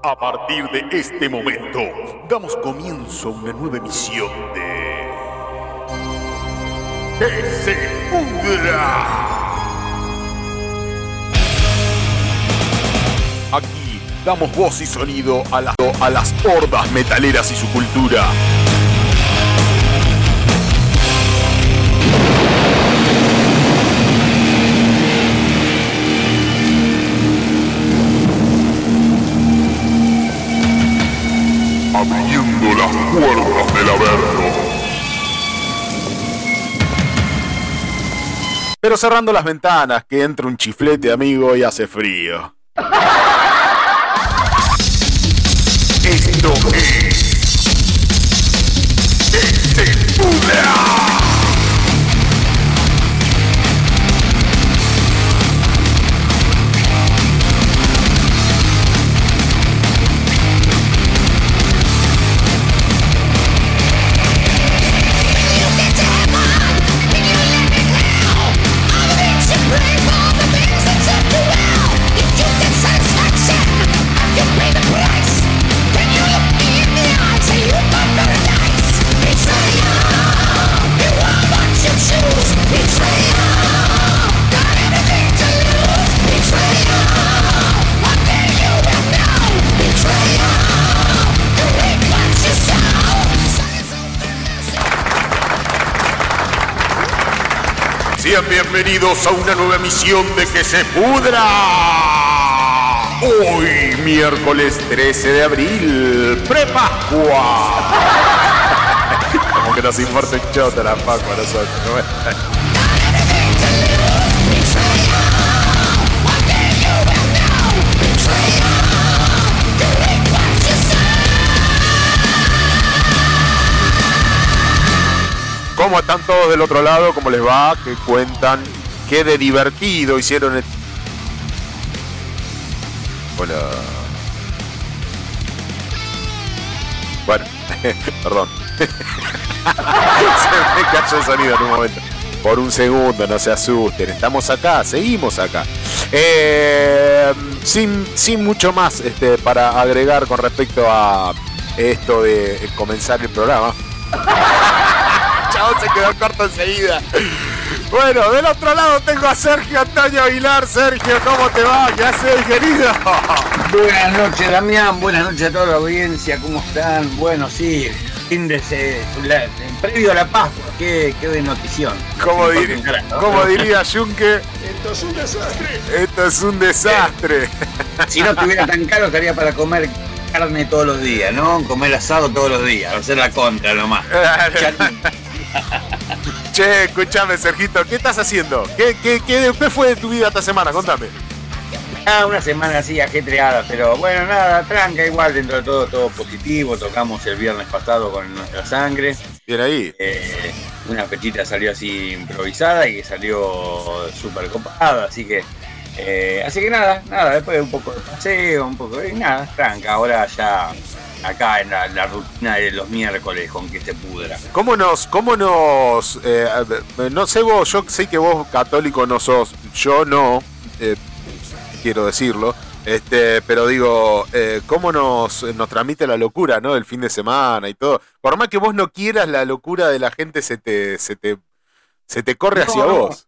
A partir de este momento, damos comienzo a una nueva emisión de. ¡Que se pudra! Aquí damos voz y sonido a, a las hordas metaleras y su cultura. Puertas del Averno. Pero cerrando las ventanas, que entra un chiflete, amigo, y hace frío. Bienvenidos a una nueva emisión de Que se pudra. Hoy, miércoles 13 de abril, prepascua. Como que nos importa un choto la Pascua nosotros. ¿Cómo están todos del otro lado? ¿Cómo les va? ¿Qué cuentan? ¿Qué de divertido hicieron? el- Hola. Bueno, perdón. se me cayó el sonido en un momento. Por un segundo, no se asusten. Estamos acá, seguimos acá. Eh, sin, sin mucho más este, para agregar con respecto a esto de comenzar el programa. Chao, se quedó corto enseguida. Bueno, del otro lado tengo a Sergio Antonio Aguilar. Sergio, ¿cómo te va? ¿Qué haces, querido? Buenas noches, Damián. Buenas noches a toda la audiencia. ¿Cómo están? Bueno, sí, fin de previo a la Pascua. Qué, qué de notición. Como, Sí, dir- como diría Junque, Esto es un desastre. esto es un desastre. Si no estuviera tan caro, estaría para comer carne todos los días, ¿no? Comer asado todos los días. Hacer la contra nomás. Che, escúchame, Sergito, ¿qué estás haciendo? ¿Qué, qué, qué, qué fue de tu vida esta semana? Contame. Ah, una semana así ajetreada, pero bueno, nada, tranca, igual dentro de todo, todo positivo. Tocamos el viernes pasado con nuestra sangre. Bien ahí. Eh, una fechita salió así improvisada y que salió súper copada, así que eh, así que nada, nada, después de un poco de paseo, un poco de nada, tranca, ahora ya acá en la, la rutina de los miércoles con que se pudra. ¿Cómo nos, cómo nos, eh, no sé vos, yo sé que vos católico no sos, yo no, eh, quiero decirlo, este, pero digo, eh, cómo nos, nos transmite la locura, ¿no? El fin de semana y todo. Por más que vos no quieras, la locura de la gente se te, se te, se te corre hacia no. vos.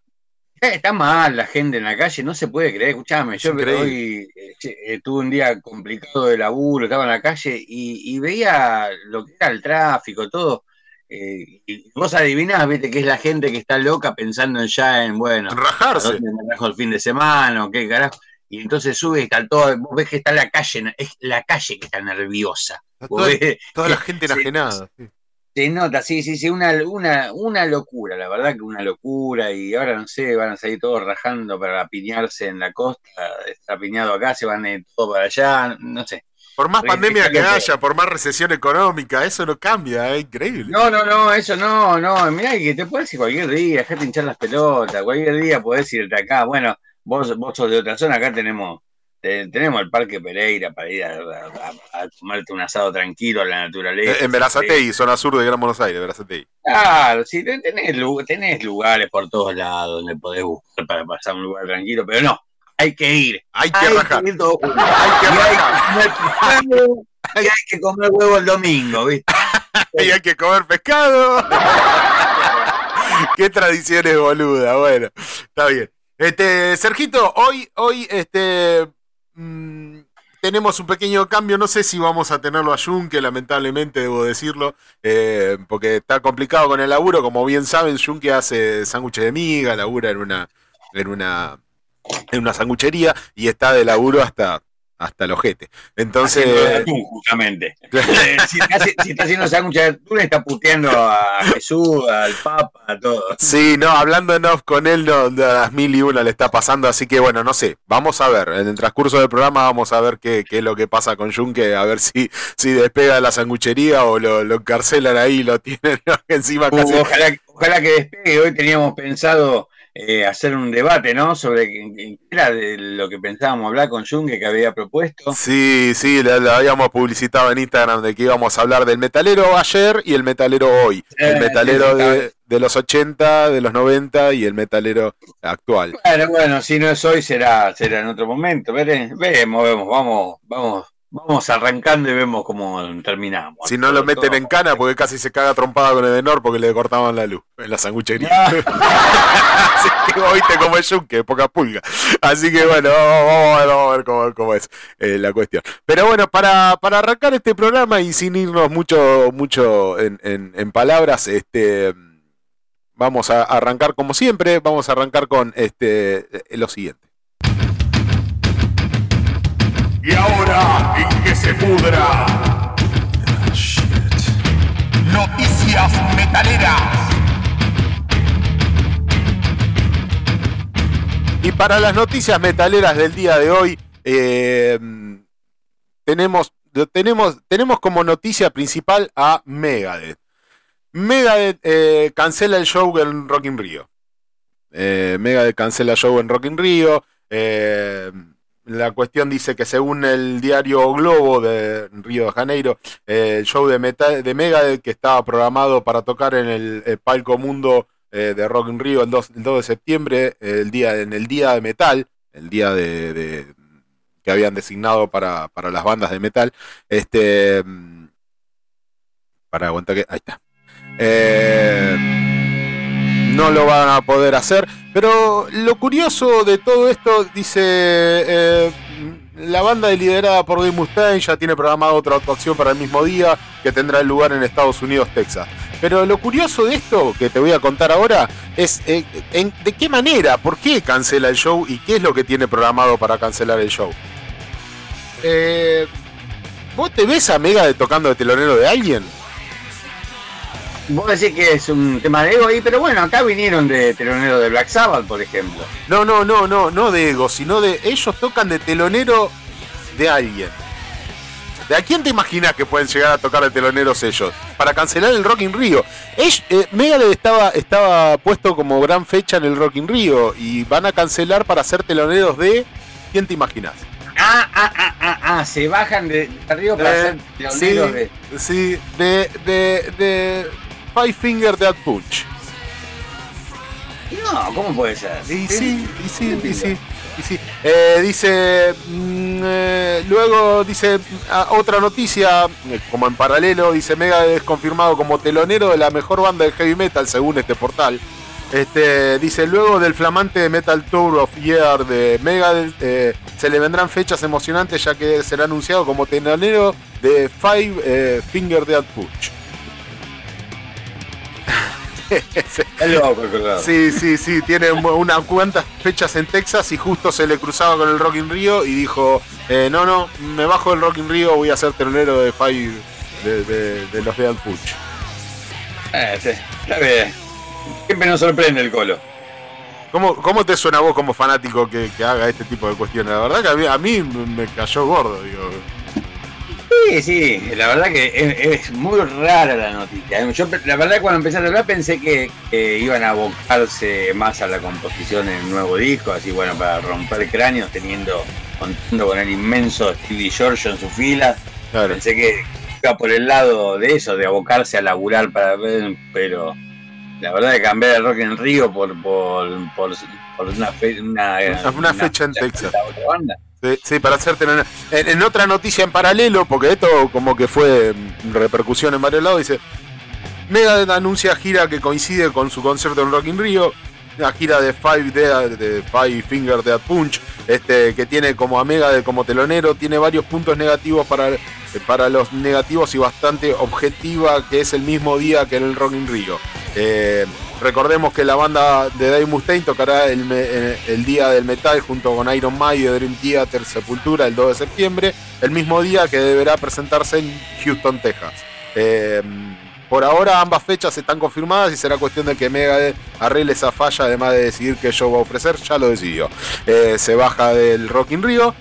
Está mal la gente en la calle, no se puede creer, escuchame, yo hoy eh, eh, tuve un día complicado de laburo, estaba en la calle y, y veía lo que era el tráfico, todo. eh, y vos adivinás, viste, que es la gente que está loca pensando en ya en, bueno, ¿a Rajarse. dónde me trajo el fin de semana o qué carajo? Y entonces sube y está todo, vos ves que está la calle, es la calle que está nerviosa. Vos Toda, ves, toda la gente enajenada. sí. Se nota, sí, sí, sí, una, una, una locura, la verdad que una locura, y ahora no sé, van a salir todos rajando para apiñarse en la costa, está apiñado acá, se van a ir todo para allá, no sé. Por más pandemia que haya, por más recesión económica, eso no cambia, es increíble. No, no, no, eso no, no, mirá que te puedes ir cualquier día, dejate hinchar las pelotas, cualquier día podés irte acá, bueno, vos, vos sos de otra zona, acá tenemos Eh, tenemos el Parque Pereira para ir a, a- a tomarte un asado tranquilo a la naturaleza. En Verazategui, zona sur de Gran Buenos Aires, Verazategui. Claro, sí, ten- tenés, tenés lugares por todos lados donde podés buscar para pasar un lugar tranquilo, pero no, hay que ir. Hay que Hay rajar. que ir todos juntos. Hay que Y hay- rajar. no hay que- hay que comer huevo el domingo, ¿viste? y hay que comer pescado. Qué tradiciones boluda, bueno, está bien. Este, Sergito, hoy, hoy, este, mm, tenemos un pequeño cambio. No sé si vamos a tenerlo a Junque, lamentablemente debo decirlo, eh, porque está complicado con el laburo. Como bien saben, Junque hace sándwiches de miga, labura en una, en una, en una sanguchería y está de laburo hasta hasta el ojete. Entonces. justamente. si, está, haciendo sándwiches de atún, está puteando a Jesús, al Papa, a todo. Sí, no, hablando en off con él, no, a las mil y una le está pasando, así que bueno, no sé. Vamos a ver. En el transcurso del programa vamos a ver qué, qué es lo que pasa con Junque, a ver si, si despega de la sanguchería o lo, lo encarcelan ahí, lo tienen encima uh, casi. Ojalá, ojalá que despegue. Hoy teníamos pensado eh, hacer un debate, ¿no? Sobre qué era de lo que pensábamos hablar con Junge que había propuesto. Sí, sí, lo, habíamos publicitado en Instagram de que íbamos a hablar del metalero ayer y el metalero hoy. el eh, metalero de, los 80, de los 90 y el metalero actual. Bueno, bueno, si no es hoy será, será en otro momento. Veremos, vemos, vamos, vamos Vamos arrancando y vemos cómo terminamos. Si no lo meten en cana, porque casi se caga trompada con el Edenor porque le cortaban la luz en la sanguchería. Así que oíste como el yunque, poca pulga. Así que bueno, vamos, a ver cómo, es eh, la cuestión. Pero bueno, para, para arrancar este programa y sin irnos mucho, mucho en, en palabras, este vamos a arrancar como siempre, vamos a arrancar con este lo siguiente. Y ahora, en que se pudra. Noticias metaleras. Y para las noticias metaleras del día de hoy, eh, tenemos, tenemos, tenemos como noticia principal a Megadeth. Megadeth eh, cancela el show en Rock in Rio. Eh, Megadeth cancela el show en Rock in Rio. Eh, la cuestión dice que según el diario Globo de Río de Janeiro, el show de, de Megadeth que estaba programado para tocar en el, palco mundo eh, de Rock in Rio el 2, de septiembre, el día, en el día de metal, el día de, que habían designado para, para, las bandas de metal, este para aguantar que ahí está. Eh, no lo van a poder hacer. Pero lo curioso de todo esto, dice, eh, la banda liderada por Dave Mustaine ya tiene programada otra actuación para el mismo día que tendrá lugar en Estados Unidos, Texas. Pero lo curioso de esto que te voy a contar ahora es eh, de qué manera, por qué cancela el show y qué es lo que tiene programado para cancelar el show. Eh, ¿Vos te ves a Mega de tocando de telonero de alguien? Vos decís que es un tema de ego ahí, pero bueno, acá vinieron de telonero de Black Sabbath, por ejemplo. No, no, no, no, no de ego, sino de ellos tocan de telonero de alguien. ¿De a quién te imaginas que pueden llegar a tocar de teloneros ellos? Para cancelar el Rock in Rio. Eh, Megadeth estaba, estaba puesto como gran fecha en el Rock in Rio y van a cancelar para ser teloneros de. ¿Quién te imaginas? Ah, ah, ah, ah, ah, se bajan de, arriba para ser teloneros de. Sí, de, de, de Five Finger Dead Punch. No, ¿cómo puede ser? Y sí, y sí, y sí. sí. Eh, dice, mm, eh, luego dice ah, otra noticia, eh, como en paralelo, dice Mega es confirmado como telonero de la mejor banda de heavy metal según este portal. Este, dice, luego del flamante Metal Tour of Year de Mega se le vendrán fechas emocionantes ya que será anunciado como telonero de Five Finger Dead Punch. Sí, sí, sí, tiene unas cuantas fechas en Texas y justo se le cruzaba con el Rock in Rio y dijo, eh, no, no, me bajo del Rock in Rio, voy a ser telonero de Five de, los Dead Punch. Eh, Siempre nos sorprende el colo. ¿Cómo, ¿Cómo te suena a vos como fanático que, haga este tipo de cuestiones? La verdad que a mí, a mí me cayó gordo, digo. Sí, sí, la verdad que es, muy rara la noticia. Yo, la verdad, cuando empecé a hablar pensé que, iban a abocarse más a la composición en el nuevo disco, así bueno, para romper cráneos, teniendo, contando con el inmenso Stevie George en su fila. Pensé que iba por el lado de eso, de abocarse a laburar para ver, pero la verdad que cambiar el rock en Río por, por, por, una, una, fecha en Texas. Sí, para hacerte en, otra noticia en paralelo, porque esto como que fue repercusión en varios lados, dice Megadeth anuncia gira que coincide con su concierto en Rock in Rio, una gira de Five, de Five Finger Dead Punch, este, que tiene como a Megadeth como telonero, tiene varios puntos negativos para, para los negativos y bastante objetiva, que es el mismo día que en el Rock in Rio. Eh, Recordemos que la banda de Dave Mustaine tocará eh, el, día del metal junto con Iron Maiden, Dream Theater, Sepultura el 2 de septiembre, el mismo día que deberá presentarse en Houston, Texas. Eh, por ahora ambas fechas están confirmadas y será cuestión de que Megadeth arregle esa falla, además de decidir qué show va a ofrecer, ya lo decidió. Eh, se baja del Rock in Rio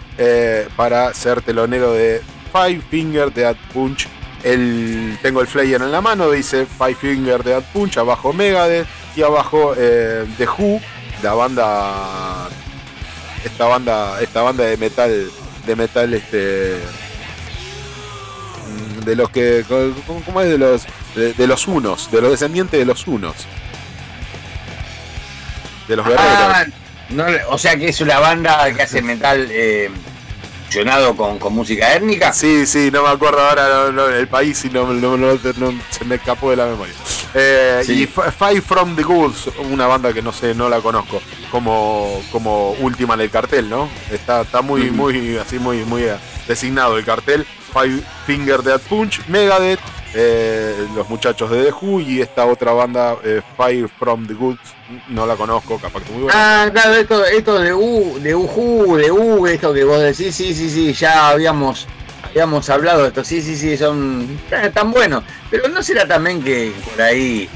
para ser telonero de Five Finger Dead Punch el, tengo el flyer en la mano, dice Five Finger Dead Punch, abajo Megadeth y abajo eh, The Who, la banda esta banda esta banda de metal de metal este mm, de los que cómo es de los de, los unos de los descendientes de los unos. De los ah, guerreros o sea que es una banda que hace metal eh, con, con, música étnica? Sí, sí, no me acuerdo ahora el país y no, se me escapó de la memoria. Eh, y Five from the Ghouls, una banda que no sé, no la conozco, como, como última en el cartel, ¿no? Está, está muy, muy, así muy, muy designado el cartel. Five Finger Dead Punch, Megadeth, eh, los muchachos de The Who y esta otra banda, eh, Fire from the Goods, no la conozco, capaz que muy buena. Ah, claro, esto, de U, de Uhu, de U, esto que vos decís, sí, sí, sí, ya habíamos, habíamos hablado de esto, sí, sí, sí, son tan buenos. Pero no será también que por ahí,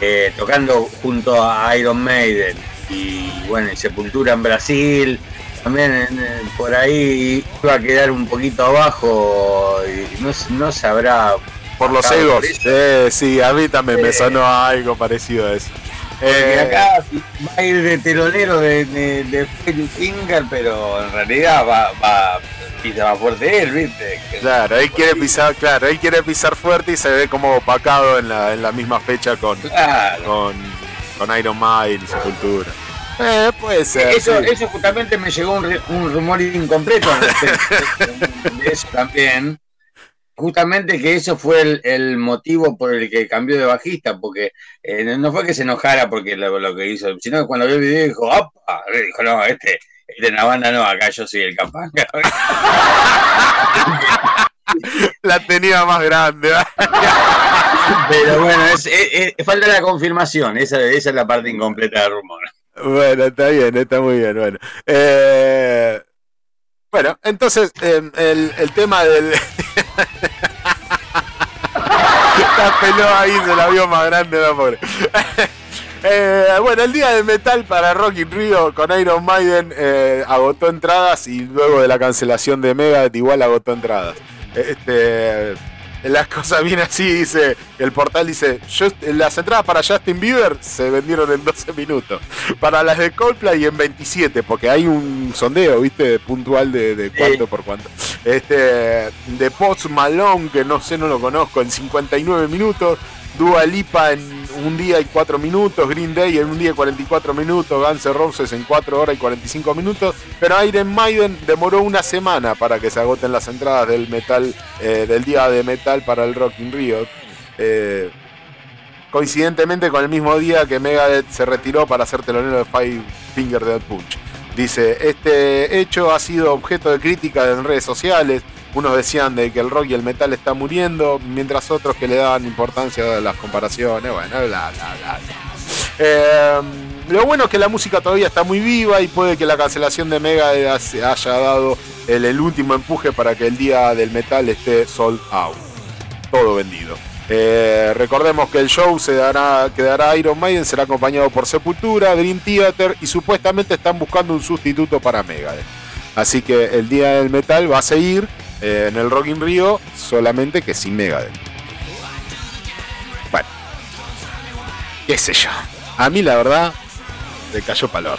eh, tocando junto a Iron Maiden y bueno, Sepultura en Brasil, también por ahí iba a quedar un poquito abajo y no, no sabrá por los egos. sí, a mí también me sonó algo parecido a eso. Eh, acá va a ir de telonero de, de, Finger, pero en realidad va, va pisa más fuerte él, ¿viste? Claro, él quiere pisar, claro, él quiere pisar fuerte y se ve como opacado en la, en la misma fecha con, con, con, Iron Maiden y Sepultura. Eh, puede ser. Eso, eso justamente me llegó un, un rumor incompleto de eso también justamente que eso fue el, motivo por el que cambió de bajista, porque eh, no fue que se enojara porque lo, que hizo, sino que cuando vio el video dijo, ¡opa! Dijo, no, este, este en la banda no, acá yo soy el capanga. la tenía más grande. Pero bueno, es, falta la confirmación, esa, esa, es la parte incompleta del rumor. Bueno, está bien, está muy bien. Bueno, eh, bueno entonces em, el, el tema del... la peló ahí, se la vio más grande, no pobre. Eh, bueno, el día de metal para Rock in Rio con Iron Maiden eh, agotó entradas y luego de la cancelación de Megadeth igual agotó entradas. Este, las cosas vienen así, dice, el portal dice, las entradas para Justin Bieber se vendieron en 12 minutos, para las de Coldplay en 27, porque hay un sondeo, viste, puntual de, cuánto por cuánto. Este, de Post Malone, que no sé, no lo conozco, en 59 minutos, Dua Lipa en un día y 4 minutos, Green Day en un día y 44 minutos, Guns N' Roses en 4 horas y 45 minutos, pero Iron Maiden demoró una semana para que se agoten las entradas del metal, eh, del día de metal para el Rock in Rio. Eh, coincidentemente con el mismo día que Megadeth se retiró para hacer telonero de Five Finger Dead Punch. Dice, este hecho ha sido objeto de crítica en redes sociales, unos decían de que el rock y el metal están muriendo, mientras otros que le daban importancia a las comparaciones, bueno, bla, bla, bla. Eh, lo bueno es que la música todavía está muy viva y puede que la cancelación de Mega haya dado el, último empuje para que el día del metal esté sold out. Todo vendido. Eh, recordemos que el show se dará, quedará Iron Maiden, será acompañado por Sepultura, Dream Theater y supuestamente están buscando un sustituto para Megadeth. Así que el día del metal va a seguir eh, en el Rock in Rio, solamente que sin Megadeth. Bueno, qué sé yo. A mí la verdad, me cayó palor.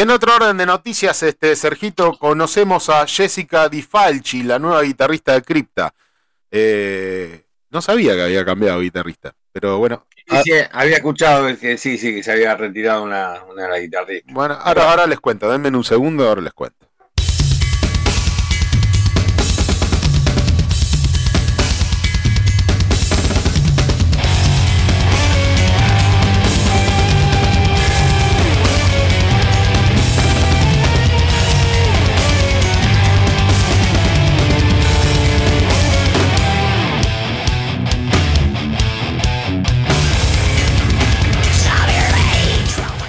Y en otro orden de noticias, este Sergito, conocemos a Jessica Di Falci, la nueva guitarrista de Crypta. Eh, no sabía que había cambiado guitarrista, pero bueno. Sí, sí, había escuchado que sí, sí, que se había retirado una, una de las guitarristas. Bueno, ahora, ahora les cuento, denme un segundo, ahora les cuento.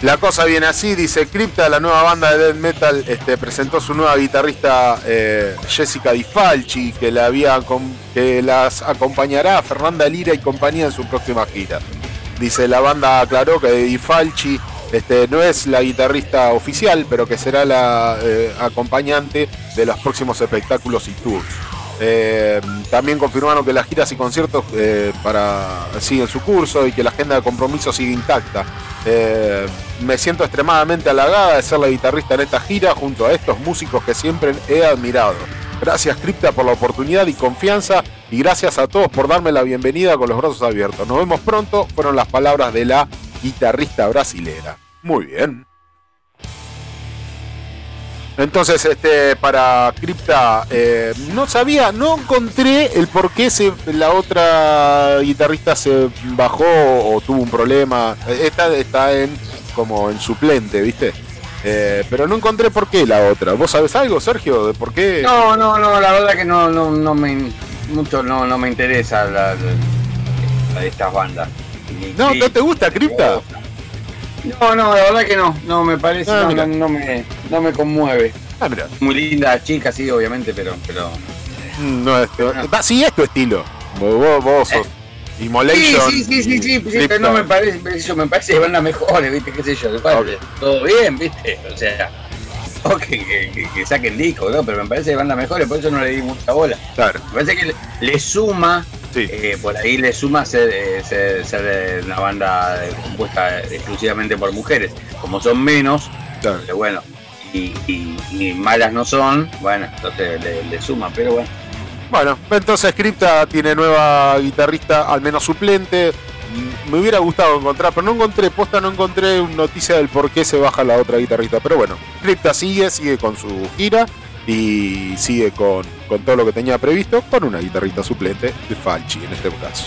La cosa viene así, dice Crypta, la nueva banda de death metal, este, presentó su nueva guitarrista eh, Jessica Di Falci, que, la que las acompañará a Fernanda Lira y compañía en su próxima gira. Dice, la banda aclaró que Di Falci este, no es la guitarrista oficial, pero que será la eh, acompañante de los próximos espectáculos y tours. Eh, también confirmaron que las giras y conciertos eh, siguen su curso y que la agenda de compromiso sigue intacta. Eh, me siento extremadamente halagada de ser la guitarrista en esta gira junto a estos músicos que siempre he admirado. Gracias Cripta por la oportunidad y confianza y gracias a todos por darme la bienvenida con los brazos abiertos. Nos vemos pronto, fueron las palabras de la guitarrista brasilera. Muy bien. Entonces, este, para Crypta, eh, no sabía, no encontré el por qué se, la otra guitarrista se bajó o tuvo un problema. Esta está en como en suplente, ¿viste? Eh, pero no encontré por qué la otra. ¿Vos sabés algo, Sergio, de por qué? No, no, no, la verdad que no, no, no me mucho no, no me interesa la, de estas bandas. no, ¿no te gusta Crypta? No, no, la verdad que no, no me parece, ah, no, no, me, no me conmueve. Ah, mira. Muy linda chica, sí, obviamente, pero. pero... Mm, no, es sí, es tu estilo. Vos, vos sos. Eh. Immolation. Sí, sí, sí, sí, sí, pero no me parece, eso me parece que van las mejores, viste, qué sé yo, todo bien, viste, o sea, que, que, que, saquen disco, ¿no? Pero me parece que van las mejores, por eso no le di mucha bola. Claro. Me parece que le suma eh, por ahí le suma ser, eh, ser, una banda compuesta exclusivamente por mujeres. Como son menos, bueno, y, malas no son, bueno, entonces le, suma, pero bueno. Bueno, entonces Crypta tiene nueva guitarrista, al menos suplente. Me hubiera gustado encontrar, pero no encontré, posta no encontré noticia del por qué se baja la otra guitarrista. Pero bueno, Crypta sigue, sigue con su gira y sigue con, con todo lo que tenía previsto con una guitarrista suplente de Falchi en este caso.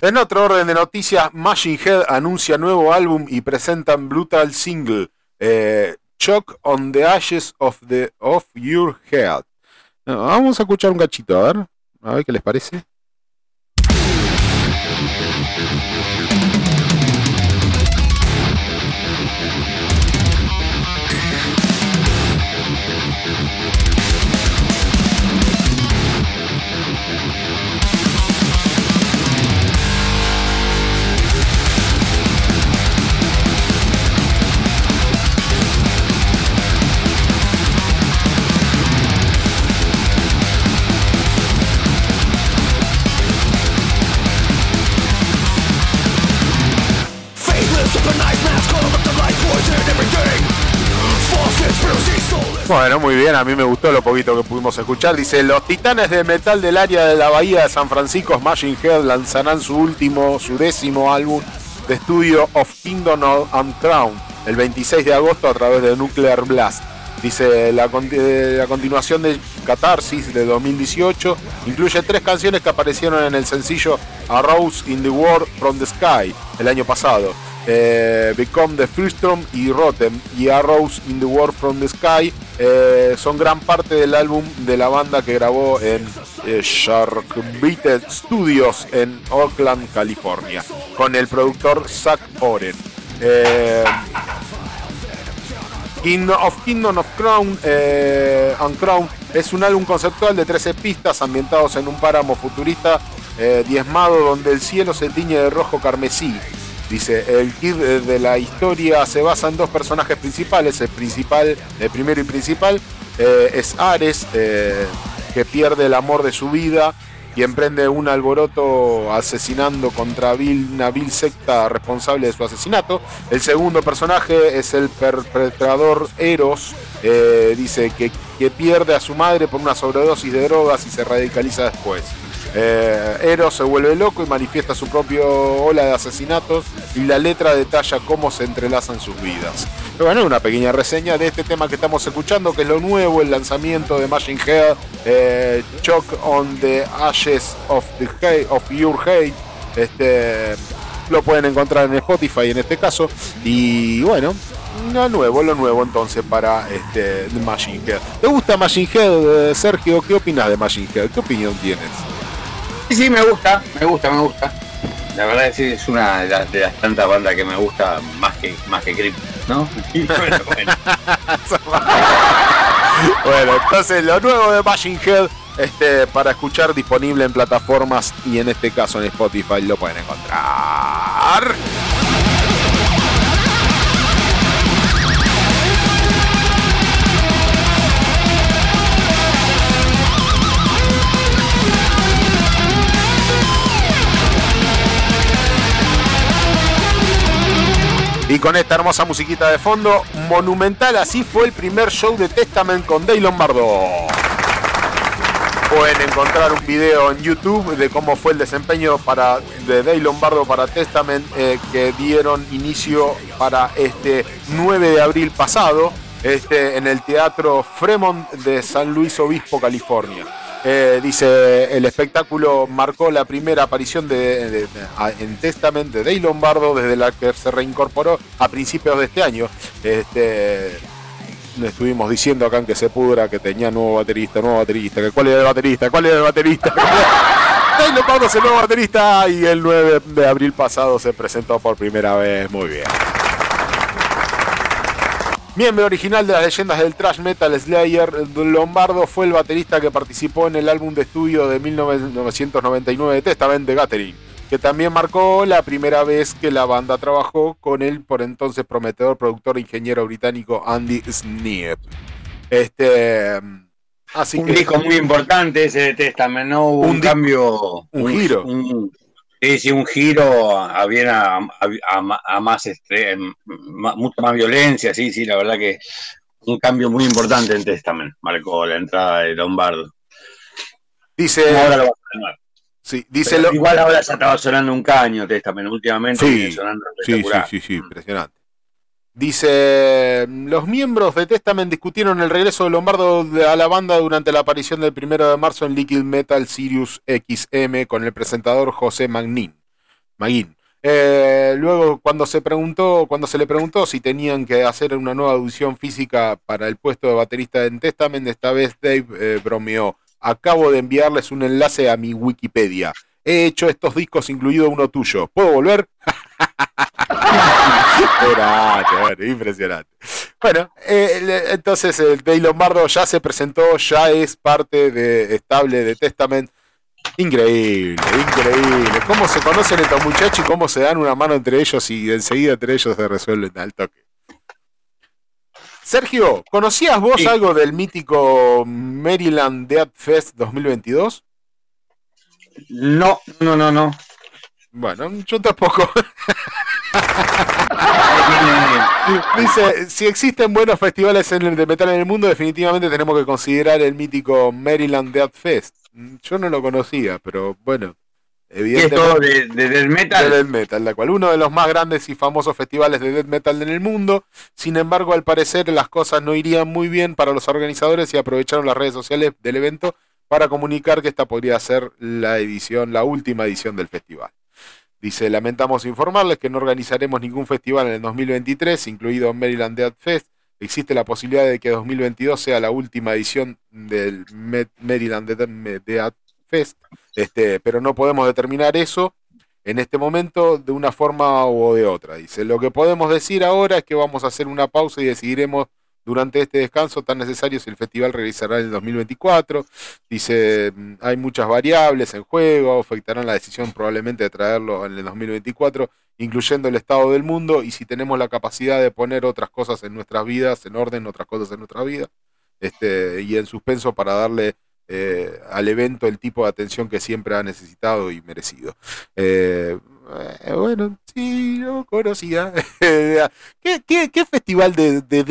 En otro orden de noticias, Machine Head anuncia nuevo álbum y presentan Brutal Single. Eh, on the Ashes of, the, of Your Head. Vamos a escuchar un gachito, a ver, a ver qué les parece. Bueno, muy bien, a mí me gustó lo poquito que pudimos escuchar. Dice, los titanes de metal del área de la bahía de San Francisco, Smashing Head, lanzarán su último, su décimo álbum de estudio Of Kingdom and Crown el 26 de agosto a través de Nuclear Blast. Dice, la, eh, la continuación de Catharsis de 2018 incluye tres canciones que aparecieron en el sencillo A in the World from the Sky el año pasado. Eh, Become the Freestrom y Rotten y Arrows in the World from the Sky eh, son gran parte del álbum de la banda que grabó en eh, Sharkbait Studios en Oakland, California, con el productor Zach Oren. Kingdom of Kingdom of Crown and Crown es un álbum conceptual de 13 pistas ambientados en un páramo futurista diezmado donde el cielo se tiñe de rojo carmesí Dice, el kit de la historia se basa en dos personajes principales. El principal, el primero y principal eh, es Ares, eh, que pierde el amor de su vida y emprende un alboroto asesinando contra una vil secta responsable de su asesinato. El segundo personaje es el perpetrador Eros, eh, dice que, que pierde a su madre por una sobredosis de drogas y se radicaliza después. Eh, Eros se vuelve loco y manifiesta su propio ola de asesinatos y la letra detalla cómo se entrelazan sus vidas. Pero bueno, una pequeña reseña de este tema que estamos escuchando, que es lo nuevo, el lanzamiento de Machine Head, eh, on the Ashes of, the of Your Hate. Este, lo pueden encontrar en Spotify en este caso. Y bueno, lo nuevo, lo nuevo entonces para este, Machine Head. ¿Te gusta Machine Head, eh, Sergio? ¿Qué opinas de Machine Head? ¿Qué opinión tienes? Sí, sí, me gusta, me gusta, me gusta. La verdad es que es una de las, tantas bandas que me gusta más que más que Grip, ¿no? bueno, entonces lo nuevo de Machine Head este, para escuchar disponible en plataformas y en este caso en Spotify lo pueden encontrar. Y con esta hermosa musiquita de fondo, monumental, así fue el primer show de Testament con Dave Lombardo. Pueden encontrar un video en YouTube de cómo fue el desempeño para, de Dave Lombardo para Testament eh, que dieron inicio para este 9 de abril pasado este, en el Teatro Fremont de San Luis Obispo, California. Eh, dice, el espectáculo marcó la primera aparición de, en Testament de Dave Lombardo desde la que se reincorporó a principios de este año. Este, estuvimos diciendo acá en que se pudra que tenía nuevo baterista, nuevo baterista, que cuál era el baterista, cuál era el baterista. Dave Lombardo es el nuevo baterista y el 9 de abril pasado se presentó por primera vez. Muy bien. Miembro original de las leyendas del thrash metal Slayer, Lombardo fue el baterista que participó en el álbum de estudio de 1999 de Testament de Gathering, que también marcó la primera vez que la banda trabajó con el por entonces prometedor productor e ingeniero británico Andy Sneap. Este, así un disco muy importante ese de Testament, ¿no? Hubo un, cambio. Un, giro. Sí, sí, un giro a, bien a, más mucha más violencia, sí, sí, la verdad que un cambio muy importante en Testament marcó la entrada de Lombardo. Dice. Ahora lo va a Sí, dice Igual ahora ya estaba sonando un caño Testament, últimamente sí, sonando sí, sí, sí, sí, impresionante. Dice, los miembros de Testament discutieron el regreso de Lombardo a la banda durante la aparición del 1 de marzo en Liquid Metal Sirius XM con el presentador José Magnin. Maguín. Eh, luego, cuando se preguntó, cuando se le preguntó si tenían que hacer una nueva audición física para el puesto de baterista en Testament, esta vez Dave eh, bromeó. Acabo de enviarles un enlace a mi Wikipedia. He hecho estos discos, incluido uno tuyo. ¿Puedo volver? impresionante. Bueno, eh, entonces el Dave Lombardo ya se presentó, ya es parte de estable de Testament. Increíble, increíble. Cómo se conocen estos muchachos y cómo se dan una mano entre ellos y enseguida entre ellos se resuelven al toque. Sergio, ¿conocías vos algo del mítico Maryland Dead Fest 2022? No, no, no, no. Bueno, yo tampoco. Dice, si existen buenos festivales de metal en el mundo, definitivamente tenemos que considerar el mítico Maryland Death Fest. Yo no lo conocía, pero bueno. Evidentemente, de, death metal? De metal, la cual uno de los más grandes y famosos festivales de death metal en el mundo. Sin embargo, al parecer las cosas no irían muy bien para los organizadores y aprovecharon las redes sociales del evento para comunicar que esta podría ser la edición, la última edición del festival. Dice, lamentamos informarles que no organizaremos ningún festival en el 2023, incluido Maryland Dead Fest. Existe la posibilidad de que 2022 sea la última edición del Maryland Dead Fest, este, pero no podemos determinar eso en este momento de una forma o de otra. Dice, lo que podemos decir ahora es que vamos a hacer una pausa y decidiremos durante este descanso tan necesario si el festival realizará en el 2024. Dice, mm, hay muchas variables en juego, afectarán la decisión probablemente de traerlo en el 2024, incluyendo el estado del mundo y si tenemos la capacidad de poner otras cosas en nuestras vidas, en orden, otras cosas en nuestra vida, este, y en suspenso para darle eh, al evento el tipo de atención que siempre ha necesitado y merecido. Eh, eh, bueno, sí, no conocía. ¿Qué, qué, qué festival de, de,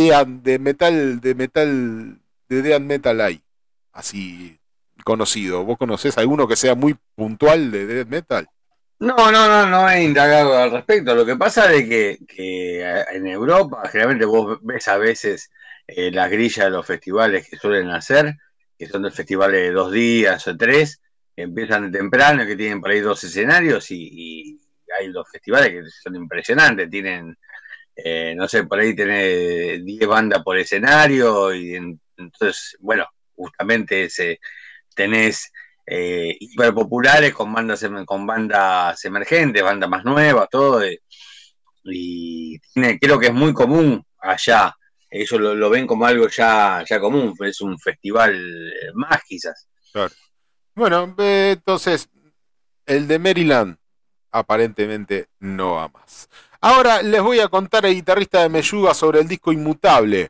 de metal de metal de Dead Metal hay? Así conocido. ¿Vos conocés alguno que sea muy puntual de Dead Metal? No, no, no, no he indagado al respecto. Lo que pasa es que, que en Europa generalmente vos ves a veces las grillas de los festivales que suelen hacer que son de festivales de dos días o tres, que empiezan temprano, que tienen por ahí dos escenarios y, hay los festivales que son impresionantes, tienen, eh, no sé, por ahí tiene 10 bandas por escenario y entonces, bueno, justamente ese, tenés eh, hiperpopulares con bandas, em, con bandas emergentes, bandas más nuevas, todo, eh, y creo que es muy común allá. Ellos lo, ven como algo ya, ya común, es un festival eh, más quizás. Bueno, entonces, el de Maryland aparentemente no va más. Ahora les voy a contar al guitarrista de Meyuga sobre el disco Inmutable.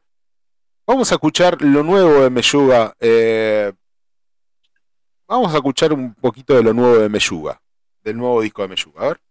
Vamos a escuchar lo nuevo de Meyuga. Eh, vamos a escuchar un poquito de lo nuevo de Meyuga, del nuevo disco de Meyuga. A ver.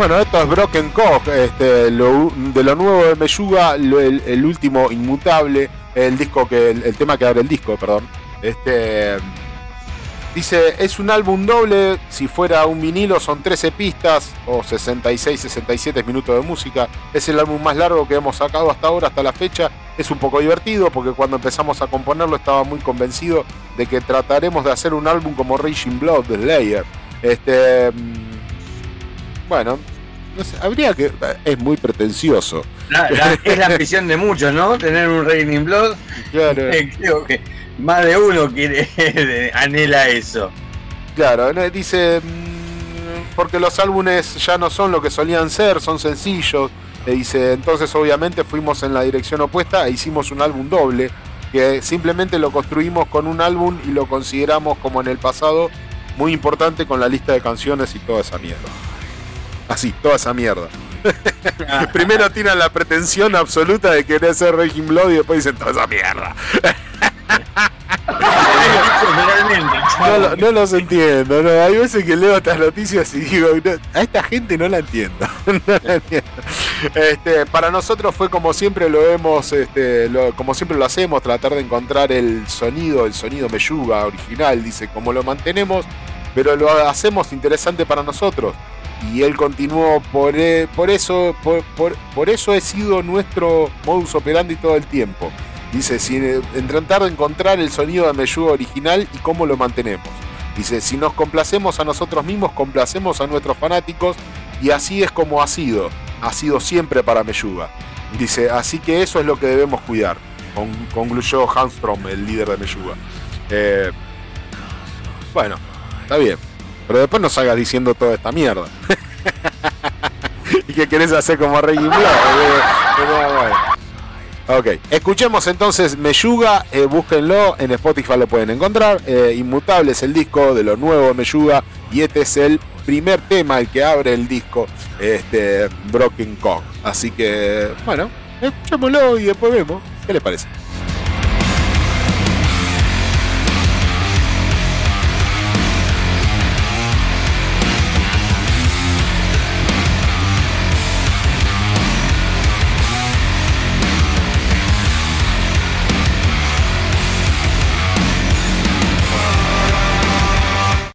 Bueno, esto es Broken Cock, este, de lo nuevo de Meyuga, el, último inmutable, el disco que, el, tema que abre el disco, perdón. Este dice, es un álbum doble, si fuera un vinilo son 13 pistas o 66, 67 minutos de música. Es el álbum más largo que hemos sacado hasta ahora, hasta la fecha. Es un poco divertido porque cuando empezamos a componerlo estaba muy convencido de que trataremos de hacer un álbum como Raging Blood de Slayer. Este bueno, no sé, habría que. Es muy pretencioso. es la ambición de muchos, ¿no? Tener un Raining Blood. Claro. Eh, creo que más de uno quiere anhela eso. Claro, dice. Mm, porque los álbumes ya no son lo que solían ser, son sencillos. Le dice, entonces obviamente fuimos en la dirección opuesta e hicimos un álbum doble, que simplemente lo construimos con un álbum y lo consideramos como en el pasado muy importante con la lista de canciones y toda esa mierda. Así, toda esa mierda. Primero tiran la pretensión absoluta de querer ser Raging Blood y después dicen toda esa mierda. no, los entiendo, no. hay veces que leo estas noticias y digo, a esta gente no la entiendo. Este, para nosotros fue como siempre lo hemos, este, como siempre lo hacemos, tratar de encontrar el sonido, el sonido meyuga original, dice, como lo mantenemos, pero lo hacemos interesante para nosotros y él continuó por, e, por eso por, eso he sido nuestro modus operandi todo el tiempo. Dice si, en tratar de encontrar el sonido de Meyuga original y cómo lo mantenemos. Dice si nos complacemos a nosotros mismos complacemos a nuestros fanáticos y así es como ha sido. Ha sido siempre para Meyuga dice así que eso es lo que debemos cuidar concluyó Hanstrom el líder de Meyuga eh, bueno está bien pero después no salgas diciendo toda esta mierda. y que querés hacer como Rey Blood. Ok, escuchemos entonces Meyuga, eh, búsquenlo, en Spotify lo pueden encontrar. Eh, Inmutable es el disco de lo nuevo Meyuga y este es el primer tema el que abre el disco, este Broken Cock. Así que, bueno, escuchémoslo y después vemos. ¿Qué les parece?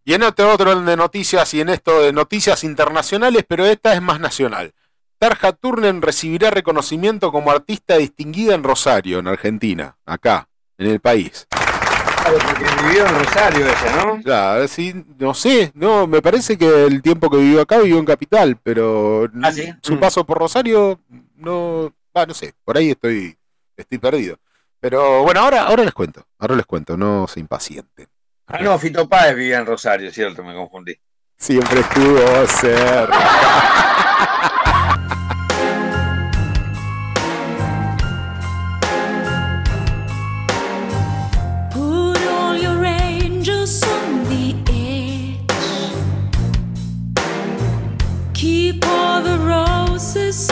Y en otro orden de noticias y en esto de noticias internacionales, pero esta es más nacional. Tarja Turnen recibirá reconocimiento como artista distinguida en Rosario, en Argentina, acá, en el país. Claro, porque vivió en Rosario ella, ¿no? Claro, sí, no sé, no, me parece que el tiempo que vivió acá vivió en Capital, pero Ah, ¿sí? su Mm. paso por Rosario, no, va, no sé, por ahí estoy, estoy perdido. Pero bueno, ahora, ahora les cuento, ahora les cuento, no se impacienten. Ah, no, Fito Páez vivía en Rosario, cierto, me confundí. Siempre estuvo cerca. Put all your angels on the edge. Keep all the roses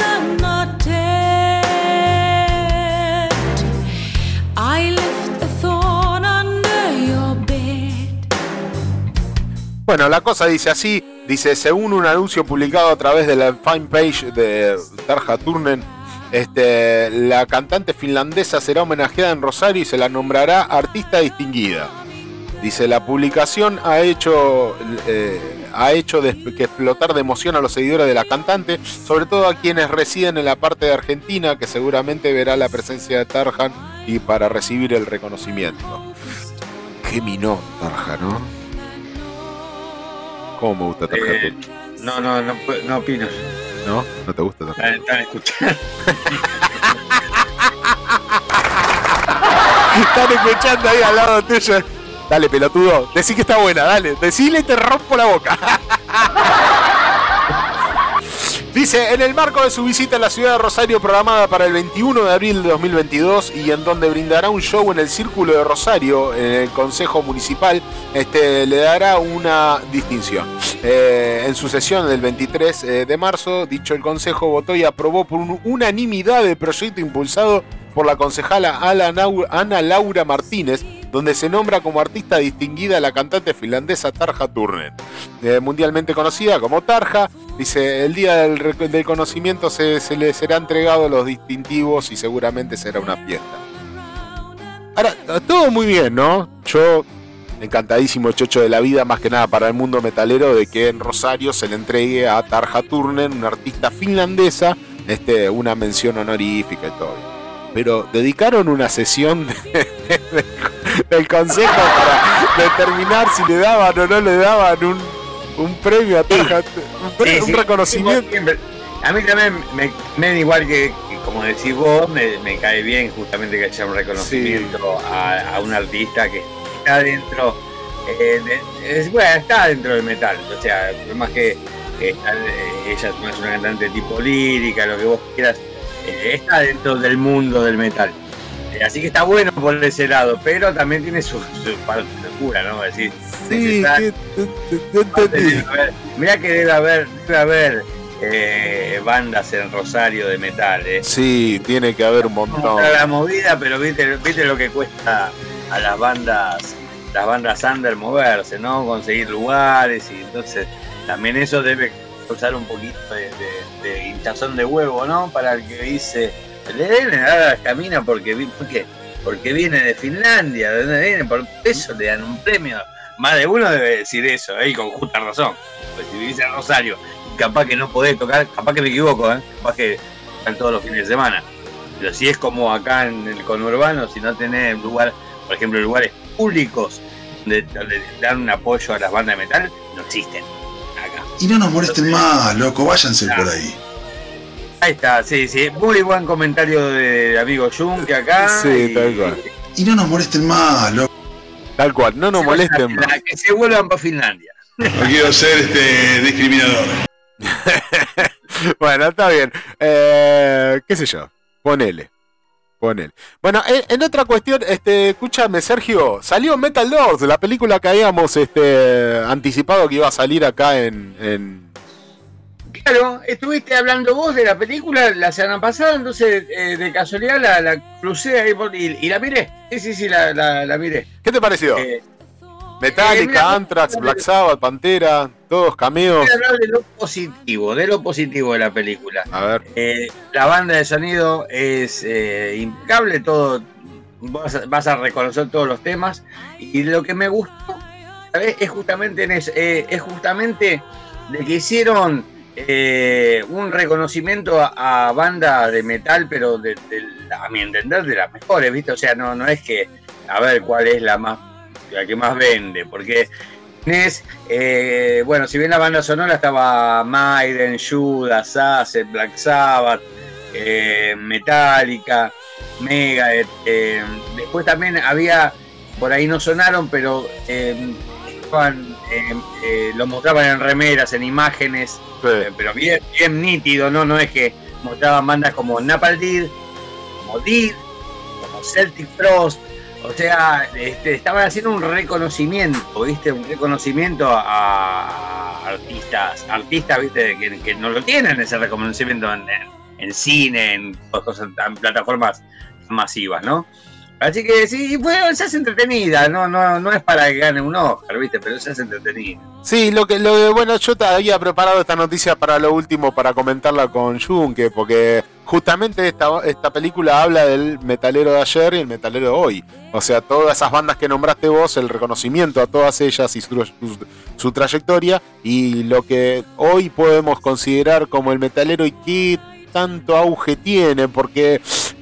Bueno, la cosa dice así, dice, según un anuncio publicado a través de la fan page de Tarja Turnen, este, la cantante finlandesa será homenajeada en Rosario y se la nombrará artista distinguida. Dice, la publicación ha hecho, eh, ha hecho que explotar de emoción a los seguidores de la cantante, sobre todo a quienes residen en la parte de Argentina, que seguramente verá la presencia de Tarjan y para recibir el reconocimiento. Qué minón Tarja, ¿no? ¿Cómo me gusta Tarja? Eh, no, no, no, no opino. ¿No? ¿No te gusta Tarja? Están, están escuchando. Están escuchando ahí al lado tuyo. Dale, pelotudo. Decí que está buena, dale. Decile y te rompo la boca. Dice, en el marco de su visita a la ciudad de Rosario programada para el 21 de abril de 2022 y en donde brindará un show en el Círculo de Rosario, en el Consejo Municipal, este, le dará una distinción. Eh, en su sesión del 23 eh, de marzo, dicho el Consejo votó y aprobó por un- unanimidad el proyecto impulsado por la concejala Ana Laura Martínez, donde se nombra como artista distinguida a la cantante finlandesa Tarja Turnen, eh, mundialmente conocida como Tarja. Dice, el día del, conocimiento se, le será entregado los distintivos y seguramente será una fiesta. Ahora, todo muy bien, ¿no? Yo, encantadísimo chocho de la vida, más que nada para el mundo metalero, de que en Rosario se le entregue a Tarja Turnen, una artista finlandesa, este, una mención honorífica y todo. Pero dedicaron una sesión de- de- del consejo para determinar si le daban o no le daban un, un premio a Tarja, un, pre- Sí, un sí, reconocimiento. A mí también me, me da igual que, que como decís vos, me, me cae bien justamente que haya un reconocimiento a, a un artista que está dentro, eh, de- es, bueno, está dentro del metal, o sea, más que eh, ella es una cantante tipo lírica, lo que vos quieras, eh, está dentro del mundo del metal. Así que está bueno por ese lado, pero también tiene su, su parte de locura, ¿no? Sí, está- que-. Debe haber- Mirá que debe haber, debe haber eh, bandas en Rosario de metal, eh. Sí, tiene que haber un montón. La movida, pero viste, viste lo que cuesta a las bandas, las bandas under moverse, ¿no? Conseguir lugares y entonces también eso debe causar un poquito de, de- de hinchazón de huevo, ¿no? Para el que dice, le deben dar a la camina porque, vi- ¿por qué? porque viene de Finlandia, ¿de dónde viene? Por eso le dan un premio. Más de uno debe decir eso, ¿eh? y con justa razón. Pues si vivís en Rosario capaz que no podés tocar, capaz que me equivoco, ¿eh? capaz que están todos los fines de semana. Pero si es como acá en el conurbano, si no tenés lugar, por ejemplo, lugares públicos donde, donde dan un apoyo a las bandas de metal, no existen acá. Y no nos molesten más, loco, váyanse por ahí. Ahí está, sí, sí. Muy buen comentario del amigo Jun que acá. Sí, y- tal cual. Y no nos molesten más, loco. Tal cual, no nos se molesten más. Que se vuelvan para Finlandia. No quiero ser este discriminador. bueno, está bien. Eh, ¿Qué sé yo? Ponele. Ponele. Bueno, en, en otra cuestión, este, escúchame, Sergio, salió Metal Doors, la película que habíamos este, anticipado que iba a salir acá en. en- Claro, estuviste hablando vos de la película la semana pasada, entonces eh, de casualidad la, la crucé ahí por- y, y la miré. Sí, sí, sí, la, la, la miré. ¿Qué te pareció? Eh, Metallica, eh, Anthrax, Black Sabbath, Pantera, todos cameos. voy a hablar de lo positivo, de lo positivo de la película. A ver. Eh, la banda de sonido es eh, impecable, todo vas a, vas a reconocer todos los temas y lo que me gustó ¿sabés? Es justamente en eso, eh, es justamente de que hicieron eh, un reconocimiento a, a bandas de metal, pero a mi entender de las mejores, ¿viste? O sea, no, no es que a ver cuál es la más la que más vende, porque tenés, eh, bueno, si bien la banda sonora estaba Maiden, Judas, Acid, Black Sabbath, eh, Metallica, eh, después también había, por ahí no sonaron, pero estaban, eh, lo mostraban en remeras, en imágenes, eh, pero bien, bien nítido, ¿no? No es que mostraban bandas como Napalm Death, como Deed, como Celtic Frost, o sea, este, estaban haciendo un reconocimiento, ¿viste? Un reconocimiento a, a artistas, artistas, ¿viste? Que, que no lo tienen ese reconocimiento en, en- en cine, en cosas, en plataformas masivas, ¿no? Así que sí, bueno, se hace entretenida, no, no, no es para que gane un Oscar, ¿viste? Pero se hace entretenida. Sí, lo que, lo bueno, yo había preparado esta noticia para lo último, para comentarla con Junke, porque justamente esta, esta película habla del metalero de ayer y el metalero de hoy. O sea, todas esas bandas que nombraste vos, el reconocimiento a todas ellas y su, su- su trayectoria, y lo que hoy podemos considerar como el metalero y qué tanto auge tiene, porque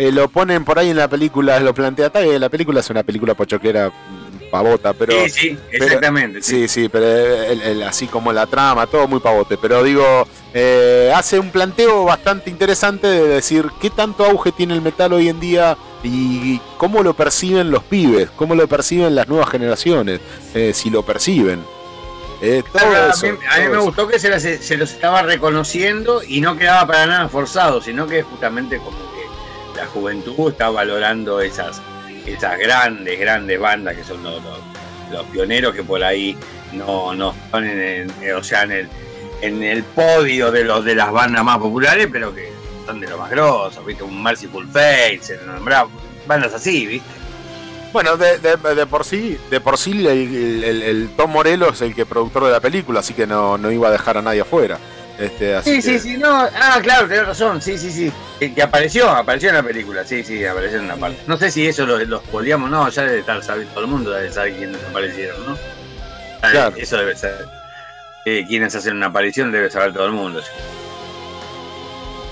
eh, lo ponen por ahí en la película, lo plantea tal, la película es una película pochoclera mm, pavota, pero... sí, sí, pero- exactamente. sí. Sí, sí, pero el- el- así como la trama, todo muy pavote. Pero digo, eh, hace un planteo bastante interesante de decir qué tanto auge tiene el metal hoy en día y cómo lo perciben los pibes, cómo lo perciben las nuevas generaciones, eh, si lo perciben. Eh, Claro, eso, a mí, a mí todo me gustó que se, las- se los estaba reconociendo y no quedaba para nada forzado, sino que justamente como que la juventud está valorando esas, esas grandes, grandes bandas que son los, los- pioneros que por ahí no, no están en, el- o sea, en el, en el podio de los de las bandas más populares, pero que son de los más grosos, viste, un Merciful Fate, se nombraba, bandas así, viste. Bueno, de, de- por sí, de por sí el Tom Morello es el que productor de la película, así que no, no iba a dejar a nadie afuera. Este, así Sí, que- sí, sí, no, ah, claro, tenés razón, sí, sí, sí, que, que apareció, apareció en la película, sí, sí, apareció en una parte. No sé si eso lo- los podíamos, no, ya debe estar sabiendo, todo el mundo debe saber quiénes aparecieron, ¿no? Ah, Claro. Eso debe ser. Eh, quienes hacen una aparición debe saber todo el mundo.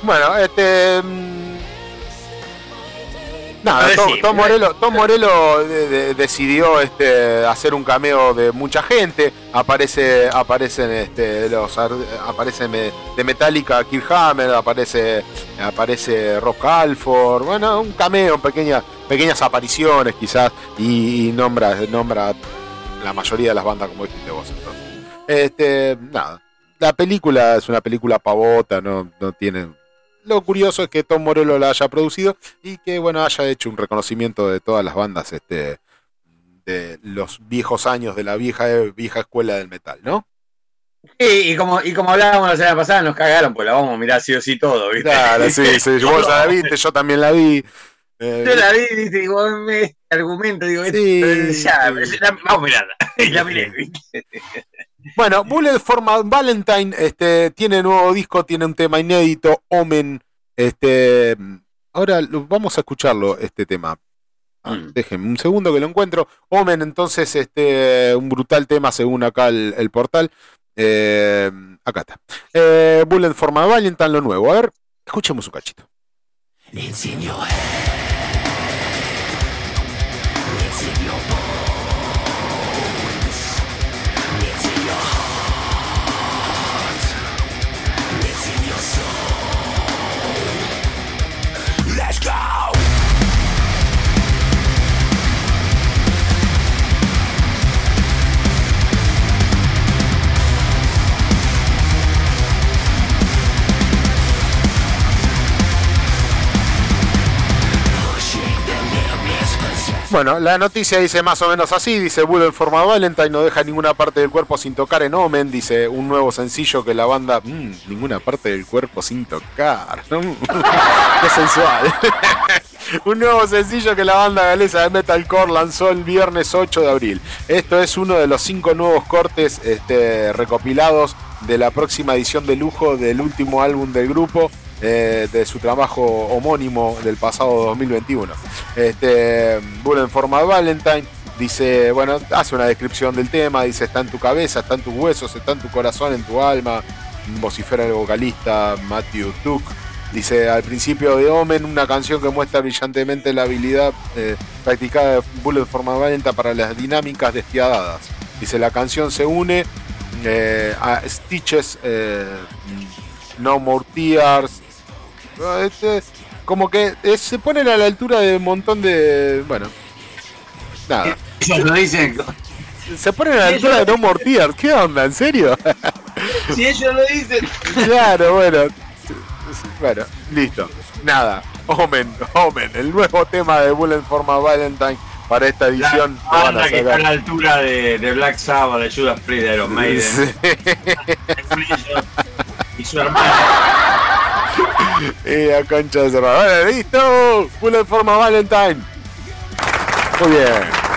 Bueno, este. Ver, Tom, Tom. Morello, Tom Morello de- de- decidió este, hacer un cameo de mucha gente. Aparece, aparecen este, los ar- aparece me- de Metallica Kirk Hammer, aparece, aparece Rock Halford, bueno, un cameo, pequeñas, pequeñas apariciones quizás, y, y nombra, nombra la mayoría de las bandas como dijiste vos entonces. Este, nada. La película es una película pavota, no, no tiene. Lo curioso es que Tom Morello la haya producido y que bueno haya hecho un reconocimiento de todas las bandas este, de los viejos años de la vieja, vieja escuela del metal, ¿no? Y, y como, y como hablábamos la semana pasada, nos cagaron, pues la vamos a mirar sí o sí todo, ¿viste? Claro, sí, sí, vos ya la viste, yo también la vi. Eh, Yo la vi, ¿viste? Digo, me- este argumento, digo, Sí, ya, sí. la- vamos a mirarla. Y la miré, ¿viste? Bueno, Bullet for Valentine este, tiene nuevo disco, tiene un tema inédito, Omen. Este, ahora lo- vamos a escucharlo, este tema. Ah, Mm. Déjenme un segundo que lo encuentro. Omen, entonces, este, un brutal tema según acá el, el portal. Eh, acá está. Eh, Bullet for My Valentine, lo nuevo. A ver, escuchemos un cachito. Bueno, la noticia dice más o menos así, dice Bullet for My Valentine no deja ninguna parte del cuerpo sin tocar en Omen, dice un nuevo sencillo que la banda, mm, ninguna parte del cuerpo sin tocar, qué sensual. un nuevo sencillo que la banda galesa de metalcore lanzó el viernes 8 de abril. Esto es uno de los cinco nuevos cortes este, recopilados de la próxima edición de lujo del último álbum del grupo, eh, de su trabajo homónimo del pasado 2021. Este, Bullet for My Valentine Dice, bueno, hace una descripción del tema, dice, está en tu cabeza, está en tus huesos, está en tu corazón, en tu alma. Vocifera el vocalista Matthew Tuck. Dice, al principio de Omen, una canción que muestra brillantemente la habilidad eh, practicada de Bullet for My Valentine para las dinámicas despiadadas. Dice, la canción se une eh, a Stitches, No More Tears. Este, como que se ponen a la altura de un montón de... Bueno, nada. Ellos lo dicen. Se ponen a la altura de No More Tears. ¿Qué onda? ¿En serio? Si ellos lo dicen. Claro, bueno. Bueno, listo. Nada. Omen, Omen, el nuevo tema de Bullet for My Valentine para esta edición. La banda que está a la altura de, de Black Sabbath, de Judas Priest, de Iron Maiden. Sí. y su hermano. Y a concha de cerrada. Listo. Bullet for My Valentine. Muy bien.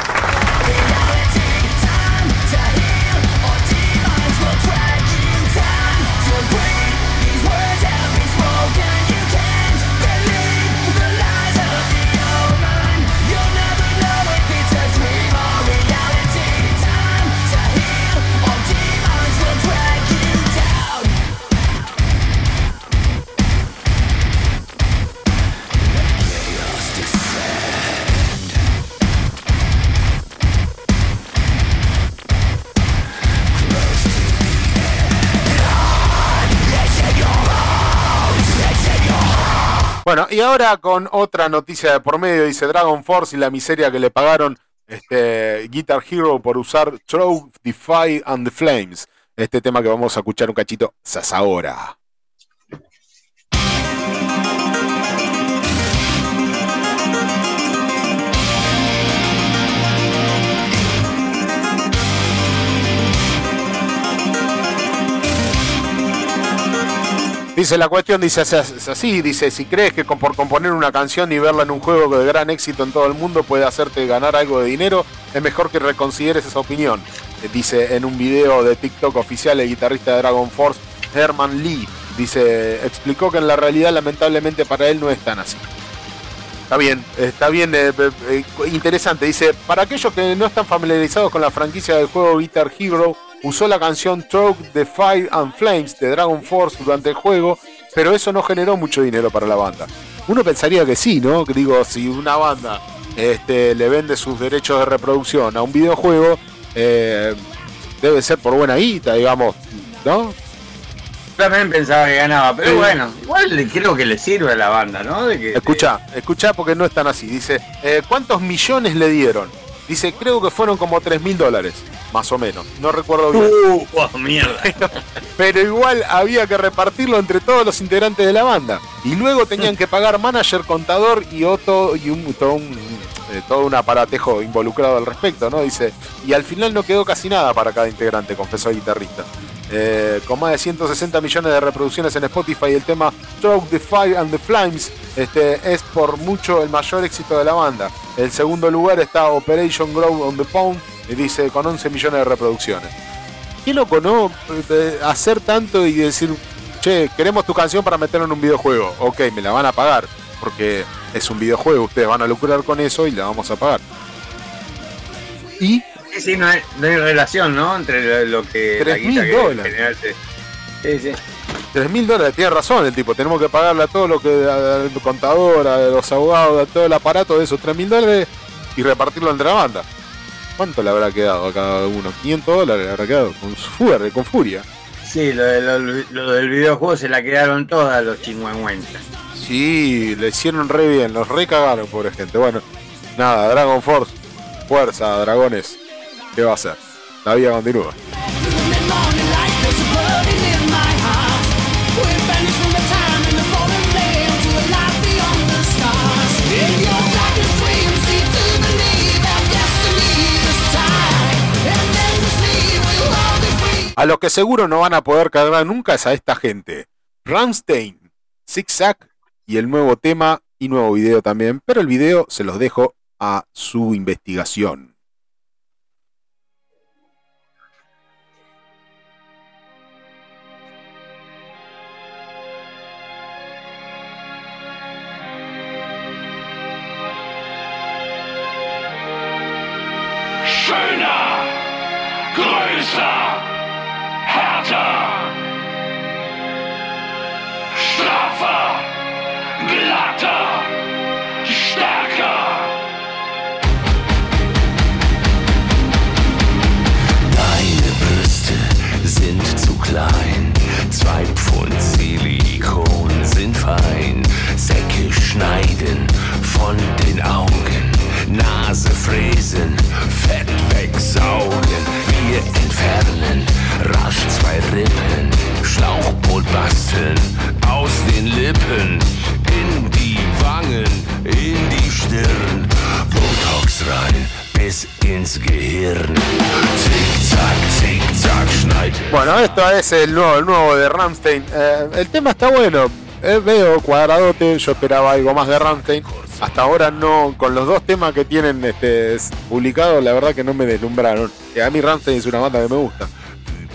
Bueno, y ahora con otra noticia de por medio, dice Dragon Force y la miseria que le pagaron este, Guitar Hero por usar Throw, Defy and the Flames. Este tema que vamos a escuchar un cachito sas ahora. Dice la cuestión, dice así, dice, si crees que por componer una canción y verla en un juego de gran éxito en todo el mundo puede hacerte ganar algo de dinero, es mejor que reconsideres esa opinión. Eh, Dice en un video de TikTok oficial el guitarrista de Dragon Force, Herman Lee, dice, explicó que en la realidad lamentablemente para él no es tan así. Está bien, está bien, eh, eh, interesante. Dice, para aquellos que no están familiarizados con la franquicia del juego Guitar Hero, usó la canción Throw the Fire and Flames de Dragon Force durante el juego, pero eso no generó mucho dinero para la banda. Uno pensaría que sí, ¿no? Que Digo, si una banda este, le vende sus derechos de reproducción a un videojuego, eh, debe ser por buena guita, digamos, ¿no? También pensaba que ganaba, pero Sí. bueno, igual creo que le sirve a la banda, ¿no? De que, Escucha, escucha porque no es tan así. Dice, eh, ¿cuántos millones le dieron? Dice, creo que fueron como 3 mil dólares, más o menos. No recuerdo bien. Uh, oh, mierda. Pero igual había que repartirlo entre todos los integrantes de la banda. Y luego tenían que pagar manager, contador y otro y un, todo, un, eh, todo un aparatejo involucrado al respecto, ¿no? Dice, y al final no quedó casi nada para cada integrante, confesó el guitarrista. Eh, con más de 160 millones de reproducciones en Spotify, el tema Stroke the Fire and the Flames este, es por mucho el mayor éxito de la banda. El segundo lugar está Operation Grow on the Pound, y dice con 11 millones de reproducciones. Qué loco, ¿no? Hacer tanto y decir, che, queremos tu canción para meterla en un videojuego. Ok, me la van a pagar, porque es un videojuego, ustedes van a lucrar con eso y la vamos a pagar. Y Sí, sí, no hay, no hay relación, ¿no? Entre lo, lo que la 3.000 guita que dólares. Sí, sí. 3 mil dólares, tiene razón el tipo, tenemos que pagarle a todo lo que, al contador, a los abogados, a todo el aparato de esos 3 mil dólares y repartirlo entre la banda. ¿Cuánto le habrá quedado a cada uno? 500 dólares le habrá quedado, con furia, con furia. Sí, lo, de- lo- lo del videojuego se la quedaron todas los chingüengüentas. Sí, le hicieron re bien, los recagaron, pobre gente. Bueno, nada, Dragon Force, fuerza, dragones. ¿Qué va a hacer? La vida continúa. A los que seguro no van a poder cargar nunca es a esta gente. Ramstein, Zigzag y el nuevo tema y nuevo video también, pero el video se los dejo a su investigación. Fein. Säcke schneiden von den Augen. Nase fräsen, Fett wegsaugen. Wir entfernen rasch zwei Rippen. Schlauchboot basteln aus den Lippen. In die Wangen, in die Stirn. Botox rein bis ins Gehirn. Zick-Zack, Zick-Zack, schneid. Bueno, esto es el nuevo, el nuevo de Ramstein. Eh, el tema está bueno. Eh, veo cuadradote, yo esperaba algo más de Ramstein. Hasta ahora no, con los dos temas que tienen este, publicados, la verdad que no me deslumbraron. A mí Ramstein es una banda que me gusta.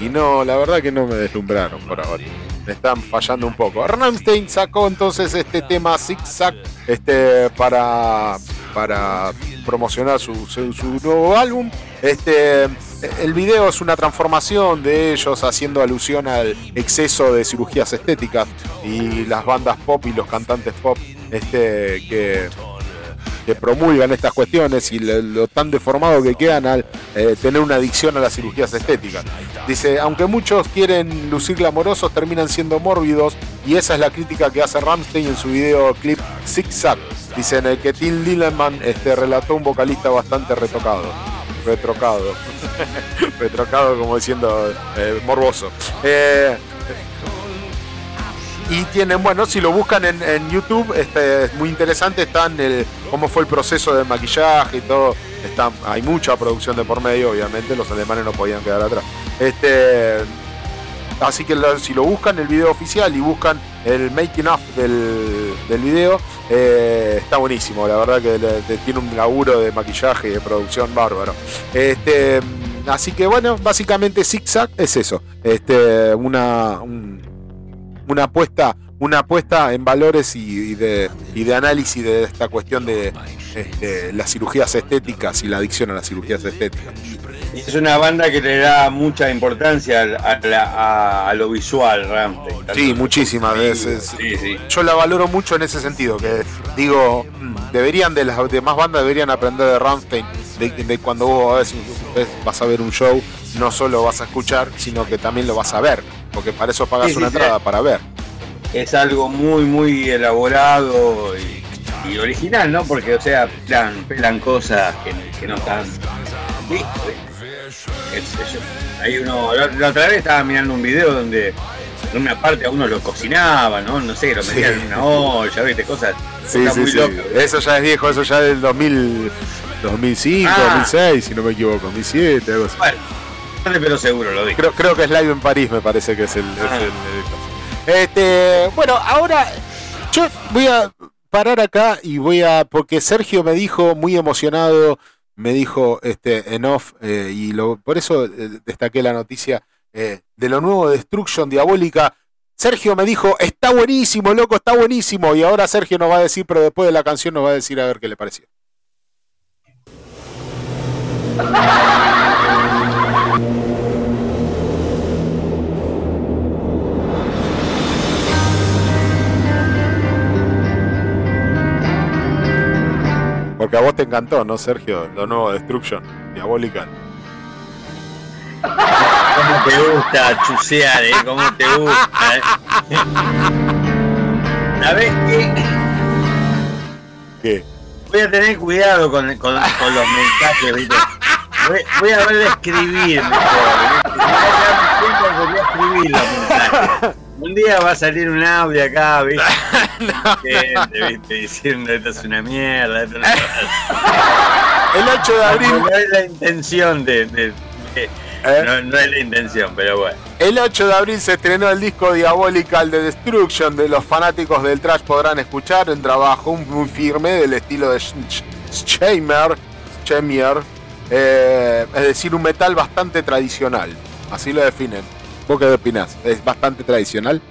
Y no, la verdad que no me deslumbraron por ahora. Me están fallando un poco. Ramstein sacó entonces este tema Zig Zag este, para, para promocionar su, su- su nuevo álbum. Este, el video es una transformación de ellos haciendo alusión al exceso de cirugías estéticas y las bandas pop y los cantantes pop este, que, promulgan estas cuestiones y lo, lo tan deformado que quedan al eh, tener una adicción a las cirugías estéticas. Dice, aunque muchos quieren lucir glamorosos, terminan siendo mórbidos y esa es la crítica que hace Ramstein en su videoclip Zig Zag. Dice, en el que Tim Lilleman este, relató un vocalista bastante retocado. Retrocado. Retrocado como diciendo eh, morboso. Eh, y tienen, bueno, si lo buscan en, YouTube, este, es muy interesante, están cómo fue el proceso de maquillaje y todo. Hay mucha producción de por medio, obviamente, los alemanes no podían quedar atrás. Este, así que si lo buscan el video oficial y buscan el making of del, del video, eh, está buenísimo. La verdad que tiene un laburo de maquillaje y de producción bárbaro. Este, así que bueno, básicamente Zigzag es eso. Este, una, un- una apuesta una apuesta en valores y, y de, y de análisis de esta cuestión de este, las cirugías estéticas y la adicción a las cirugías estéticas. Y Es una banda que le da mucha importancia a, la- a- a lo visual, Ramstein. Sí, muchísimas veces. Sí, sí. Yo la valoro mucho en ese sentido, que digo, deberían de las demás bandas deberían aprender de Rammstein, de, de cuando vos vas a ver un show, no solo vas a escuchar, sino que también lo vas a ver, porque para eso pagas Sí, una entrada, para ver. Es algo muy, muy elaborado y, y original, ¿no? Porque, o sea, pelan, pelan cosas que, que no están. Es- es- hay uno. La, la otra vez estaba mirando un video donde en una parte a uno lo cocinaba, ¿no? No sé, lo Sí. metían en una olla, ¿viste? Cosas. Sí, sí, muy sí. locas. Eso ya es viejo, eso ya es del 2000, 2005, Ah. 2006, si no me equivoco, 2007, algo así. Bueno, tarde pero seguro lo dije. Creo, creo que es Live en París, me parece que es el. es Ah. el- el caso. este, bueno, ahora yo voy a parar acá y voy a. Porque Sergio me dijo, muy emocionado, me dijo este, en off, eh, y por eso eh, destaqué la noticia eh, de lo nuevo de Destruction Diabólica. Sergio me dijo, está buenísimo, loco, está buenísimo. Y ahora Sergio nos va a decir, pero después de la canción nos va a decir a ver qué le pareció. Porque a vos te encantó, ¿no, Sergio? Lo nuevo de Destruction Diabólica. ¿Cómo te gusta chusear, eh? ¿Cómo te gusta? eh? ¿Sabés qué? ¿Qué? Voy a tener cuidado con, con- con los mensajes, ¿viste? Voy, voy a ver de escribir mejor. voy a escribir los mensajes. Un día va a salir un audio acá, ¿viste? Gente, ¿viste? Diciendo esto es una mierda. Esto no, El 8 de abril. no es la intención de. de- de- ¿Eh? no, no es la intención, pero bueno. El 8 de abril se estrenó el disco Diabolical de Destruction, de los fanáticos del trash podrán escuchar un trabajo muy firme del estilo de Shamer, Shemier, eh, es decir, un metal bastante tradicional, así lo definen. ¿Vos qué opinás? ¿Es bastante tradicional?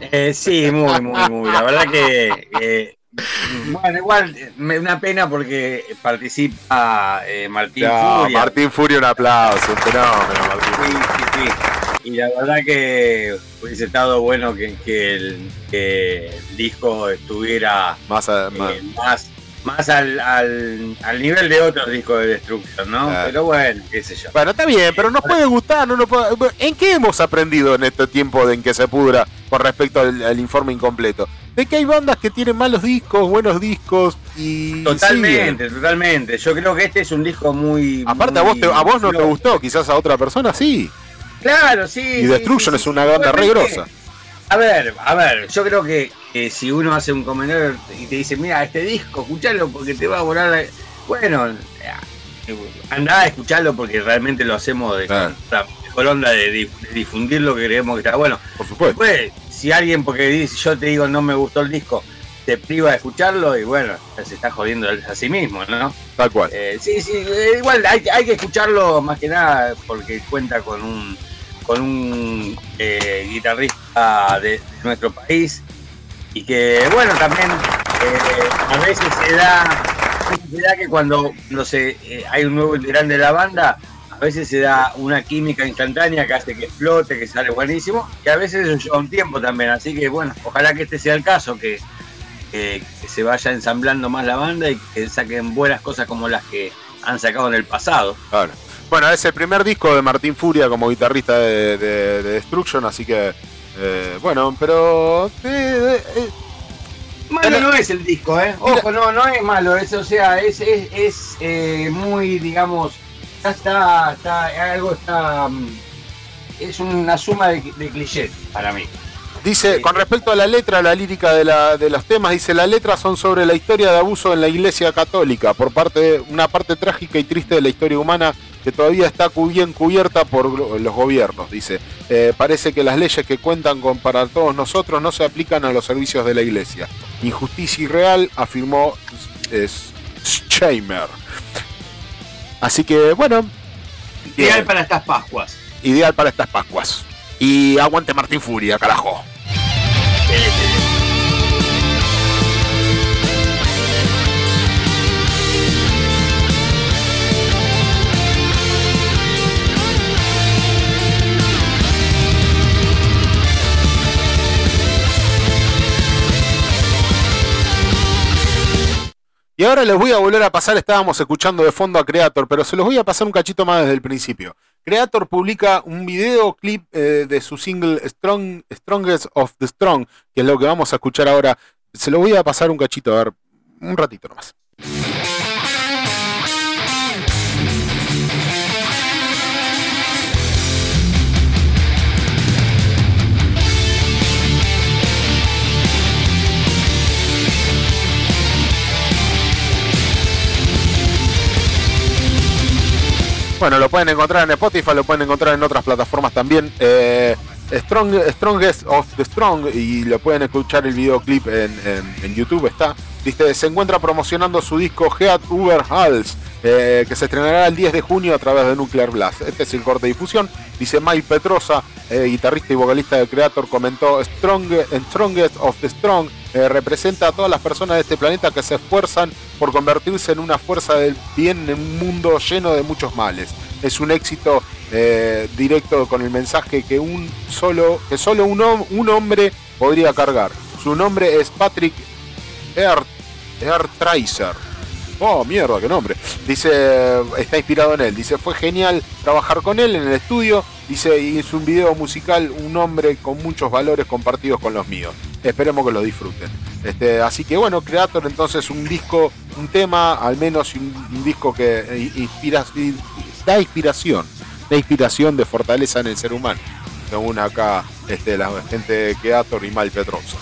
Eh, sí, muy, muy, muy. La verdad que eh, Bueno, igual, me una pena porque participa eh, Martín No, Furia. Martín Furia, un aplauso, un fenómeno, Martín. Sí, sí, sí. Y la verdad que hubiese estado bueno que, que el, que el disco estuviera Más, a- eh, más- más, más al, al, al nivel de otros discos de Destruction, ¿no? Claro. Pero bueno, qué sé yo. Bueno, está bien, pero nos puede gustar, no nos puede- ¿En qué hemos aprendido en este tiempo de en que se pudra con respecto al, al informe incompleto? De que hay bandas que tienen malos discos, buenos discos y siguen. Totalmente, totalmente. Yo creo que este es un disco muy. Aparte a vos, te- a vos no te gustó, quizás a otra persona sí. Claro, sí. Y Destruction sí, es una banda re grosa. A ver, a ver, yo creo que, que si uno hace un comentario y te dice, mira, este disco, escuchalo porque te va a volar. la-". Bueno, eh, andá a escucharlo porque realmente lo hacemos de, Claro. la mejor onda de, dif- de difundir lo que creemos que está bueno. Por supuesto. Después, si alguien, porque dice, yo te digo no me gustó el disco, te priva de escucharlo y bueno, se está jodiendo a sí mismo, ¿no? Tal cual. Eh, sí, sí, eh, igual hay, que- hay que escucharlo más que nada porque cuenta con un con un eh, guitarrista de, de nuestro país y que bueno también eh, a veces se da se da que cuando no sé eh, hay un nuevo integrante de la banda a veces se da una química instantánea que hace que explote, que sale buenísimo, y a veces eso lleva un tiempo también, así que bueno, ojalá que este sea el caso, que, se vaya ensamblando más la banda y que saquen buenas cosas como las que han sacado en el pasado. Claro. Bueno, es el primer disco de Martín Furia como guitarrista de Destruction, así que. Eh, bueno, pero. eh, eh, Malo no es el disco, ¿eh? Ojo, no, no es malo, es, o sea, es, es, es, eh, muy, digamos, ya está, está, algo está, mm, es una suma de, de clichés para mí. Dice, con respecto a la letra, la lírica de, la- de los temas, dice, las letras son sobre la historia de abuso en la iglesia católica, por parte de una parte trágica y triste de la historia humana que todavía está bien cubierta por los gobiernos, dice. Eh, parece que las leyes que cuentan con para todos nosotros no se aplican a los servicios de la iglesia. Injusticia irreal, afirmó es, Scheimer. Así que, bueno, Ideal bien, para estas Pascuas. ideal para estas Pascuas. Y aguante Martín Furia, carajo. Y ahora les voy a volver a pasar, estábamos escuchando de fondo a Creator, pero se los voy a pasar un cachito más desde el principio. Creator publica un videoclip eh, de su single Strong, Strongest of the Strong, que es lo que vamos a escuchar ahora. Se lo voy a pasar un cachito, a ver, un ratito nomás. Bueno, lo pueden encontrar en Spotify, lo pueden encontrar en otras plataformas también. Eh, Strong, Strongest of the Strong y lo pueden escuchar el videoclip en, YouTube está. Dice, se encuentra promocionando su disco Head Uber Hals, eh, que se estrenará el 10 de junio a través de Nuclear Blast. Este es el corte de difusión. Dice Mike Petrosa, eh, guitarrista y vocalista de Creator, comentó Strong, Strongest of the Strong eh, representa a todas las personas de este planeta que se esfuerzan por convertirse en una fuerza del bien en un mundo lleno de muchos males. Es un éxito eh, directo con el mensaje que un solo, que solo un, un hombre podría cargar. Su nombre es Patrick Earth, Tracer. Oh, mierda, qué nombre. Dice, está inspirado en él. Dice, fue genial trabajar con él en el estudio. Dice, y es un video musical, un hombre con muchos valores compartidos con los míos. Esperemos que lo disfruten. Este, así que bueno, Creator entonces un disco, un tema, al menos un, un disco que eh, inspira, da inspiración, da inspiración de fortaleza en el ser humano. Según acá este, la gente de Creator y Mal Petrosa.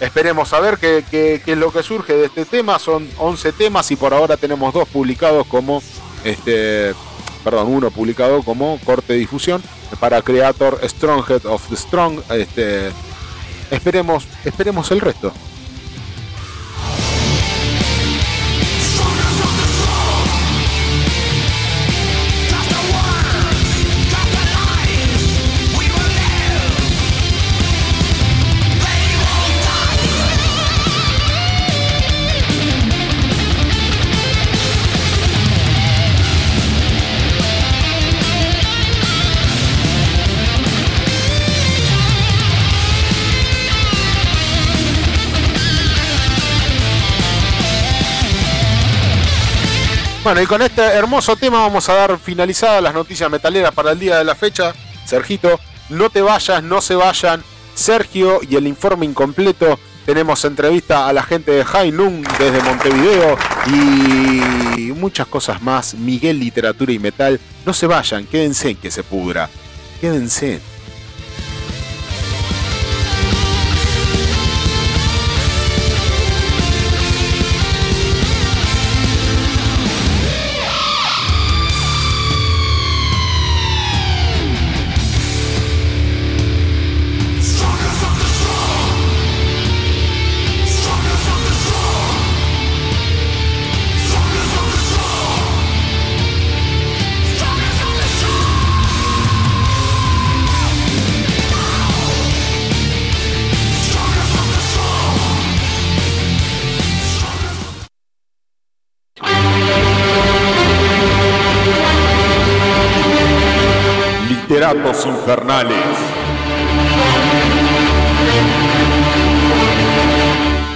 Esperemos a ver qué es lo que surge de este tema. Son 11 temas y por ahora tenemos dos publicados como, este, perdón, uno publicado como corte de difusión para Creator Stronghead of the Strong. Este, esperemos, esperemos el resto. Bueno, y con este hermoso tema vamos a dar finalizadas las noticias metaleras para el día de la fecha. Sergito, no te vayas, no se vayan. Sergio y el informe incompleto. Tenemos entrevista a la gente de Noon desde Montevideo y muchas cosas más. Miguel Literatura y Metal. No se vayan, quédense en que se pudra. Quédense.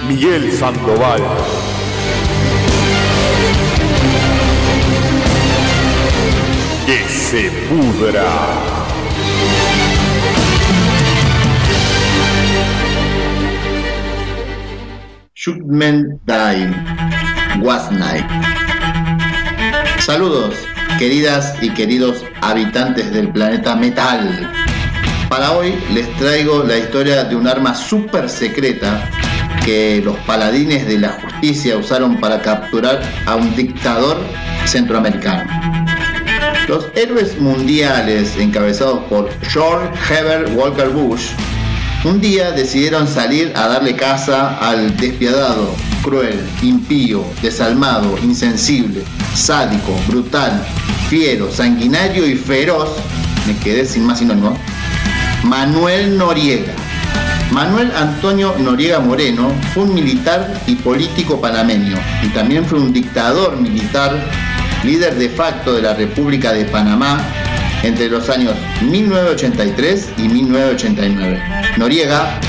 Miguel Sandoval. Que se pudra. Shipment Die, Was Night. Saludos, queridas y queridos habitantes del planeta Metal. Para hoy les traigo la historia de un arma súper secreta que los paladines de la justicia usaron para capturar a un dictador centroamericano. Los héroes mundiales encabezados por George Herbert Walker Bush un día decidieron salir a darle caza al despiadado, cruel, impío, desalmado, insensible, sádico, brutal, fiero, sanguinario y feroz, me quedé sin más sinónimo, Manuel Noriega. Manuel Antonio Noriega Moreno fue un militar y político panameño y también fue un dictador militar, líder de facto de la República de Panamá entre los años 1983 y 1989. Noriega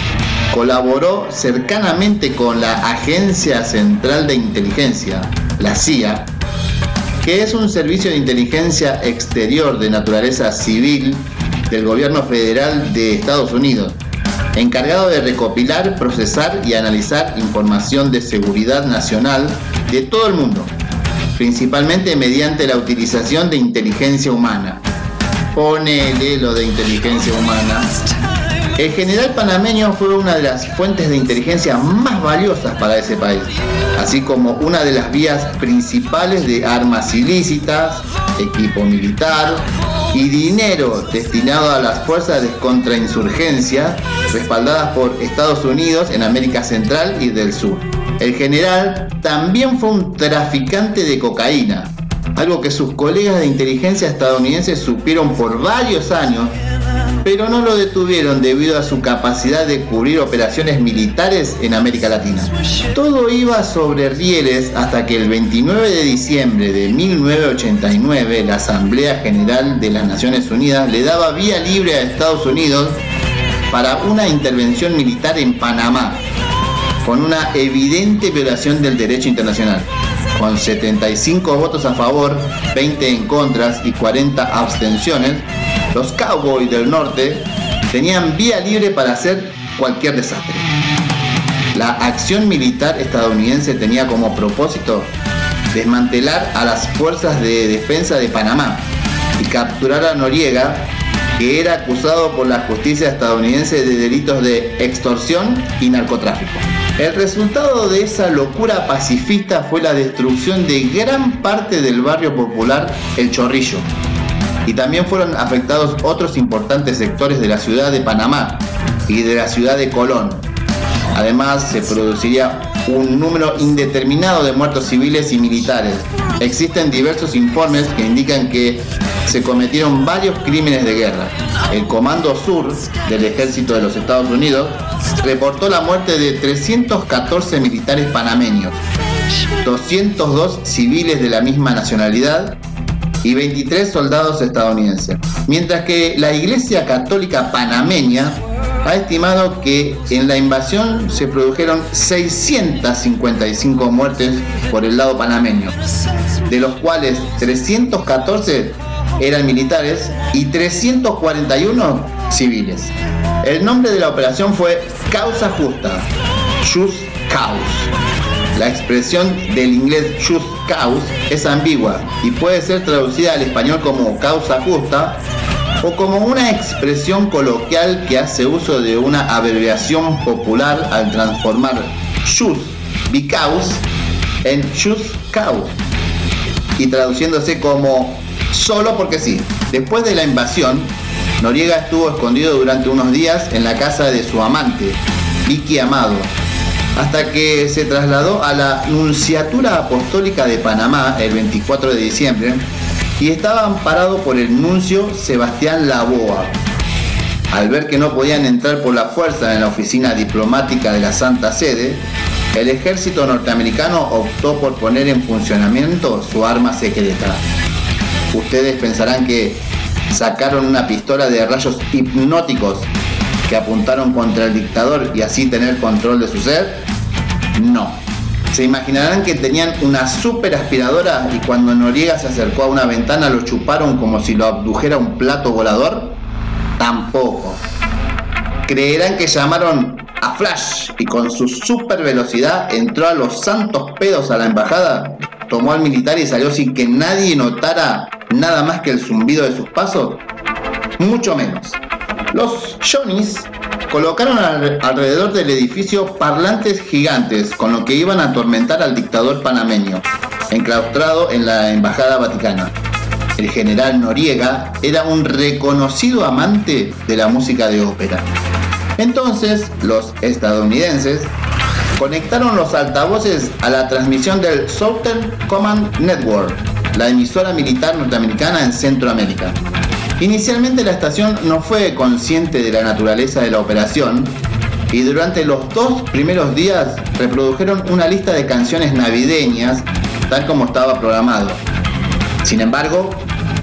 colaboró cercanamente con la Agencia Central de Inteligencia, la CIA, que es un servicio de inteligencia exterior de naturaleza civil del gobierno federal de Estados Unidos, encargado de recopilar, procesar y analizar información de seguridad nacional de todo el mundo, principalmente mediante la utilización de inteligencia humana. Ponele lo de inteligencia humana. El general panameño fue una de las fuentes de inteligencia más valiosas para ese país, así como una de las vías principales de armas ilícitas, equipo militar y dinero destinado a las fuerzas de contrainsurgencia respaldadas por Estados Unidos en América Central y del Sur. El general también fue un traficante de cocaína, algo que sus colegas de inteligencia estadounidenses supieron por varios años, pero no lo detuvieron debido a su capacidad de cubrir operaciones militares en América Latina. Todo iba sobre rieles hasta que el 29 de diciembre de 1989 la Asamblea General de las Naciones Unidas le daba vía libre a Estados Unidos para una intervención militar en Panamá, con una evidente violación del derecho internacional con 75 votos a favor, 20 en contras y 40 abstenciones, los Cowboys del Norte tenían vía libre para hacer cualquier desastre. La acción militar estadounidense tenía como propósito desmantelar a las fuerzas de defensa de Panamá y capturar a Noriega, que era acusado por la justicia estadounidense de delitos de extorsión y narcotráfico. El resultado de esa locura pacifista fue la destrucción de gran parte del barrio popular El Chorrillo. Y también fueron afectados otros importantes sectores de la ciudad de Panamá y de la ciudad de Colón. Además, se produciría un número indeterminado de muertos civiles y militares. Existen diversos informes que indican que se cometieron varios crímenes de guerra. El Comando Sur del Ejército de los Estados Unidos reportó la muerte de 314 militares panameños, 202 civiles de la misma nacionalidad y 23 soldados estadounidenses. Mientras que la Iglesia Católica Panameña ha estimado que en la invasión se produjeron 655 muertes por el lado panameño, de los cuales 314 eran militares y 341 civiles. El nombre de la operación fue Causa Justa, Just Cause. La expresión del inglés just cause es ambigua y puede ser traducida al español como causa justa o como una expresión coloquial que hace uso de una abreviación popular al transformar just because en just cause y traduciéndose como solo porque sí. Después de la invasión, Noriega estuvo escondido durante unos días en la casa de su amante, Vicky Amado, hasta que se trasladó a la Nunciatura Apostólica de Panamá el 24 de diciembre y estaba amparado por el nuncio Sebastián Laboa. Al ver que no podían entrar por la fuerza en la oficina diplomática de la Santa Sede, el ejército norteamericano optó por poner en funcionamiento su arma secreta. Ustedes pensarán que sacaron una pistola de rayos hipnóticos que apuntaron contra el dictador y así tener control de su ser? No. Se imaginarán que tenían una super aspiradora y cuando Noriega se acercó a una ventana lo chuparon como si lo abdujera un plato volador? Tampoco. Creerán que llamaron a Flash y con su super velocidad entró a los santos pedos a la embajada, tomó al militar y salió sin que nadie notara nada más que el zumbido de sus pasos? Mucho menos. Los Johnnies colocaron al- alrededor del edificio parlantes gigantes con lo que iban a atormentar al dictador panameño, enclaustrado en la embajada vaticana. El general Noriega era un reconocido amante de la música de ópera. Entonces, los estadounidenses conectaron los altavoces a la transmisión del Southern Command Network, la emisora militar norteamericana en Centroamérica. Inicialmente la estación no fue consciente de la naturaleza de la operación y durante los dos primeros días reprodujeron una lista de canciones navideñas tal como estaba programado. Sin embargo,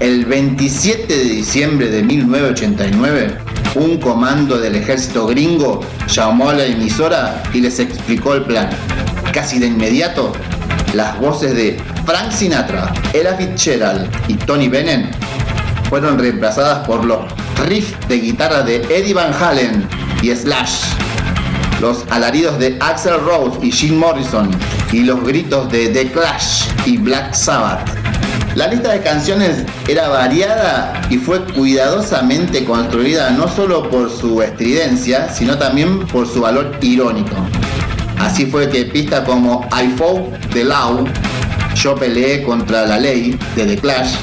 el 27 de diciembre de 1989, un comando del ejército gringo llamó a la emisora y les explicó el plan. Casi de inmediato, las voces de Frank Sinatra, Ella Fitzgerald y Tony Bennett fueron reemplazadas por los riffs de guitarra de Eddie Van Halen y Slash, los alaridos de Axel Rose y Jim Morrison y los gritos de The Clash y Black Sabbath. La lista de canciones era variada y fue cuidadosamente construida no solo por su estridencia, sino también por su valor irónico. Así fue que pistas como I Fought the Law, Yo peleé contra la ley de The Clash,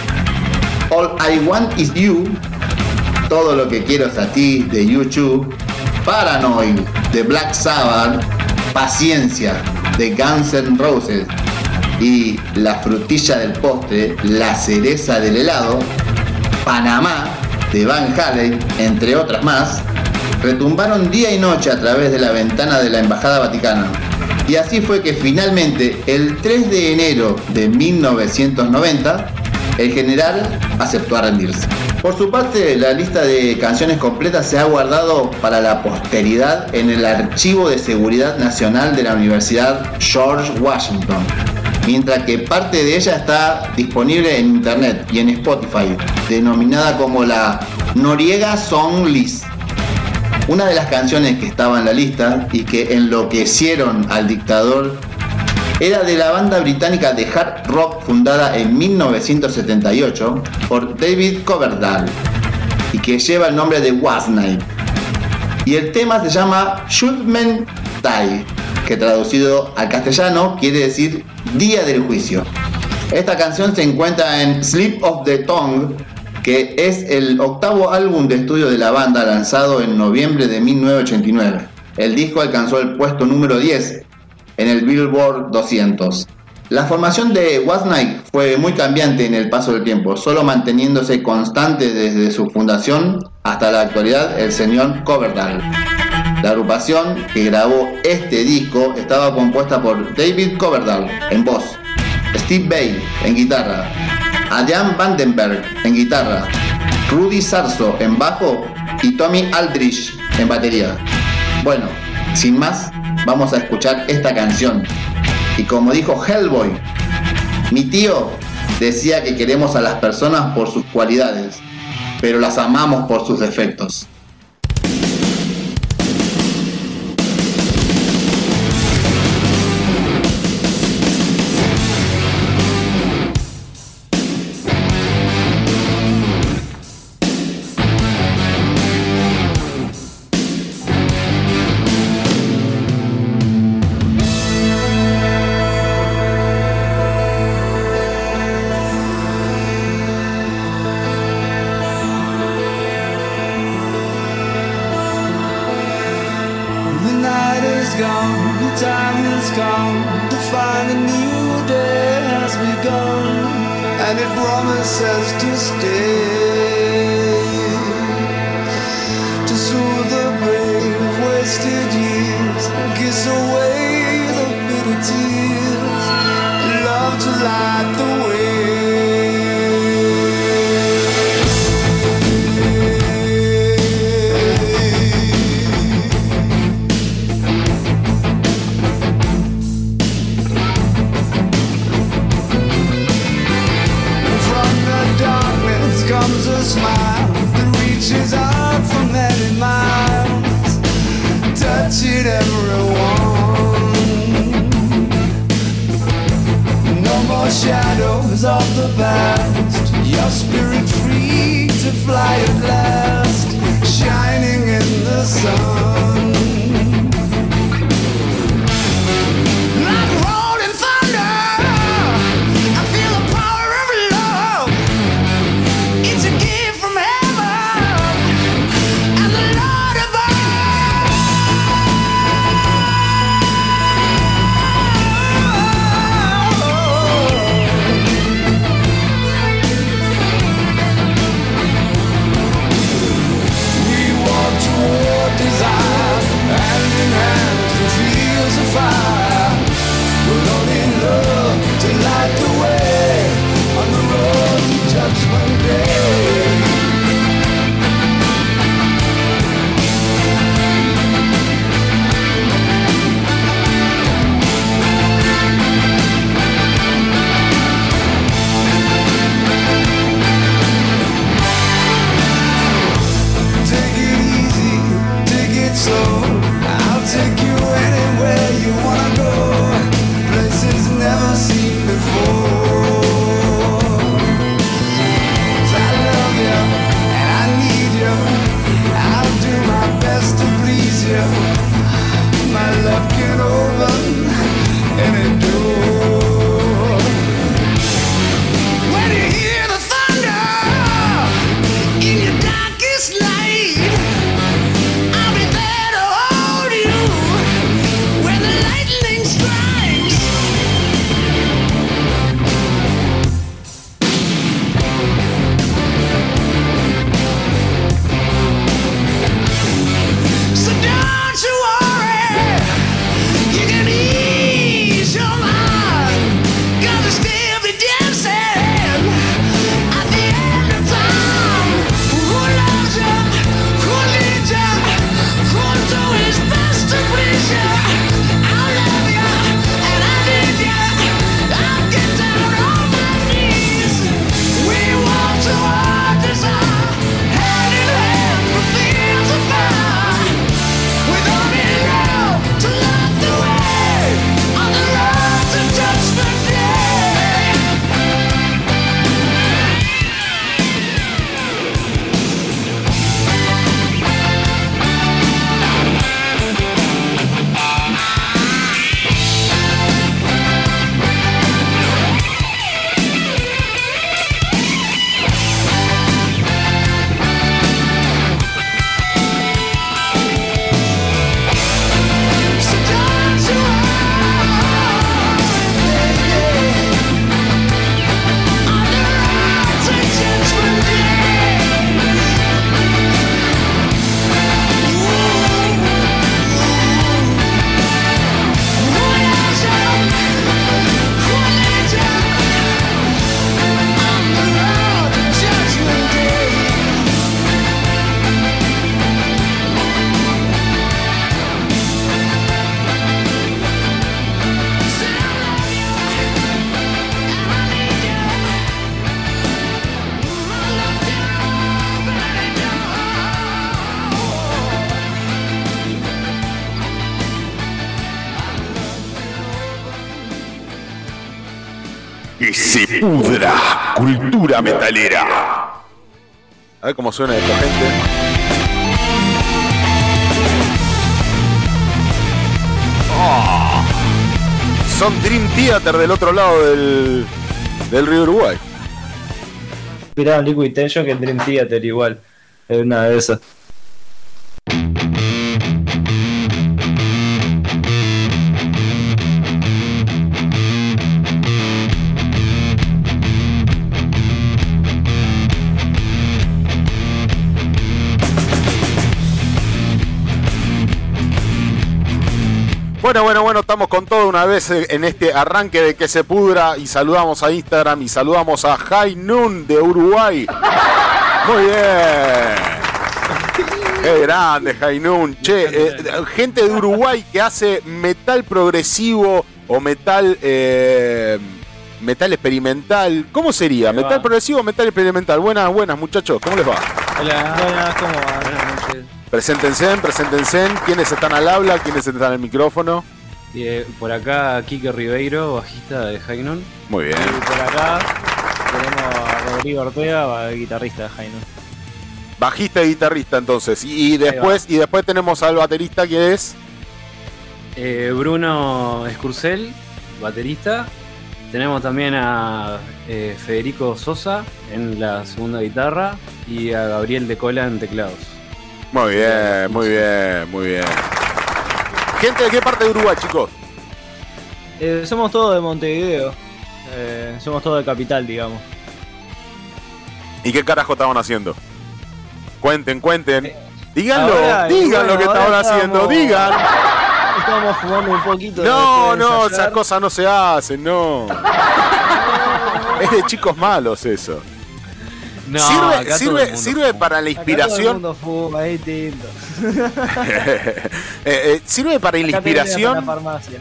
All I Want Is You, Todo lo que quiero es a ti de YouTube, Paranoid de Black Sabbath, Paciencia de Guns N' Roses y la frutilla del postre, la cereza del helado, Panamá de Van Halen, entre otras más, retumbaron día y noche a través de la ventana de la Embajada Vaticana. Y así fue que finalmente, el 3 de enero de 1990, el general aceptó a rendirse. Por su parte, la lista de canciones completas se ha guardado para la posteridad en el Archivo de Seguridad Nacional de la Universidad George Washington, mientras que parte de ella está disponible en internet y en Spotify, denominada como la Noriega Song List. Una de las canciones que estaba en la lista y que enloquecieron al dictador era de la banda británica de hard rock fundada en 1978 por David Coverdale y que lleva el nombre de Wasnight. Y el tema se llama Should Men Die, que traducido al castellano quiere decir Día del Juicio. Esta canción se encuentra en Slip of the Tongue, que es el octavo álbum de estudio de la banda lanzado en noviembre de 1989. El disco alcanzó el puesto número 10 en el Billboard 200. La formación de What's fue muy cambiante en el paso del tiempo, solo manteniéndose constante desde su fundación hasta la actualidad el señor Coverdale. La agrupación que grabó este disco estaba compuesta por David Coverdale en voz, Steve Bay en guitarra, Adam Vandenberg en guitarra, Rudy Sarso en bajo y Tommy Aldrich en batería. Bueno, sin más, vamos a escuchar esta canción. Y como dijo Hellboy, mi tío decía que queremos a las personas por sus cualidades, pero las amamos por sus defectos. Cultura metalera. A ver cómo suena esta gente. Ah. Son Dream Theater del otro lado del, del río Uruguay. Mirá, Liquid Tension que Dream Theater igual. Es una de esas. Vez en este arranque de que se pudra y saludamos a Instagram y saludamos a High Noon de Uruguay. Muy bien. Qué grande, Noon. Che, eh, gente de Uruguay que hace metal progresivo o metal eh, metal experimental. ¿Cómo sería? Va. ¿Metal progresivo o metal experimental? Buenas, buenas muchachos. ¿Cómo les va? Hola, buenas, ¿cómo va? Buenas noches. Preséntense, preséntense. ¿Quiénes están al habla? ¿Quiénes están al micrófono? Eh, por acá, Kike Ribeiro, bajista de Hainon. Muy bien. Y por acá tenemos a Rodrigo Ortega, guitarrista de Hainon. Bajista y guitarrista entonces. Y, y después, y después tenemos al baterista que es. Eh, Bruno Escurcel, baterista. Tenemos también a eh, Federico Sosa en la segunda guitarra y a Gabriel de Cola en teclados. Muy bien, muy bien, muy bien. Gente de qué parte de Uruguay, chicos? Eh, somos todos de Montevideo. Eh, somos todos de capital, digamos. ¿Y qué carajo estaban haciendo? Cuenten, cuenten. Díganlo, Ahora, digan lo que estaban haciendo, digan. Estamos fumando un poquito. No, de no, esas cosas no se hacen, no. Es de chicos malos eso. No, sirve acá todo sirve, para la Acá todo el inspiración. mundo fuma, es. Eh, eh, sirve para la Acá inspiración. La farmacia.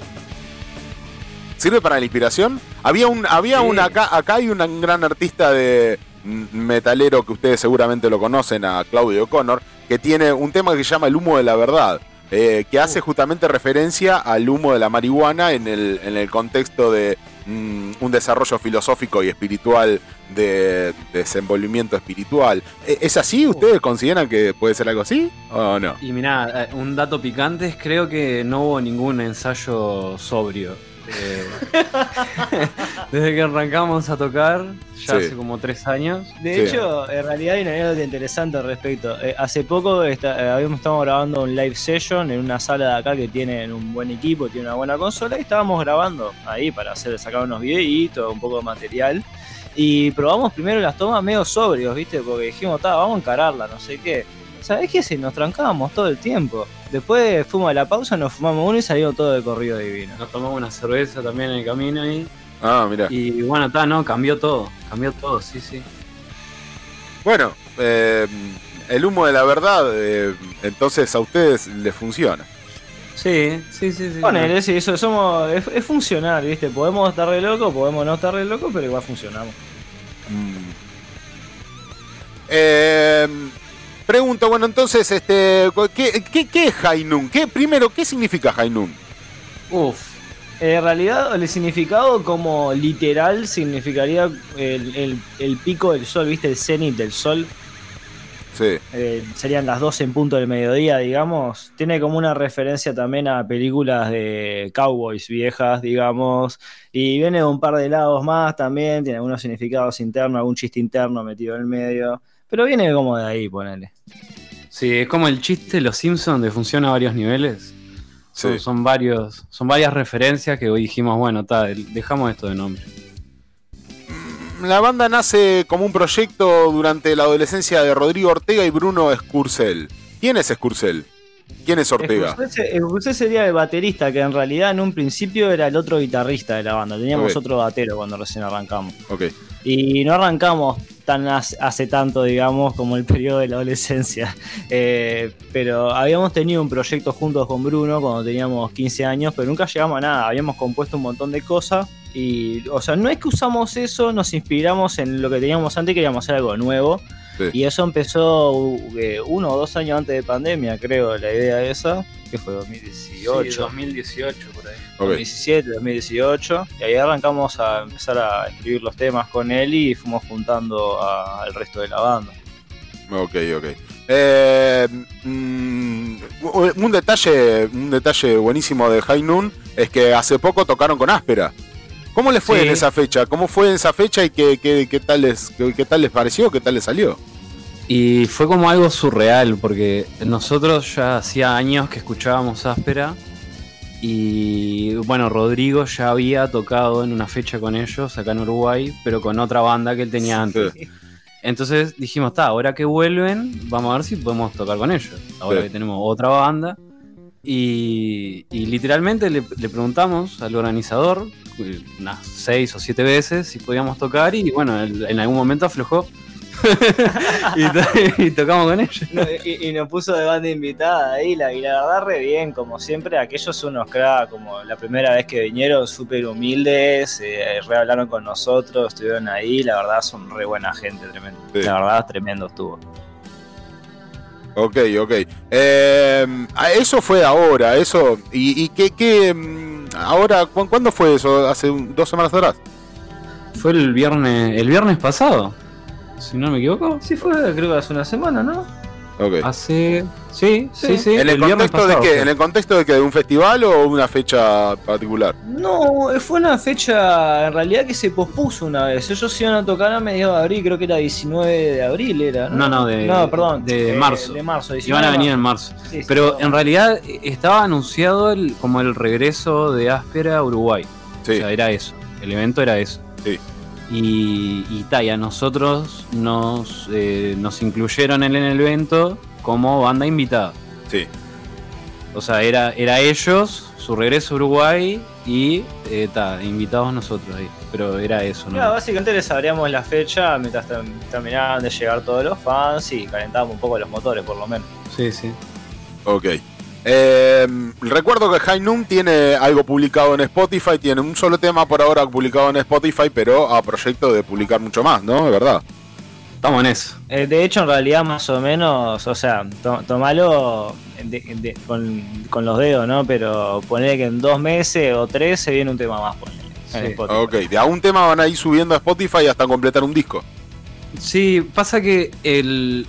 ¿Sirve para la inspiración? Había un, había Sí. un acá, acá hay un gran artista de metalero que ustedes seguramente lo conocen, a Claudio Connor, que tiene un tema que se llama El humo de la verdad, eh, que hace justamente referencia al humo de la marihuana en el, en el contexto de un desarrollo filosófico y espiritual de, desenvolvimiento espiritual. ¿E- ¿Es así? ¿Ustedes consideran que puede ser algo así o no? Y mirá, eh, un dato picante es creo que no hubo ningún ensayo sobrio. Eh, desde que arrancamos a tocar, ya Sí. hace como tres años. De Sí. hecho, en realidad hay una anécdota interesante al respecto. Eh, hace poco está- eh, habíamos estado grabando un live session en una sala de acá que tienen un buen equipo, tiene una buena consola y estábamos grabando ahí para hacer sacar unos videitos, un poco de material. Y probamos primero las tomas medio sobrios, ¿viste? Porque dijimos, "Ta, vamos a encararla, no sé qué. ¿Sabés qué? Si nos trancábamos todo el tiempo. Después fuimos a la pausa, nos fumamos uno y salimos todo de corrido divino. Nos tomamos una cerveza también en el camino ahí. Ah, mira. Y bueno, está, no, cambió todo. Cambió todo, sí, sí. Bueno, eh, el humo de la verdad, eh, entonces a ustedes les funciona. Sí, sí, sí, sí. Ponele, sí, eso somos, es, es funcional, ¿viste? Podemos estar re loco, podemos no estar re loco, pero igual funcionamos. Eh, pregunto, bueno, entonces, este, ¿qué, qué, qué es Hainun? ¿Qué, primero, ¿qué significa Hainun? Uf. En realidad, el significado como literal significaría el, el- el pico del sol, ¿viste? El cenit del sol. Sí. Eh, serían las 12 en punto del mediodía, digamos. Tiene como una referencia también a películas de cowboys viejas, digamos. Y viene de un par de lados más también. Tiene algunos significados internos, algún chiste interno metido en el medio. Pero viene como de ahí, ponele. Sí, es como el chiste de los Simpsons de funciona a varios niveles. Son, Sí. son varios, son varias referencias que hoy dijimos, bueno, está, dejamos esto de nombre. La banda nace como un proyecto durante la adolescencia de Rodrigo Ortega y Bruno Escurcel. ¿Quién es Escurcel? ¿Quién es Ortega? Escurcé sería el baterista, que en realidad en un principio era el otro guitarrista de la banda. Teníamos otro batero cuando recién arrancamos. Ok. Y no arrancamos tan hace, hace tanto, digamos, como el periodo de la adolescencia. Eh, pero habíamos tenido un proyecto juntos con Bruno cuando teníamos 15 años, pero nunca llegamos a nada. Habíamos compuesto un montón de cosas. Y, o sea, no es que usamos eso, nos inspiramos en lo que teníamos antes, queríamos hacer algo nuevo. Sí. Y eso empezó uh, eh, uno o dos años antes de pandemia, creo, la idea esa, que fue 2018. Sí, 2018 por ahí. Ok. 2017, 2018, y ahí arrancamos a empezar a escribir los temas con él y fuimos juntando a- al resto de la banda. Ok, ok. Eh, mm, un detalle, un detalle buenísimo de High Noon es que hace poco tocaron con Áspera. ¿Cómo les fue Sí. en esa fecha? ¿Cómo fue en esa fecha y qué, qué- qué tal les, qué, qué tal les pareció? ¿Qué tal les salió? Y fue como algo surreal, porque nosotros ya hacía años que escuchábamos Áspera. Y bueno, Rodrigo ya había tocado en una fecha con ellos acá en Uruguay, pero con otra banda que él tenía antes. Entonces dijimos, está, ahora que vuelven, vamos a ver si podemos tocar con ellos. Ahora Sí. que tenemos otra banda. Y, y literalmente le, le preguntamos al organizador unas seis o siete veces si podíamos tocar y bueno, él en algún momento aflojó y, to- y tocamos con ellos. No, y, y nos puso de banda invitada ahí, la, y la verdad re bien, como siempre, aquellos son unos cracks, como la primera vez que vinieron, súper humildes, eh, re hablaron con nosotros, estuvieron ahí, la verdad son re buena gente, tremendo. Sí. La verdad, tremendo estuvo. Ok, ok. Eh, eso fue ahora, eso. ¿Y, y qué, qué, mm, ahora, ¿cu- cuándo fue eso? ¿Hace un- dos semanas atrás? Fue el viernes, el viernes pasado, si no me equivoco. Sí fue, creo que hace una semana, ¿no? Ok. Hace. Sí, sí, sí. Sí. ¿En el, contexto de qué? ¿En el contexto de que de un festival o una fecha particular? No, fue una fecha en realidad que se pospuso una vez. Ellos iban a tocar a mediados de abril, creo que era 19 de abril, era. No, no, de, No, perdón. de eh, marzo. De marzo, 19 Iban a venir en marzo. Sí, sí, Pero no. en realidad eh, estaba anunciado el, como el regreso de Áspera a Uruguay. Sí. O sea, era eso. El evento era eso. Sí. Y, y, ta, y a nosotros nos, eh, nos incluyeron en el evento como banda invitada. Sí. O sea, era, era ellos, su regreso a Uruguay y eh, ta, invitados nosotros ahí. Pero era eso, ¿no? Claro, básicamente les abríamos la fecha mientras ter- terminaban de llegar todos los fans y calentábamos un poco los motores, por lo menos. Sí, sí. Ok. Eh, recuerdo que High Noon tiene algo publicado en Spotify, tiene un solo tema por ahora publicado en Spotify, pero a proyecto de publicar mucho más, ¿no? ¿De verdad? Estamos en eso. Eh, de hecho, en realidad, más o menos, o sea, to- tomalo de- de- con, con los dedos, ¿no? Pero poner que en dos meses o tres se viene un tema más, ponele, Sí. Spotify. Ok, de a un tema van a ir subiendo a Spotify hasta completar un disco. Sí, pasa que el,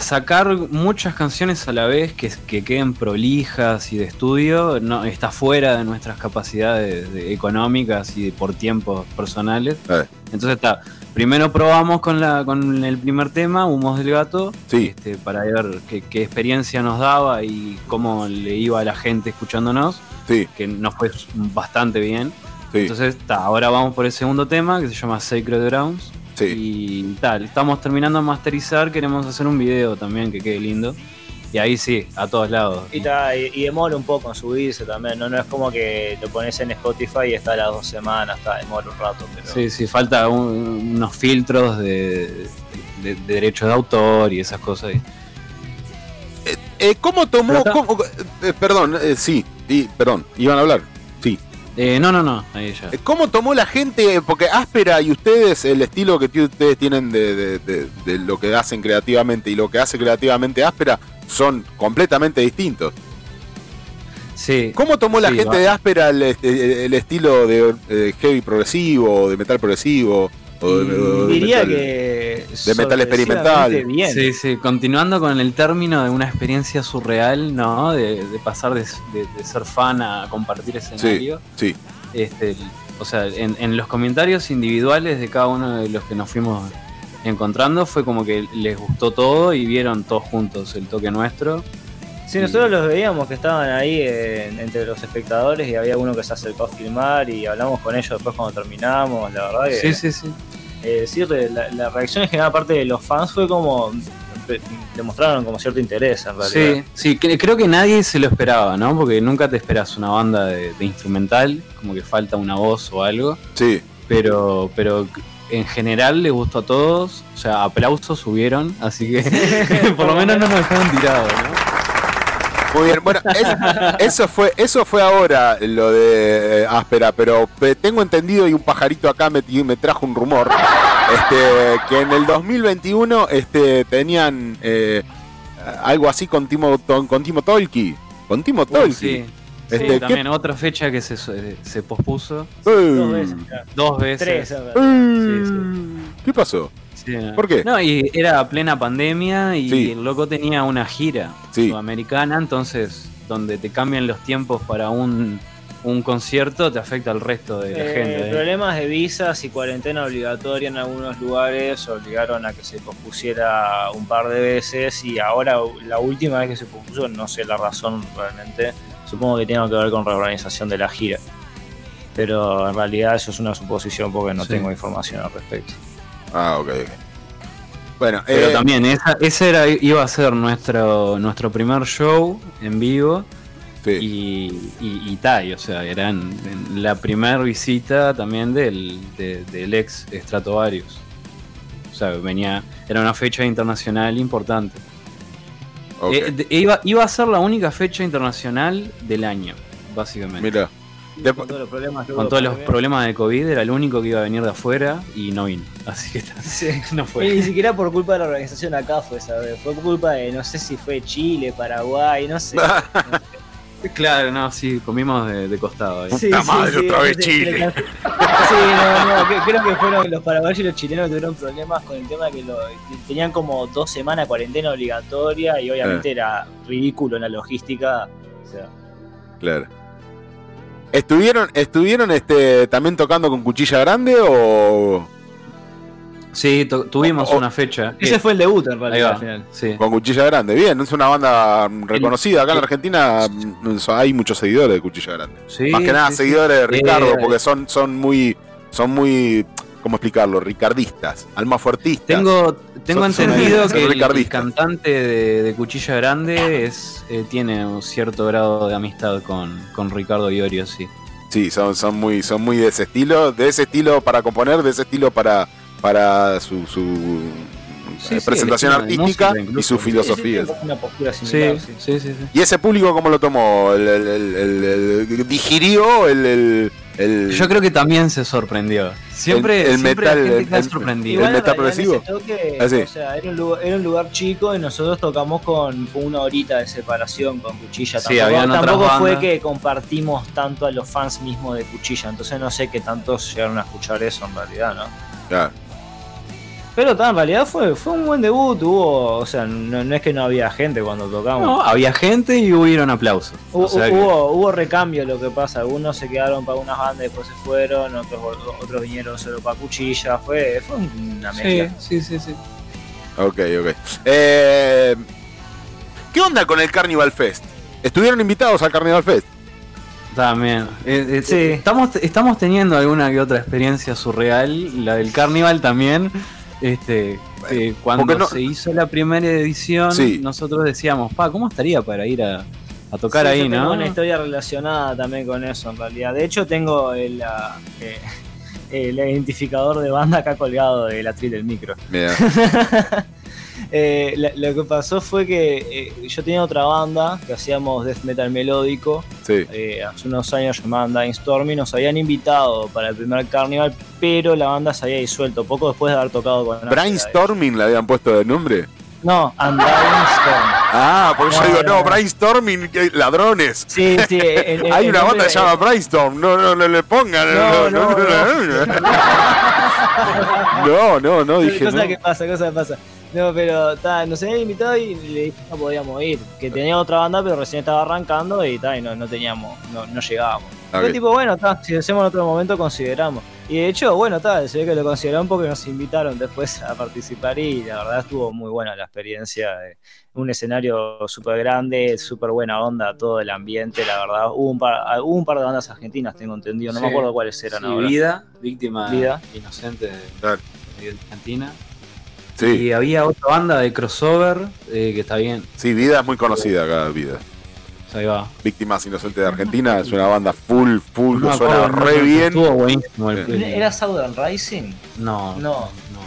sacar muchas canciones a la vez que, que queden prolijas y de estudio no está fuera de nuestras capacidades de- económicas y por tiempos personales. Eh, Entonces está, primero probamos con la con el primer tema, Humos del Gato, sí, este, para ver qué, qué experiencia nos daba y cómo le iba a la gente escuchándonos, sí, que nos fue bastante bien. sí, Entonces, ta, ahora vamos por el segundo tema que se llama Sacred Grounds. Sí. Y tal, estamos terminando de masterizar, queremos hacer un video también que quede lindo. Y ahí sí, a todos lados. Y, ta- y- y demora un poco en subirse también, ¿no? No es como que lo pones en Spotify y está a las dos semanas, está, demora un rato, pero... Sí, sí, falta un- unos filtros de, de- de derechos de autor y esas cosas. Eh, ¿Cómo tomó? Cómo- eh, perdón, eh, sí, y, perdón, iban a hablar. Eh, no, no, no, ahí ya. Eh, ¿Cómo tomó la gente? Porque Áspera y ustedes, el estilo que ustedes tienen de, de- de- de lo que hacen creativamente y lo que hace creativamente Áspera son completamente distintos. Sí, ¿Cómo tomó la Sí, gente va. de Áspera el, este- el estilo de eh, heavy progresivo, de metal progresivo? O de, Diría metal- que... de metal experimental. Bien. sí, sí, continuando con el término de una experiencia surreal, ¿no? De, de pasar de, de- de ser fan a compartir escenario. Sí, Este, el- o sea, en, en los comentarios individuales de cada uno de los que nos fuimos encontrando fue como que les gustó todo y vieron todos juntos el toque nuestro. Sí, nosotros los veíamos que estaban ahí en- entre los espectadores y había uno que se acercó a filmar y hablamos con ellos después cuando terminamos, la verdad que... Sí, sí, sí. eh, sí, la, la reacción en general aparte de los fans fue como... demostraron como cierto interés en realidad. Sí, sí, cre- creo que nadie se lo esperaba, ¿no? Porque nunca te esperas una banda de, de instrumental, como que falta una voz o algo. sí. Pero, pero en general le gustó a todos. O sea, aplausos subieron, así que por lo menos no nos dejaron tirados, ¿no? Muy bien, bueno, es- eso fue, eso fue ahora lo de eh, áspera, pero eh, tengo entendido y un pajarito acá me, me trajo un rumor, este, que en el 2021 este, tenían eh, algo así con Timo, con Timo Tolki, con Timo Tolki. Uh, sí. Este, Sí, ¿qué- también otra fecha que se, se pospuso. Dos veces, claro. Dos veces. Tres. ¿Qué pasó? Sí. ¿Por qué? No, y era plena pandemia y Sí. el loco tenía una gira Sí. sudamericana, entonces donde te cambian los tiempos para un, un concierto te afecta al resto de la Eh, gente. ¿eh? problemas de visas y cuarentena obligatoria en algunos lugares obligaron a que se pospusiera un par de veces y ahora la última vez que se pospuso no sé la razón realmente supongo que tiene que ver con reorganización de la gira pero en realidad eso es una suposición porque no Sí. tengo información al respecto Ah, ok. Bueno, Pero eh, también esa, ese era, iba a ser nuestro, nuestro primer show en vivo sí. y, y, y tal, o sea, era en- en la primera visita también del, de- del ex Stratovarius. O sea, venía, era una fecha internacional importante. Eh, de- iba, iba a ser la única fecha internacional del año, básicamente. Mira. De- con todos los problemas que Con hubo todos los pandemia. problemas de COVID, era el único que iba a venir de afuera y no vino. Así que está- Sí. no Y fue. ni siquiera por culpa de la organización acá fue esa vez, fue por culpa de no sé si fue Chile, Paraguay, no sé. Claro, no, sí, comimos de, de costado ahí. Sí, Puta sí, madre, sí, otra vez Chile. Sí, no, no, que- creo que fueron los paraguayos y los chilenos que tuvieron problemas con el tema de que, lo, que tenían como dos semanas de cuarentena obligatoria y obviamente Eh. era ridículo en la logística. O sea, Claro. ¿Estuvieron, estuvieron este, también tocando con cuchilla grande o Sí, tu- tuvimos O- una fecha. ese Eh, fue el debut en realidad al final. sí. con cuchilla grande? Bien, es una banda reconocida. Acá en la Argentina mm, hay muchos seguidores de cuchilla grande. Sí, Más que nada sí, sí. seguidores de Ricardo, Eh, porque son, son muy, son muy, ¿cómo explicarlo? Ricardistas, almafuertistas. Tengo, tengo Son- entendido son que el- cantante de, de Cuchilla Grande es eh, tiene un cierto grado de amistad con, con Ricardo Iorio, sí. Sí, son, son muy, son muy de ese estilo, de ese estilo para componer, de ese estilo para, para su, su Sí, eh, sí, presentación artística música y su filosofía. Sí, sí, una postura Sí, similar. sí, sí. sí, sí. ¿Y ese público cómo lo tomó? ¿El, el- el- el- el- digirió el, el- Yo creo que también se sorprendió. Siempre, El- el siempre metal- la gente el- queda el- metal progresivo? toque, Ah, sí. o sea, era un, lugar, era un lugar chico y nosotros tocamos con fue una horita de separación con Cuchilla. Sí, Tampoco, fue que compartimos tanto a los fans mismos de Cuchilla, entonces no sé qué tantos llegaron a escuchar eso en realidad, ¿no? Claro. Pero en realidad fue, fue un buen debut, hubo, o sea, no, no es que no había gente cuando tocamos. No, había gente y hubieron aplausos. Hubo, O sea que- hubo, hubo recambio lo que pasa, algunos se quedaron para unas bandas y después se fueron, otros, otros vinieron solo para Cuchilla, fue, fue una mezcla. sí, sí, sí, sí. Ok, ok. Eh, ¿Qué onda con el Carnival Fest? ¿Estuvieron invitados al Carnival Fest? También. Eh, eh, Sí. estamos, estamos teniendo alguna que otra experiencia surreal. La del Carnival también. Este, eh, cuando no- se hizo la primera edición, Sí. nosotros decíamos, pa, ¿cómo estaría para ir a, a tocar Sí, ahí, yo tengo no? una historia relacionada también con eso, en realidad. De hecho, tengo el, eh, el identificador de banda acá colgado del atril del micro. Mira. Eh, la- lo que pasó fue que eh, yo tenía otra banda que hacíamos death metal melódico Sí. eh, hace unos años llamada Dying Stormy. Nos habían invitado para el primer carnival, pero la banda se había disuelto poco después de haber tocado con. ¿Brainstorming le habían puesto de nombre? No, Undying Storm. Ah, porque yo No, digo, no, brainstorming, que- ladrones. Sí, sí. el- el- Hay el una banda que se llama Brainstorm, no, no, no le pongan. No, No, no, no, no, no, dije. cosa que pasa, cosa que pasa. No, pero ta, nos habían invitado y le dije que no podíamos ir. Que tenía otra banda, pero recién estaba arrancando y, ta, y no, no teníamos, no, no llegábamos. Ok. Fue tipo, bueno, ta, si lo hacemos en otro momento, consideramos. Y de hecho, bueno, ta, se ve que lo consideraron porque nos invitaron después a participar y la verdad estuvo muy buena la experiencia. de un escenario súper grande, súper buena onda, todo el ambiente, la verdad. Hubo un par, ah, hubo un par de bandas argentinas, tengo entendido, no me acuerdo cuáles eran Sí, ahora. Vida, víctima Vida. inocente de, Claro. de Argentina. Sí, Y había otra banda de crossover eh, que está bien. sí, Vida es muy conocida acá, Vida. Ahí va. Víctimas Inocentes de Argentina es una banda full, full, No me que suena acuerdo, re no, bien. Estuvo buenísimo el, ¿Era Southern Rising? No, No. no,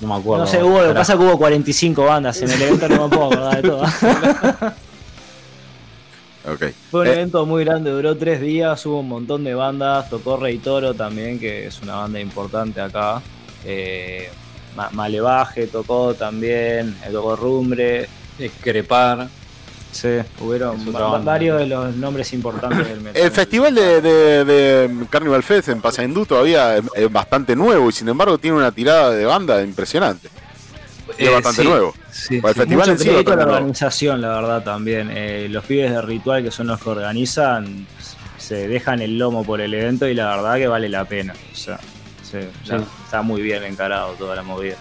no me acuerdo. No sé, hubo, lo que pasa es que hubo 45 bandas en el evento, no me puedo acordar de todas. Ok. Fue un Eh, evento muy grande, duró tres días, hubo un montón de bandas, tocó Rey Toro también, que es una banda importante acá. Eh, Ma- Malevaje tocó también, eh, tocó Rumbre. Crepar. Sí, hubieron varios de los nombres importantes del metal. El festival de, de- de Carnival Fest en Paysandú todavía es, es bastante nuevo y sin embargo tiene una tirada de banda impresionante. Es Eh, bastante sí, nuevo. sí, el sí. festival Mucho en sí a la nuevo. organización, la verdad, también. Eh, los pibes de Ritual, que son los que organizan, se dejan el lomo por el evento y la verdad que vale la pena. O sea, sí, Sí. está muy bien encarado toda la movida.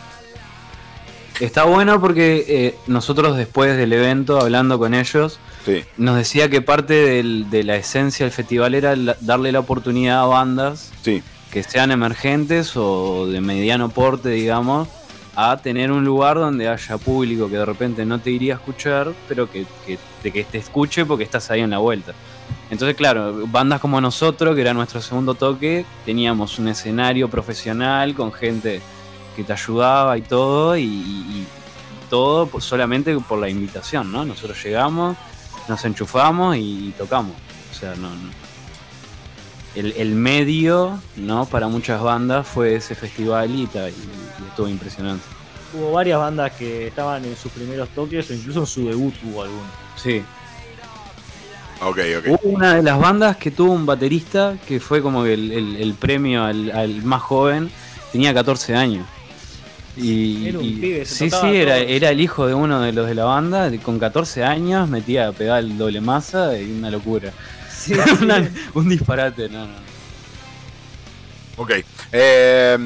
Está bueno porque eh, nosotros después del evento, hablando con ellos, Sí. nos decía que parte del- de la esencia del festival era la- darle la oportunidad a bandas Sí. que sean emergentes o de mediano porte, digamos, a tener un lugar donde haya público que de repente no te iría a escuchar, pero que, que te, que te escuche porque estás ahí en la vuelta. Entonces, claro, bandas como nosotros, que era nuestro segundo toque, teníamos un escenario profesional con gente que te ayudaba y todo, y, y- todo solamente por la invitación, ¿no? Nosotros llegamos, nos enchufamos y tocamos. O sea, no, no. El, el medio, ¿no? Para muchas bandas fue ese festival y, ta- y- y estuvo impresionante. Hubo varias bandas que estaban en sus primeros toques o incluso en su debut hubo alguno. Sí. Hubo una de las bandas que tuvo un baterista que fue como que el, el- el premio al, al más joven, tenía 14 años. Y, Era un y- pibe, se sí, sí, era, era el hijo de uno de los de la banda, con 14 años, metía a pegar el doble masa y una locura. Sí, Una- un disparate, no, no. Ok. Eh,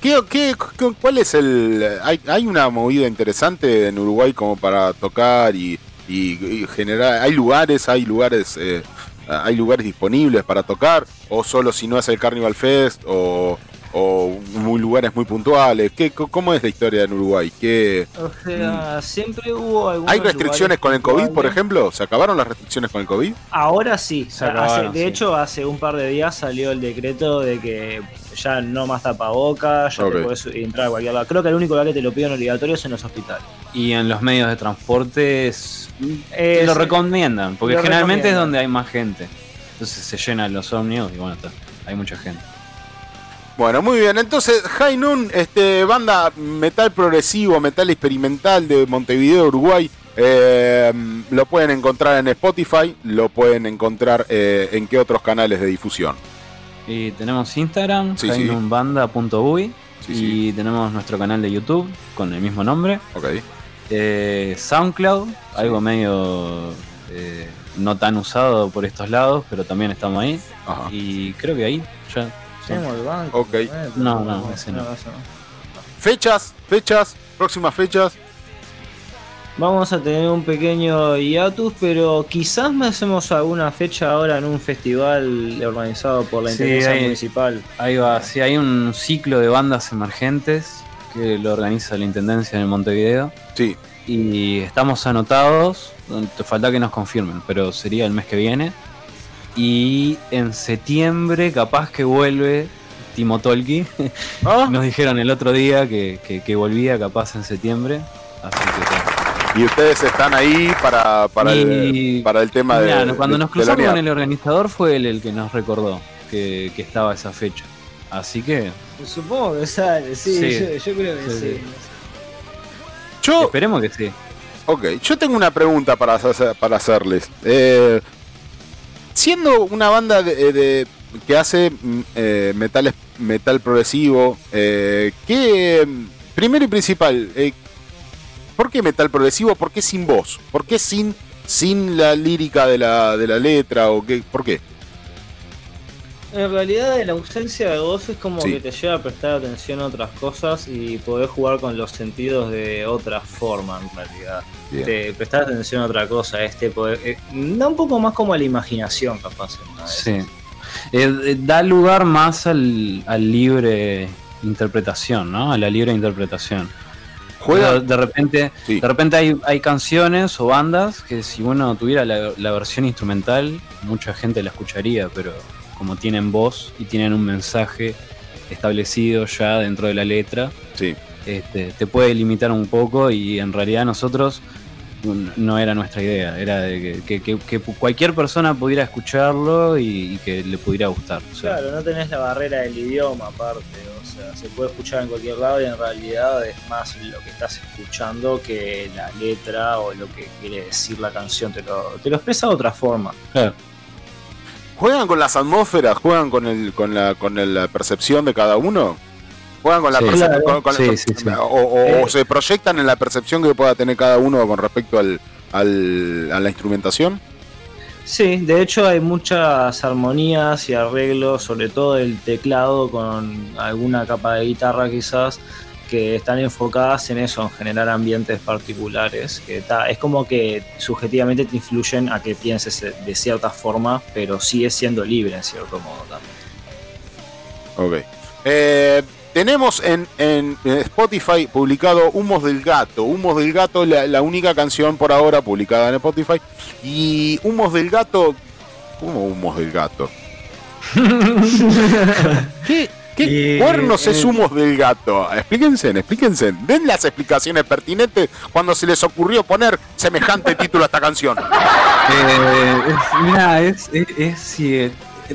¿qué, qué- qué- cuál es el...? Hay, hay una movida interesante en Uruguay como para tocar y, y- y generar... ¿Hay lugares, hay lugares... eh, hay lugares disponibles para tocar? ¿O solo si no es el Carnival Fest? ¿O, o muy lugares muy puntuales? ¿Qué, ¿Cómo es la historia en Uruguay? ¿Qué, O sea, siempre hubo algunos ¿Hay restricciones con el COVID, por ejemplo? ¿Se acabaron las restricciones con el COVID? Ahora sí. Se Hace- acabaron, de sí. hecho, hace un par de días salió el decreto de que ya no más tapabocas, ya Ok. te puedes entrar a cualquier lado. Creo que el único lugar que te lo piden obligatorio es en los hospitales. Y en los medios de transporte es- Es- lo recomiendan, porque lo generalmente es donde hay más gente. Entonces se llenan los ómnibus y bueno, está, hay mucha gente. Bueno, muy bien. Entonces, High Noon, este, banda metal progresivo, metal experimental de Montevideo, Uruguay. eh, lo pueden encontrar en Spotify, lo pueden encontrar eh, en qué otros canales de difusión. Y tenemos Instagram, Sí, sí. Sí, y tenemos nuestro canal de YouTube con el mismo nombre. Ok. Eh, SoundCloud, algo medio eh, no tan usado por estos lados, pero también estamos ahí. Ajá. Y creo que ahí ya. Ok. No, no, ese no. Fechas, fechas, próximas fechas. Vamos a tener un pequeño hiatus, pero quizás me hacemos alguna fecha ahora en un festival organizado por la Sí, Intendencia hay- Municipal. Ahí va, sí, hay un ciclo de bandas emergentes que lo organiza la Intendencia en Montevideo. Sí. Y estamos anotados, falta que nos confirmen, pero sería el mes que viene. Y en septiembre capaz que vuelve Timo Tolki. Ah, Nos dijeron el otro día que, que- que volvía capaz en septiembre. Así que. Y ustedes están ahí para, para, el, para el tema de. Claro, cuando de- nos de cruzamos con el organizador fue él el que nos recordó que, que estaba esa fecha. Así que Supongo que sale, sí, Sí. Yo, yo creo que Sí, sí. sí. Yo, esperemos que sí. Ok, yo tengo una pregunta para, hacer- para hacerles. Eh, siendo una banda de, de- que hace mm, eh, metal, metal progresivo, eh, ¿qué, mm, primero y principal, eh, ¿por qué metal progresivo? ¿Por qué sin voz? ¿Por qué sin, sin la lírica de la, de la letra? O qué, ¿Por qué? En realidad la ausencia de voz es como Sí. que te lleva a prestar atención a otras cosas y poder jugar con los sentidos de otra forma en realidad. Bien. Te prestar atención a otra cosa, este poder, eh, da un poco más como a la imaginación capaz. ¿no? Sí. Eh, eh, da lugar más al, al libre interpretación, ¿no? A la libre interpretación. Juega- De, de repente, Sí. de repente hay, hay canciones o bandas que si uno tuviera la, la versión instrumental, mucha gente la escucharía, pero como tienen voz y tienen un mensaje establecido ya dentro de la letra, Sí. este, te puede limitar un poco y en realidad nosotros no era nuestra idea, era de que, que- que- que cualquier persona pudiera escucharlo y, y que le pudiera gustar. o sea, Claro, no tenés la barrera del idioma aparte, o sea, se puede escuchar en cualquier lado y en realidad es más lo que estás escuchando que la letra o lo que quiere decir la canción, te lo, te lo expresa de otra forma. ¿Juegan con las atmósferas? ¿Juegan con el, con la, con el- la percepción de cada uno? ¿Juegan con la Sí. percepción? Claro. con- Sí, sí, sí. O, o- Eh. o se proyectan en la percepción que pueda tener cada uno con respecto al, al- a la instrumentación? Sí, de hecho hay muchas armonías y arreglos, sobre todo el teclado con alguna capa de guitarra quizás, que están enfocadas en eso, en generar ambientes particulares. Que ta- es como que subjetivamente te influyen a que pienses de cierta forma, pero sigue siendo libre en cierto modo también. Ok. Eh, tenemos en, en Spotify publicado Humos del Gato. Humos del Gato, la, la única canción por ahora publicada en Spotify. Y Humos del Gato. ¿Cómo Humos del Gato? ¿Qué, qué Y, cuernos es eh, Humos del Gato? Explíquense, explíquense. Den las explicaciones pertinentes cuando se les ocurrió poner semejante título a esta canción. Eh, es- mirá, es, es- es- sí, eh,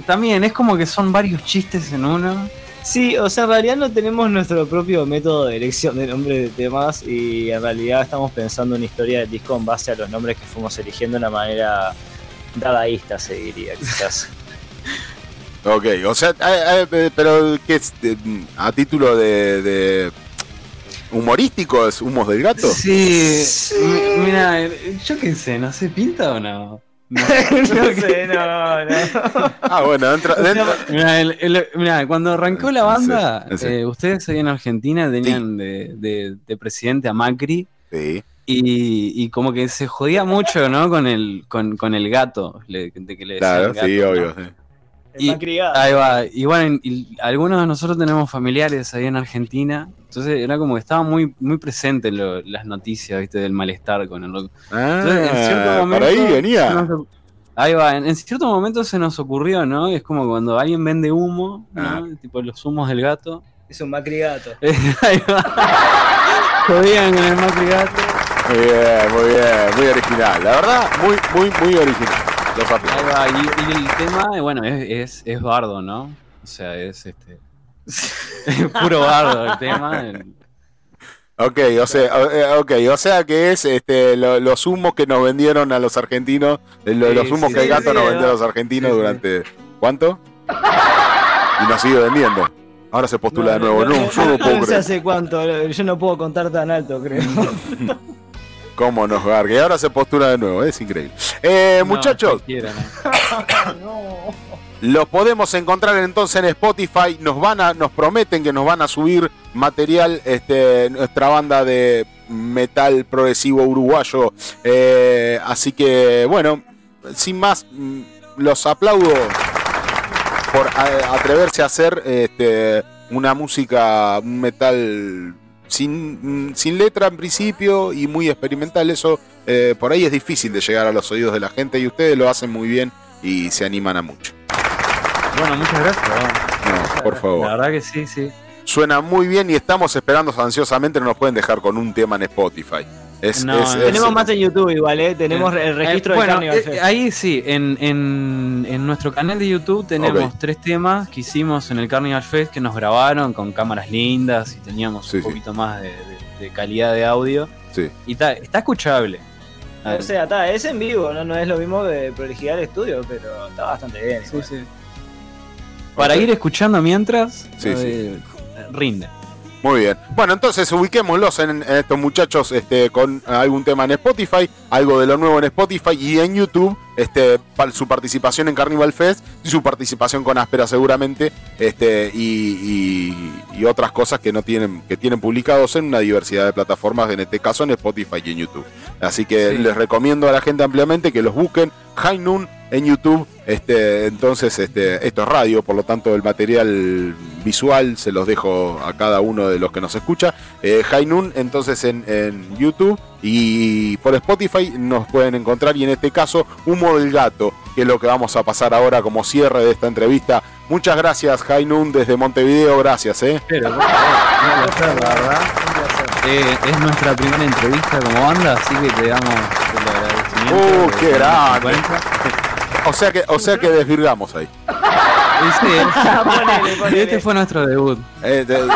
también es como que son varios chistes en uno. Sí, o sea, en realidad no tenemos nuestro propio método de elección de nombres de temas y en realidad estamos pensando una historia del disco en base a los nombres que fuimos eligiendo de una manera dadaísta, se diría, quizás. Ok, o sea, eh, eh, pero ¿qué es? De- a título de, de humorístico es Humos del Gato. Sí, mi- mira, eh, yo qué sé, no sé, ¿pinta o no? no sé, no, no. Ah, bueno, dentro, dentro- Mirá, el- el- mirá, cuando arrancó la banda, Sí, sí. eh, ustedes ahí en Argentina tenían de, de- de presidente a Macri Sí. y, y como que se jodía mucho, ¿no? Con el, con, con el gato, le- de que le Claro, sí, gato, ¿no? obvio. sí. El Macri Gato. Ahí va, y bueno, y algunos de nosotros tenemos familiares ahí en Argentina, entonces era como que estaba muy, muy presente lo- las noticias, viste, del malestar con el. Entonces, en cierto Ah, momento por ahí se venía. nos- ahí va, en, en cierto momento se nos ocurrió, ¿no? Es como cuando alguien vende humo, ¿no? Ah. Tipo los humos del gato. Es un Macri Gato. ahí va. Jodían con el Macri gato. Muy bien, muy bien, muy original. La verdad, muy, muy, muy original. Los va, y, y el tema, bueno, es, es, es bardo, ¿no? O sea, es este. es puro bardo el tema. el- Ok, o sea, eh, okay, o sea que es este, lo- los humos que nos vendieron a los argentinos, eh, lo- Sí, los humos sí, que el gato sí, nos ¿no? vendió a los argentinos Sí, sí. durante ¿cuánto? Y nos sigue vendiendo. Ahora se postula de nuevo. No, yo no puedo creer. hace cuánto, yo no puedo contar tan alto, creo. ¿Cómo nos gargue? Ahora se postula de nuevo, es increíble. Eh, No, muchachos. Los podemos encontrar entonces en Spotify. Nos van a, nos prometen que nos van a subir material, este, nuestra banda de metal progresivo uruguayo. Eh, así que, bueno, sin más, mm, los aplaudo por a- atreverse a hacer este, una música, un metal sin, sin letra en principio y muy experimental. Eso eh, por ahí es difícil de llegar a los oídos de la gente y ustedes lo hacen muy bien y se animan a mucho. Bueno, muchas gracias. No, por favor. La verdad que sí, sí. Suena muy bien y estamos esperando ansiosamente. No nos pueden dejar con un tema en Spotify. Es, No, es- no. es- Tenemos más en YouTube igual, ¿eh? Tenemos el registro Eh, de bueno, Carnival eh, Fest. ahí sí, en, en, en nuestro canal de YouTube tenemos tres temas que hicimos en el Carnival Fest que nos grabaron con cámaras lindas y teníamos Sí, un sí. poquito más de, de- de calidad de audio. Sí. Y está, está escuchable. O sea, está, es en vivo, ¿no? no es lo mismo de prolijidad del estudio, pero está bastante bien. Sí, igual. sí. Para ir escuchando mientras, Sí, eh, rinde. Muy bien. Bueno, entonces ubiquémoslos en, en estos muchachos este, con algún tema en Spotify, algo de lo nuevo en Spotify y en YouTube, este, su participación en Carnival Fest y su participación con Áspera seguramente, este, y, y- y otras cosas que no tienen, que tienen publicados en una diversidad de plataformas, en este caso en Spotify y en YouTube. Así que Sí. les recomiendo a la gente ampliamente que los busquen. High Noon en YouTube. Este, entonces, este, esto es radio, por lo tanto, el material visual se los dejo a cada uno de los que nos escucha. Eh, High Noon, entonces en, en YouTube y por Spotify nos pueden encontrar. Y en este caso, Humo del Gato, que es lo que vamos a pasar ahora como cierre de esta entrevista. Muchas gracias, High Noon, desde Montevideo. Gracias, ¿eh? Pero, la verdad. Eh, es nuestra primera entrevista como banda, así que te damos el agradecimiento. ¡Uh, qué de- grande! O sea que, o sea que desvirgamos ahí. Y sí, Ponele, ponele. este fue nuestro debut. Eh, de- de-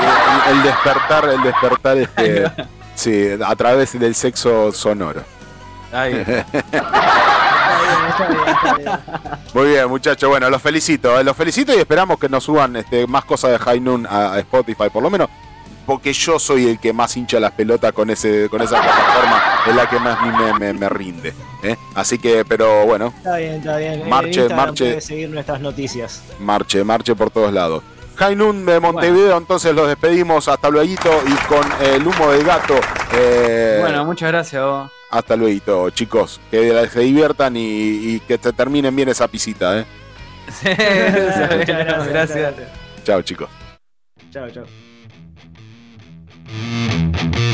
el despertar, el despertar este, sí, a través del sexo sonoro. Ahí. Está bien, está bien, está bien. Muy bien, muchachos. Bueno, los felicito. eh, Los felicito y esperamos que nos suban este, más cosas de High Noon a, a Spotify, por lo menos. Porque yo soy el que más hincha las pelotas con ese con esa plataforma, es la que más me, me- me rinde. ¿eh? Así que, pero bueno, Está bien, está bien. En Marche, Instagram marche. seguir nuestras noticias. marche, marche por todos lados. Noon de Montevideo, entonces los despedimos. Hasta luego y con el humo del gato. eh, Bueno, muchas gracias vos. hasta luego, chicos. Que se diviertan y, y que se terminen bien esa pisita. ¿eh? Sí, Muchas gracias. gracias. Chao, chicos. Chao, chao. Que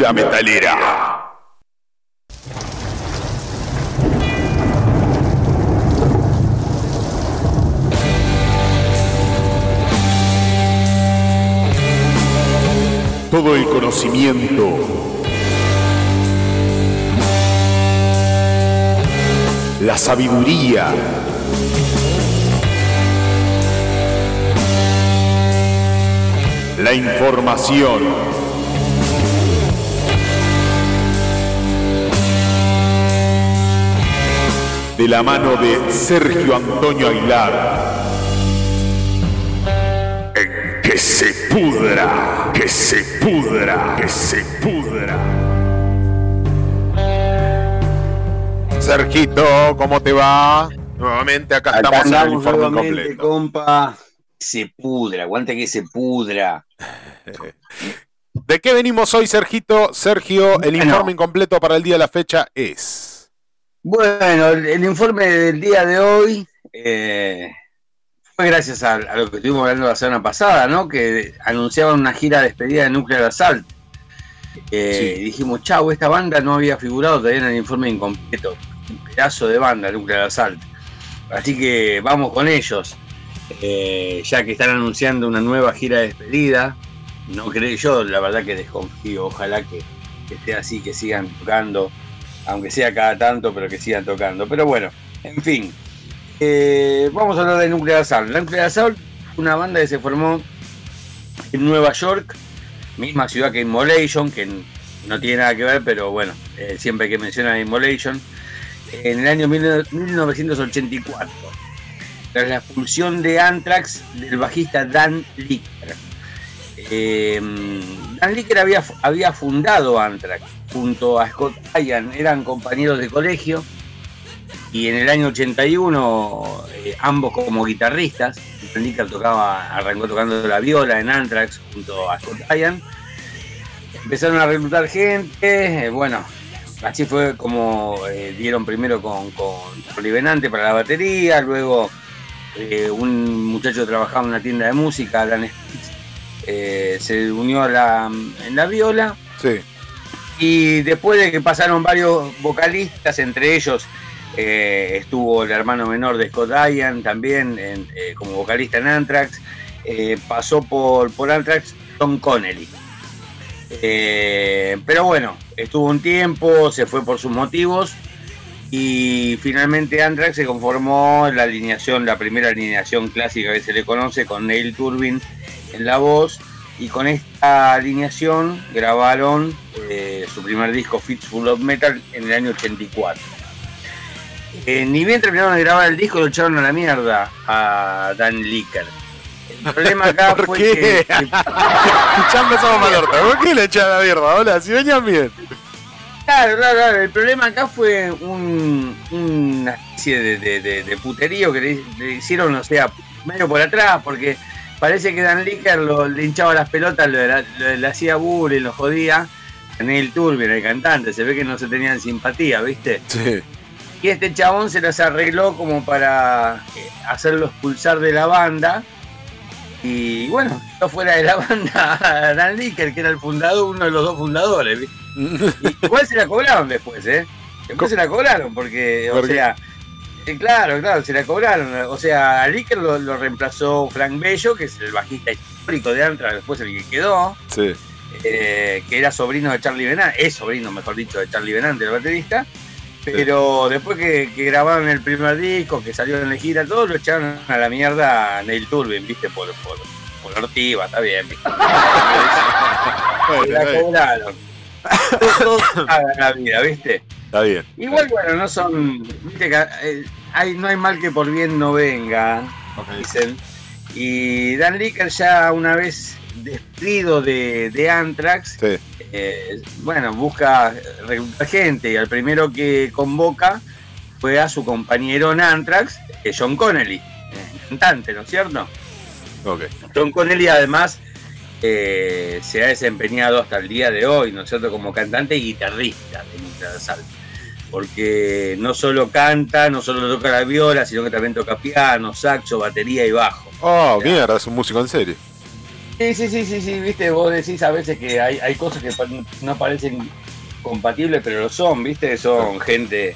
cultura metalera. Todo el conocimiento la sabiduría, la información. De la mano de Sergio Antonio Aguilar. En que se pudra, que se pudra, que se pudra. Sergito, ¿cómo te va? Nuevamente acá, Acá estamos en el informe nuevamente, completo. compa. Se pudra, aguante que se pudra. ¿De qué venimos hoy, Sergito? Sergio, el informe incompleto para el día de la fecha es. Bueno, el, el informe del día de hoy eh, fue gracias a, a lo que estuvimos hablando la semana pasada, ¿no? Que anunciaban una gira de despedida de Nuclear Assault. Eh, y dijimos, chau, esta banda no había figurado todavía en el informe incompleto. Un pedazo de banda, Nuclear Assault. Así que vamos con ellos. Eh, ya que están anunciando una nueva gira de despedida. No creo yo, la verdad que desconfío. Ojalá que, que esté así, que sigan tocando aunque sea cada tanto, pero que sigan tocando. Pero bueno, en fin. Eh, vamos a hablar de Nuclear Assault. La Nuclear Assault, una banda que se formó en Nueva York, misma ciudad que Immolation, que no tiene nada que ver, pero bueno, eh, siempre que menciona Immolation, en el año 1984, tras la expulsión de Anthrax del bajista Dan Licker. Eh, Dan Licker había fundado Anthrax junto a Scott Ian, eran compañeros de colegio y en el año 81 eh, ambos como guitarristas, Dan Licker tocaba, arrancó tocando la viola en Anthrax junto a Scott Ian, empezaron a reclutar gente, eh, bueno, así fue como eh, dieron primero con, con Benante para la batería, luego eh, un muchacho trabajaba en una tienda de música, Dan Spitz, se unió a la, en la viola. Sí. Y después de que pasaron varios vocalistas, entre ellos eh, estuvo el hermano menor de Scott Ian también eh, como vocalista en Anthrax, eh, pasó por, por Anthrax Tom Connelly. Pero bueno, estuvo un tiempo, se fue por sus motivos y finalmente Anthrax se conformó la alineación, la primera alineación clásica que se le conoce con Neil Turbin en la voz y con esta alineación grabaron eh, su primer disco Fits Full of Metal en el año 84. Eh, ni bien terminaron de grabar el disco lo echaron a la mierda a Dan Licker. El problema acá ¿Por fue qué? que, que- ya empezamos mal orto. ¿Por qué le echan la mierda? Hola, si venían bien. Claro, claro, claro. El problema acá fue un- una especie de, de- de- de puterío que le, le hicieron, o sea, medio por atrás, porque parece que Dan Licker lo, le hinchaba las pelotas, lo- lo- le hacía bullying, lo jodía. Neil Turbin, el cantante, se ve que no se tenían simpatía, ¿viste? Sí. Y este chabón se las arregló como para eh, hacerlo expulsar de la banda. Y bueno, yo fuera de la banda Dan Licker, que era el fundador, uno de los dos fundadores, ¿viste? Y igual se la cobraron después, ¿eh? Después se la cobraron, porque, o ¿Por qué? Eh, claro, claro, se la cobraron. O sea, a Licker lo, lo reemplazó Frank Bello, que es el bajista histórico de Antra, después el que quedó, Sí. eh, que era sobrino de Charlie Benante, es sobrino, mejor dicho, de Charlie Benante, el baterista. Pero después que, que grabaron el primer disco, que salió en la gira, todo lo echaron a la mierda a Neil Turbin, ¿viste? Por, por, por Ortiva, está bien, ¿viste? Bueno, Se la cobraron. Todos hagan la vida, ¿viste? Está bien. Igual, bueno, no son. Viste que eh, hay, no hay mal que por bien no venga, dicen. Y Dan Licker ya una vez despedido de, de Anthrax, Sí. eh, bueno, busca reclutar gente y al primero que convoca fue a su compañero en Anthrax, John Connelly, eh, cantante, ¿no es cierto? Ok. John Connelly además eh, se ha desempeñado hasta el día de hoy, ¿no es cierto?, como cantante y guitarrista de Assault. Porque no solo canta, no solo toca la viola, sino que también toca piano, saxo, batería y bajo. Oh, mierda, es un músico en serio. Sí, sí, sí, sí, sí, viste, vos decís a veces que hay, hay cosas que no parecen compatibles, pero lo son, viste, son gente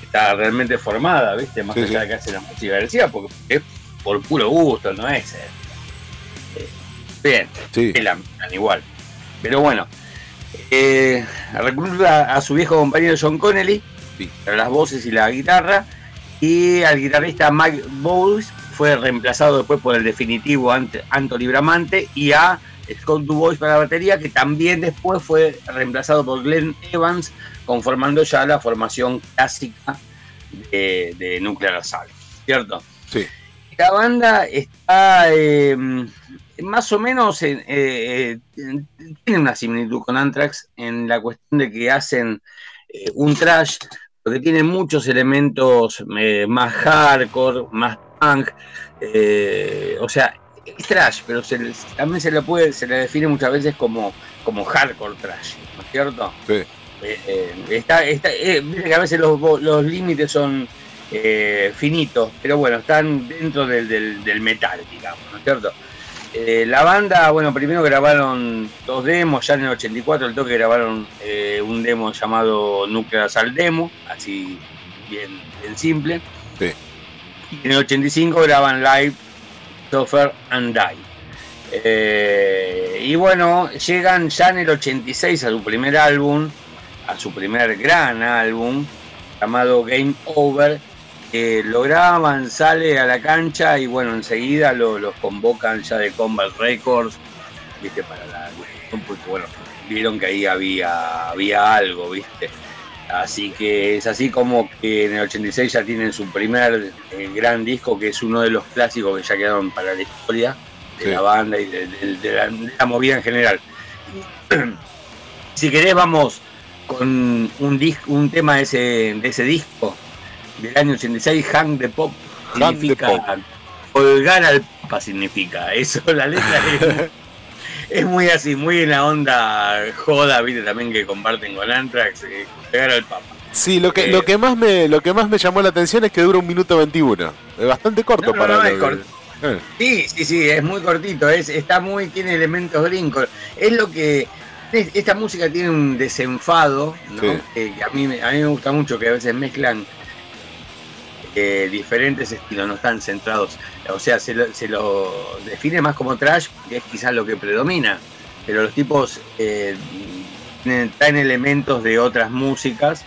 que está realmente formada, viste, más Sí, allá sí. de que hace la música porque es por puro gusto, no es. eh, bien, Sí. es la miran igual. Pero bueno, eh, recluta a su viejo compañero John Connelly Sí. para las voces y la guitarra, y al guitarrista Mike Bowles fue reemplazado después por el definitivo Ant- Anthony Bramante y a Scott DuBois para la batería, que también después fue reemplazado por Glenn Evans, conformando ya la formación clásica de, de Nuclear Assault, ¿cierto? Sí. La banda está eh, más o menos, en- eh, eh, tiene una similitud con Anthrax en la cuestión de que hacen eh, un trash, porque tiene muchos elementos eh, más hardcore, más punk, eh, o sea, es trash, pero se le- también se le puede, se le define muchas veces como, como hardcore trash, ¿no es cierto? Sí. Está, está, viste que a veces los, límites son eh, finitos, pero bueno, están dentro del, del- del metal, digamos, ¿no es cierto? Eh, la banda, bueno, primero grabaron dos demos, ya en el 84 el toque grabaron eh, un demo llamado Nuclear Assault Demo, así bien, bien simple. Sí. Y en el 85 graban Live, Suffer and Die. Eh, y bueno, llegan ya en el 86 a su primer álbum, a su primer gran álbum, llamado Game Over. Que lo graban, sale a la cancha y bueno, enseguida lo- los convocan ya de Combat Records, viste, para la porque bueno, vieron que ahí había, había algo, viste. Así que es así como que en el 86 ya tienen su primer eh, gran disco, que es uno de los clásicos que ya quedaron para la historia de Sí. la banda y de, de- de la, de la movida en general. si querés, vamos con un, un tema de ese, de ese disco del año 86, Hang the Pop. Hang the Significa Pop. colgar al papa, significa. Eso, la letra es, es muy así, muy en la onda joda, viste, también que comparten con Anthrax, eh, colgar al papa. Sí, lo que, Eh. lo que más me, lo que más me llamó la atención es que dura un minuto 21. Es bastante corto No, no, para no, que- corto. Eh, Sí, sí, sí, es muy cortito, es, está muy, tiene elementos brincos. Es lo que. es- esta música tiene un desenfado, ¿no? Sí. Que, que a, mí, me- a mí me gusta mucho, que a veces mezclan eh, diferentes estilos, no están centrados. O sea, se lo, define más como trash, que es quizás lo que predomina. Pero los tipos eh, traen elementos de otras músicas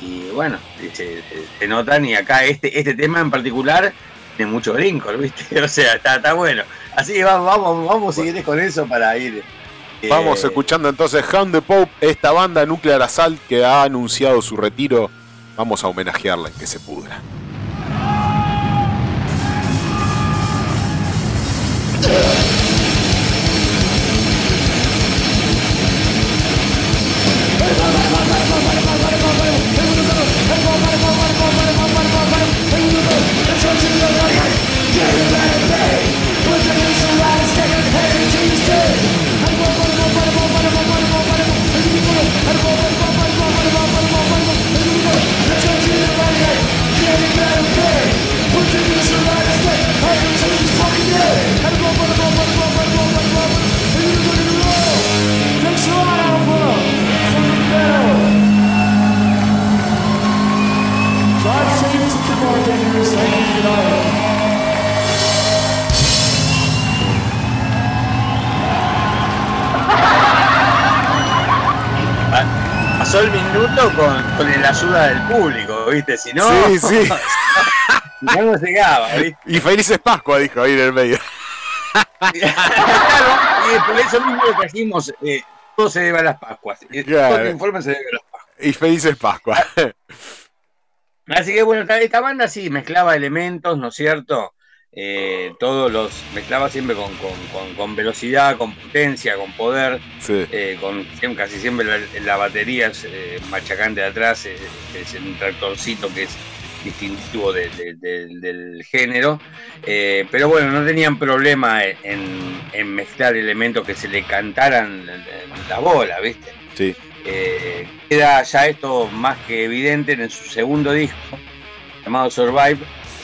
y bueno, se, se- notan. Y acá este, este tema en particular tiene mucho brinco, ¿viste? O sea, está, está bueno. Así que vamos, vamos, vamos si con eso para ir. eh, Vamos escuchando entonces Hound the Pope, esta banda Nuclear Assault que ha anunciado su retiro. Vamos a homenajearla en que se pudra. Ugh. Público, ¿viste? Si no, Sí, sí. si no, llegaba, ¿viste? Y felices Pascua, dijo ahí en el medio. claro, y por eso mismo lo trajimos, eh, todo se debe a las Pascuas. Eh, Claro. Todo el informe se debe a las Pascuas. Y felices Pascua. Así que bueno, esta banda sí mezclaba elementos, ¿no es cierto? Eh, todos los mezclaba siempre con, con- con- con velocidad, con potencia, con poder, Sí. eh, con casi siempre la, la batería eh, machacante de atrás, eh, es un tractorcito que es distintivo de- de- de- del género, pero bueno, no tenían problema en, en mezclar elementos que se le cantaran la bola, ¿viste? Sí. Queda ya esto más que evidente en su segundo disco, llamado Survive.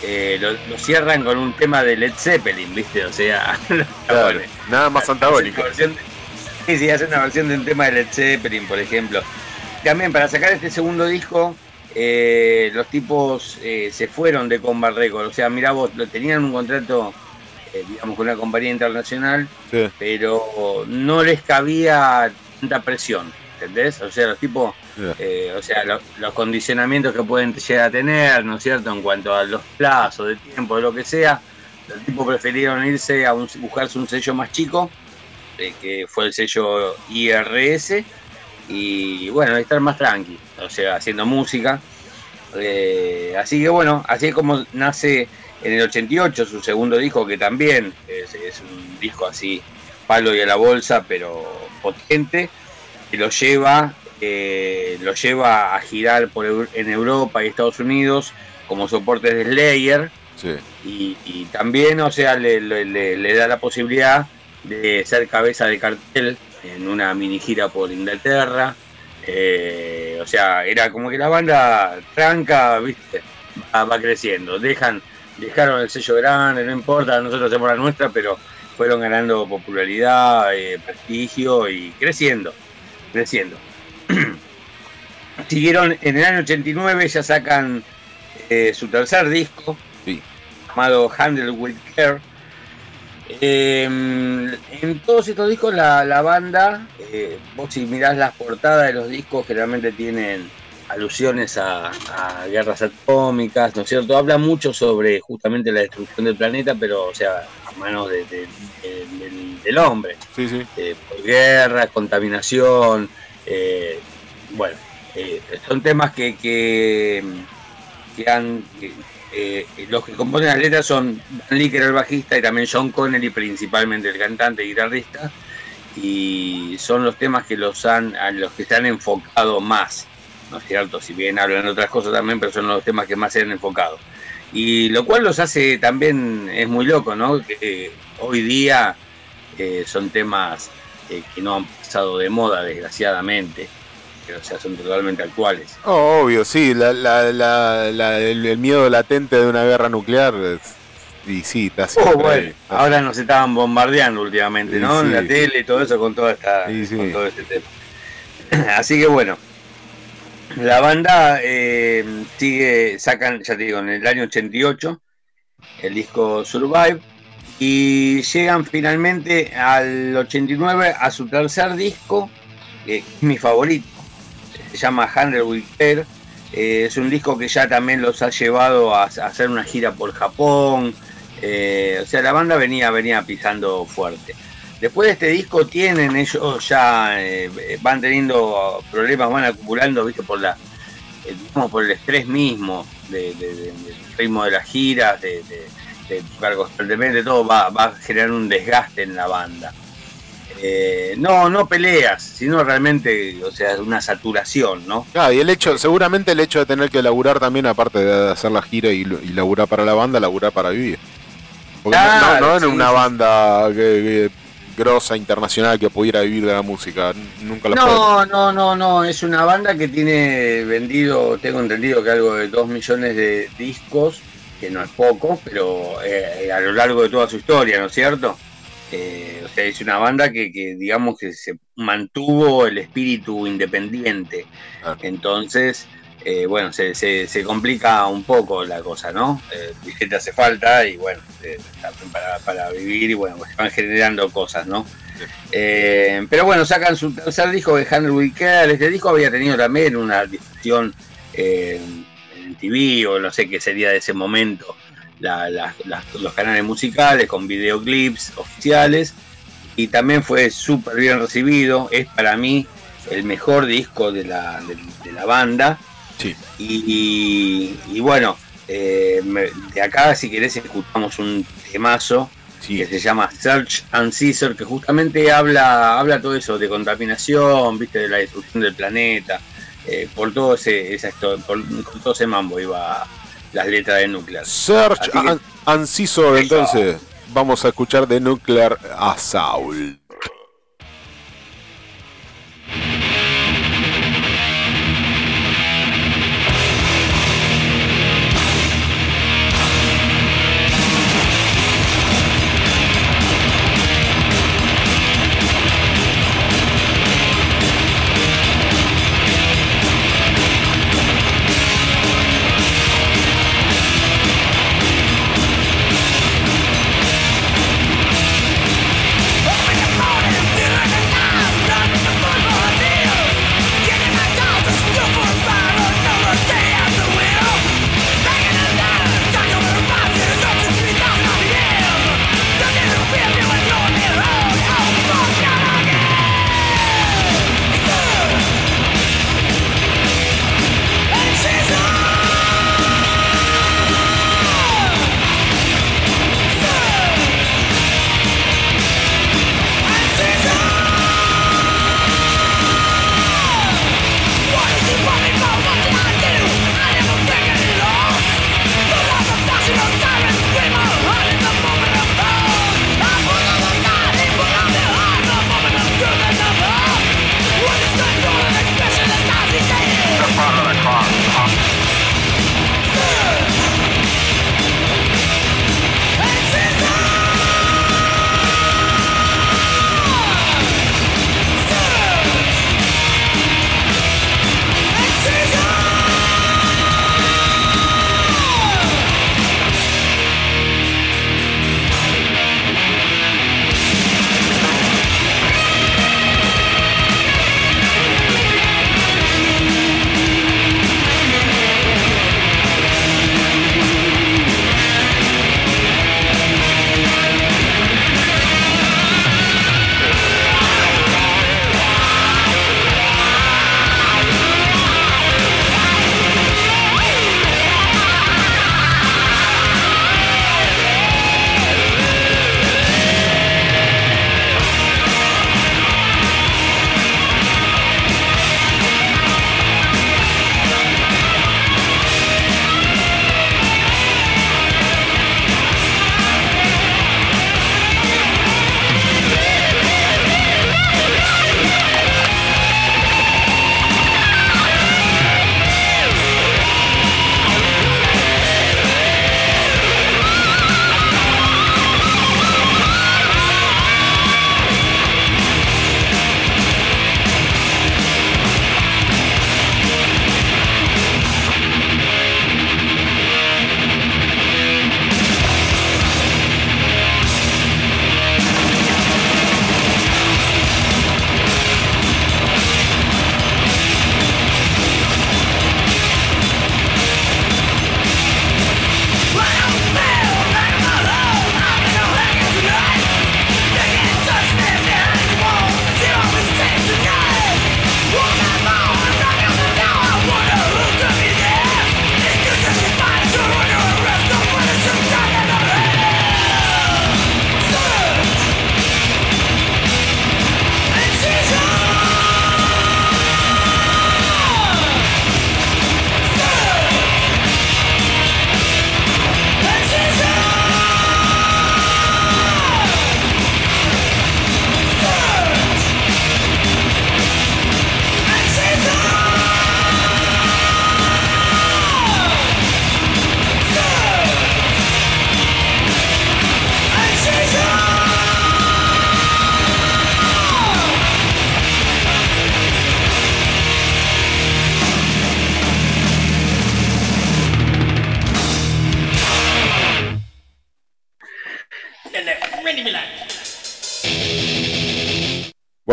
Eh, lo, lo cierran con un tema de Led Zeppelin, ¿viste? O sea, Claro, nada más antagónico. Versión sí, sí, hacen una versión de un tema de Led Zeppelin, por ejemplo. También para sacar este segundo disco, eh, los tipos eh, se fueron de Combat Records. O sea, mirá vos, lo- tenían un contrato, digamos, con una compañía internacional, Sí. pero no les cabía tanta presión, ¿entendés? O sea, los tipos, Yeah. eh, o sea, lo- los condicionamientos que pueden llegar a tener, ¿no es cierto? En cuanto a los plazos de tiempo, de lo que sea, los tipos prefirieron irse a un- buscarse un sello más chico eh, que fue el sello IRS, y bueno, estar más tranqui, o sea, haciendo música. Eh, así que bueno, así es como nace en el 88 su segundo disco, que también es, es un disco así, palo y a la bolsa, pero potente, que lo lleva, eh, lo lleva a girar por, en Europa y Estados Unidos como soporte de Slayer. Sí. Y, y también, o sea, le, le- le- le da la posibilidad de ser cabeza de cartel en una mini gira por Inglaterra. Eh, o sea, era como que la banda tranca, viste, va, va creciendo. Dejan, dejaron el sello grande, no importa, nosotros hacemos la nuestra, pero fueron ganando popularidad, eh, prestigio y creciendo, creciendo. Siguieron en el año 89, ya sacan eh, su tercer disco, llamado Handle with Care. Eh, en todos estos discos la, la banda, eh, vos si mirás las portadas de los discos, generalmente tienen alusiones a, a guerras atómicas, ¿no es cierto? Habla mucho sobre justamente la destrucción del planeta, pero o sea, a manos de- del, hombre. Sí, sí. Eh, por guerra, contaminación, eh, bueno, eh, son temas que, que, que han... que, eh, los que componen las letras son Dan era el bajista, y también John Connelly, principalmente el cantante y guitarrista, y son los temas que los han, a los que se han enfocado más, ¿no es cierto? Si bien hablan de otras cosas también, pero son los temas que más se han enfocado. Y lo cual los hace también, es muy loco, ¿no? Que hoy día eh, son temas eh, que no han pasado de moda, desgraciadamente, o sea, son totalmente actuales. Oh, obvio, sí, la, la, la, la- el, el miedo latente de una guerra nuclear. es- y sí, está Oh, bueno, ahora nos estaban bombardeando últimamente, ¿no? En la tele y todo eso con toda esta, con todo este tema. Así que bueno, la banda eh, sigue, sacan, ya te digo, en el año 88 el disco Survive y llegan finalmente al 89 a su tercer disco, que es mi favorito, se llama Hundred Will Care. Eh, es un disco que ya también los ha llevado a, hacer una gira por Japón. Eh, o sea, la banda venía, venía pisando fuerte. Después de este disco tienen ellos ya eh, van teniendo problemas, van acumulando, viste, por la eh, digamos, por el estrés mismo de- del ritmo de las giras, de, de- tocar constantemente, todo va, va a generar un desgaste en la banda. Eh, no, no peleas, sino realmente, o sea, una saturación, ¿no? Ah, y el hecho, seguramente el hecho de tener que laburar también, aparte de hacer la gira y, y laburar para la banda, laburar para vivir. Porque no- no, en una banda que, que- grosa internacional que pudiera vivir de la música. Nunca lo fue. No, no, no, no, es una banda que tiene vendido, tengo entendido que algo de 2 millones de discos, que no es poco, pero eh, a lo largo de toda su historia, ¿no es cierto? Eh, o sea, es una banda que, que, digamos que se mantuvo el espíritu independiente. Entonces, eh, bueno, se, se- se complica un poco la cosa, ¿no? Eh, billete hace falta y bueno, eh, para, para vivir y bueno, se van generando cosas, ¿no? Eh, pero bueno, sacan su tercer disco de Handle Will Care. Este disco había tenido también una difusión eh, en TV o no sé qué sería de ese momento, la- la- las- los canales musicales con videoclips oficiales. Y también fue súper bien recibido. Es para mí el mejor disco de la, de, de la banda. Sí. Y, y- y bueno, eh, me- de acá si querés escuchamos un temazo que se llama Search and Scissor, que justamente habla, habla todo eso de contaminación, viste, de la destrucción del planeta, eh, por todo ese, histo- por, con todo ese mambo iba las letras de Nuclear. Search que- Scissor, entonces vamos a escuchar de Nuclear Assault.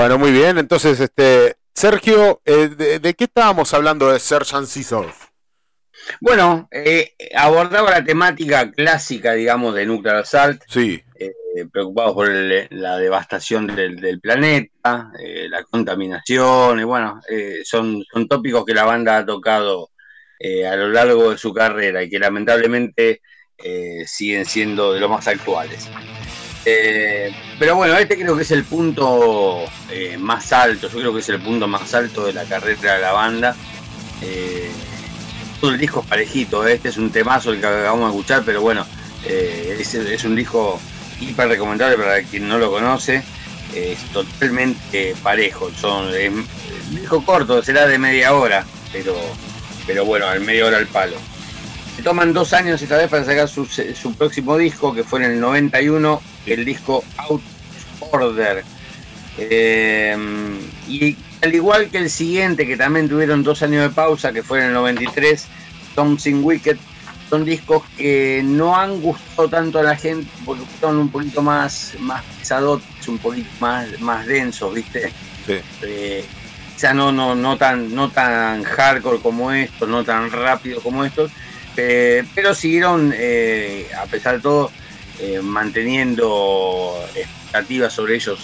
Bueno, muy bien. Entonces, este Sergio, eh, de, de qué estábamos hablando de Search and Scissors? Bueno, eh, abordaba la temática clásica, digamos, de Nuclear Assault, Sí, eh, preocupados por el- la devastación del, del planeta, eh, la contaminación, y bueno, eh, son, son tópicos que la banda ha tocado eh, a lo largo de su carrera y que lamentablemente siguen siendo de los más actuales. Eh, pero bueno, este creo que es el punto eh, más alto, yo creo que es el punto más alto de la carrera de la banda. Eh, todo el disco es parejito, ¿eh? este es un temazo el que acabamos de escuchar, pero bueno, eh, es, un disco hiper recomendable para quien no lo conoce, es totalmente parejo, son, un disco corto, será de media hora, pero, pero bueno, al media hora al palo. Toman dos años esta vez para sacar su, su próximo disco, que fue en el 91, el disco Out of Order. Eh, y al igual que el siguiente, que también tuvieron dos años de pausa, que fue en el 93, Something Wicked, son discos que no han gustado tanto a la gente porque son un poquito más, más pesadotes, un poquito más, más densos, ¿viste? sí. Eh, quizá no, no, no, tan, no tan hardcore como estos, no tan rápido como estos, eh, pero siguieron, eh, a pesar de todo, eh, manteniendo expectativas sobre ellos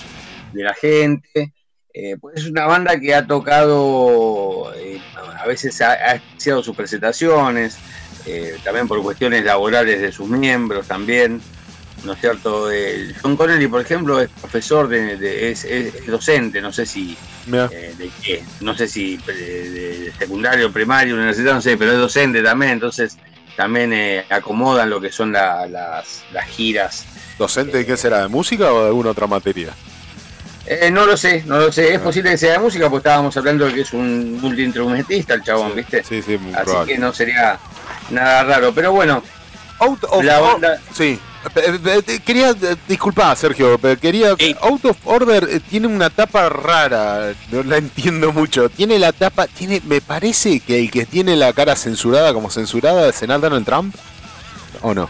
de la gente. Eh, pues es una banda que ha tocado, eh, a veces ha, ha especiado sus presentaciones, eh, también por cuestiones laborales de sus miembros también. ¿No es cierto? Eh, John Connelly, por ejemplo, es profesor, de, de- es, docente, no sé si eh, de qué, no sé si eh, de, secundario, primario, universidad, no sé, pero es docente también, entonces también eh, acomodan lo que son la- las, las giras. ¿Docente de qué será? ¿De música o de alguna otra materia? Eh, no lo sé, no lo sé, es posible que sea de música, porque estábamos hablando de que es un multiinstrumentista el chabón, ¿viste? Sí, sí, muy Así probable. que no sería nada raro, pero bueno, Out of La banda- Sí. Eh, Quería, eh, disculpa Sergio, pero quería. Out of Order eh, tiene una tapa rara, no la entiendo mucho. Tiene la tapa, tiene, me parece que el que tiene la cara censurada como censurada es senador Donald Trump. ¿O no?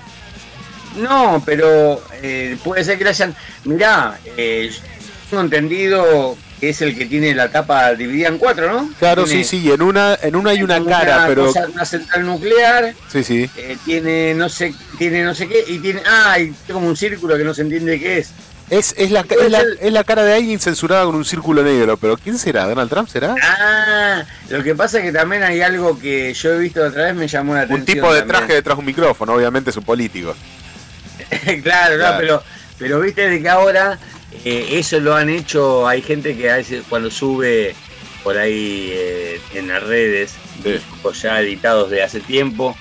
No, pero eh, puede ser que le hayan. Mirá, eh, yo tengo entendido que es el que tiene la tapa dividida en cuatro, ¿no? Claro, Tiene sí, sí, en una, en una hay una cara, pero. una central nuclear, Sí, sí. eh, tiene no sé, tiene no sé qué, y tiene. Ah, y tiene como un círculo que no se entiende qué es. Es, es, la, es, la, es la cara de alguien censurada con un círculo negro, pero ¿quién será? ¿Donald Trump será? Ah, lo que pasa es que también hay algo que yo he visto otra vez, me llamó la atención. Un tipo de también. traje detrás de un micrófono, obviamente es un político. claro, Claro. no, pero, pero viste de que ahora eh, eso lo han hecho, hay gente que a veces cuando sube por ahí eh, en las redes, discos ya editados de hace tiempo,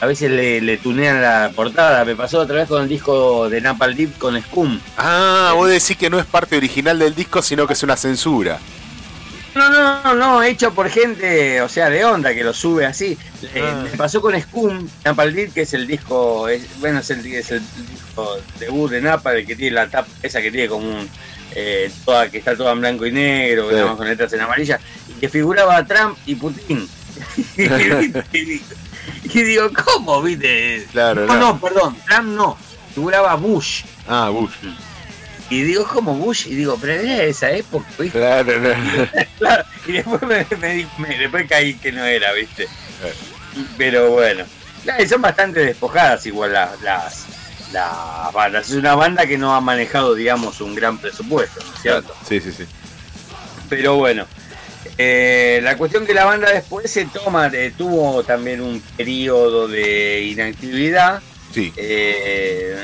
a veces le, le tunean la portada, me pasó otra vez con el disco de Napalm Deep con Scum. Ah, vos decís que no es parte original del disco, sino que es una censura. No, no, no, no, hecho por gente, o sea, de onda, que lo sube así. Eh, Ah. Me pasó con Scum, Napalm Deep, que es el disco, es- bueno, es el, es el disco debut de Napalm, el que tiene la tapa, esa que tiene como un, eh, toda, que está toda en blanco y negro, Sí. estamos con letras en amarilla, y que figuraba a Trump y Putin. y digo, ¿cómo, viste? Claro, no, no. no, perdón, Trump no, figuraba Bush. Ah, Bush. Y digo, ¿cómo Bush? Y digo, pero era esa época, ¿viste? Claro, no. Claro, y después me, me después caí que no era, ¿viste? Pero bueno. Son bastante despojadas igual las, las, las bandas. Es una banda que no ha manejado, digamos, un gran presupuesto, ¿no es cierto? Sí, sí, sí. Pero bueno. eh, la cuestión que la banda después se toma, eh, tuvo también un periodo de inactividad. Sí. Eh,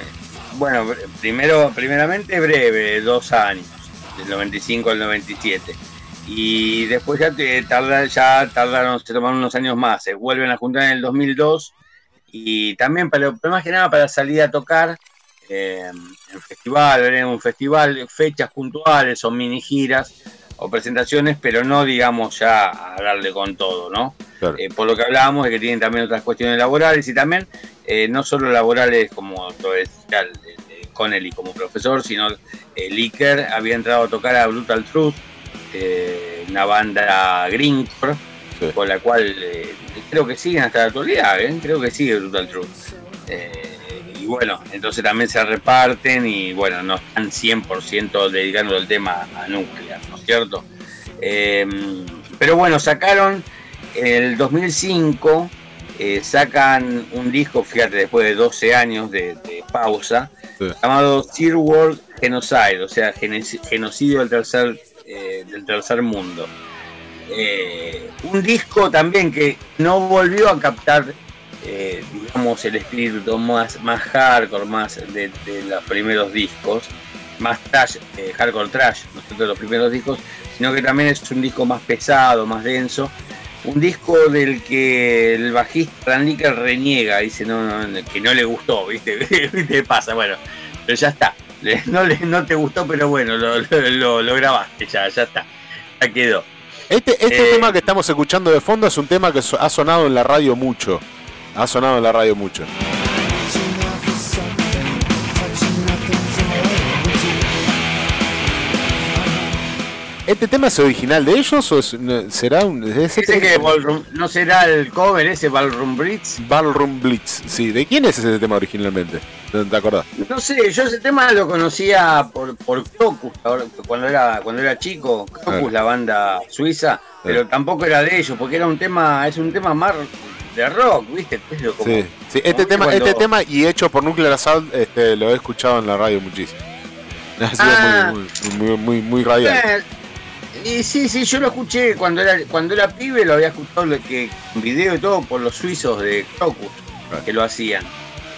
bueno, primero, primeramente breve, dos años, del 95 al 97. Y después ya, te- tarda, ya tardaron, se tomaron unos años más, se vuelven a juntar en el 2002 y también, para, más que nada para salir a tocar eh, en festival, en un festival, fechas puntuales o mini giras o presentaciones, pero no digamos ya a darle con todo, ¿no? Claro. Eh, por lo que hablábamos de que tienen también otras cuestiones laborales y también eh, no solo laborales como lo decía el- el Connelly como profesor, sino eh, Licker había entrado a tocar a Brutal Truth, eh, una banda greencore, Sí. con la cual eh, creo que siguen hasta la actualidad, ¿eh? creo que sigue Brutal Truth. Eh, y bueno, entonces también se reparten y bueno, no están 100% dedicando el tema a Nuclear, ¿no es cierto? Eh, pero bueno, sacaron el 2005, eh, sacan un disco, fíjate, después de 12 años de, de pausa, Sí. llamado Third World Genocide, o sea, genocidio del tercer, eh, del tercer mundo. Eh, un disco también que no volvió a captar, digamos, el espíritu más, más hardcore, más de, de los primeros discos, más trash, eh, hardcore trash, ¿no es cierto? de los primeros discos, sino que también es un disco más pesado, más denso. Un disco del que el bajista Dan Licker reniega, dice no, no, que no le gustó, ¿viste? ¿Viste? Pasa, bueno, pero ya está. No, no te gustó, pero bueno, lo, lo, grabaste, ya, ya está. Ya quedó. Este, este Eh, tema que estamos escuchando de fondo es un tema que ha sonado en la radio mucho. Ha sonado en la radio mucho. ¿Este tema es original de ellos o es- será un. es este- que Ballroom- no será el cover ese Ballroom Blitz. Ballroom Blitz, sí. ¿De quién es ese tema originalmente? ¿No ¿Te acordás? No sé, yo ese tema lo conocía por, por Crocus, cuando era, cuando era chico, Crocus, la banda suiza, pero tampoco era de ellos, porque era un tema, es un tema más de rock, ¿viste? Como- Sí, sí. Este, como tema, cuando- este tema y hecho por Nuclear Assault este, lo he escuchado en la radio muchísimo. Ha sido Ah. muy, muy, muy, muy, muy radial. Eh, y sí, sí, yo lo escuché cuando era cuando era pibe, lo había escuchado que, en video y todo por los suizos de Crocus, que lo hacían.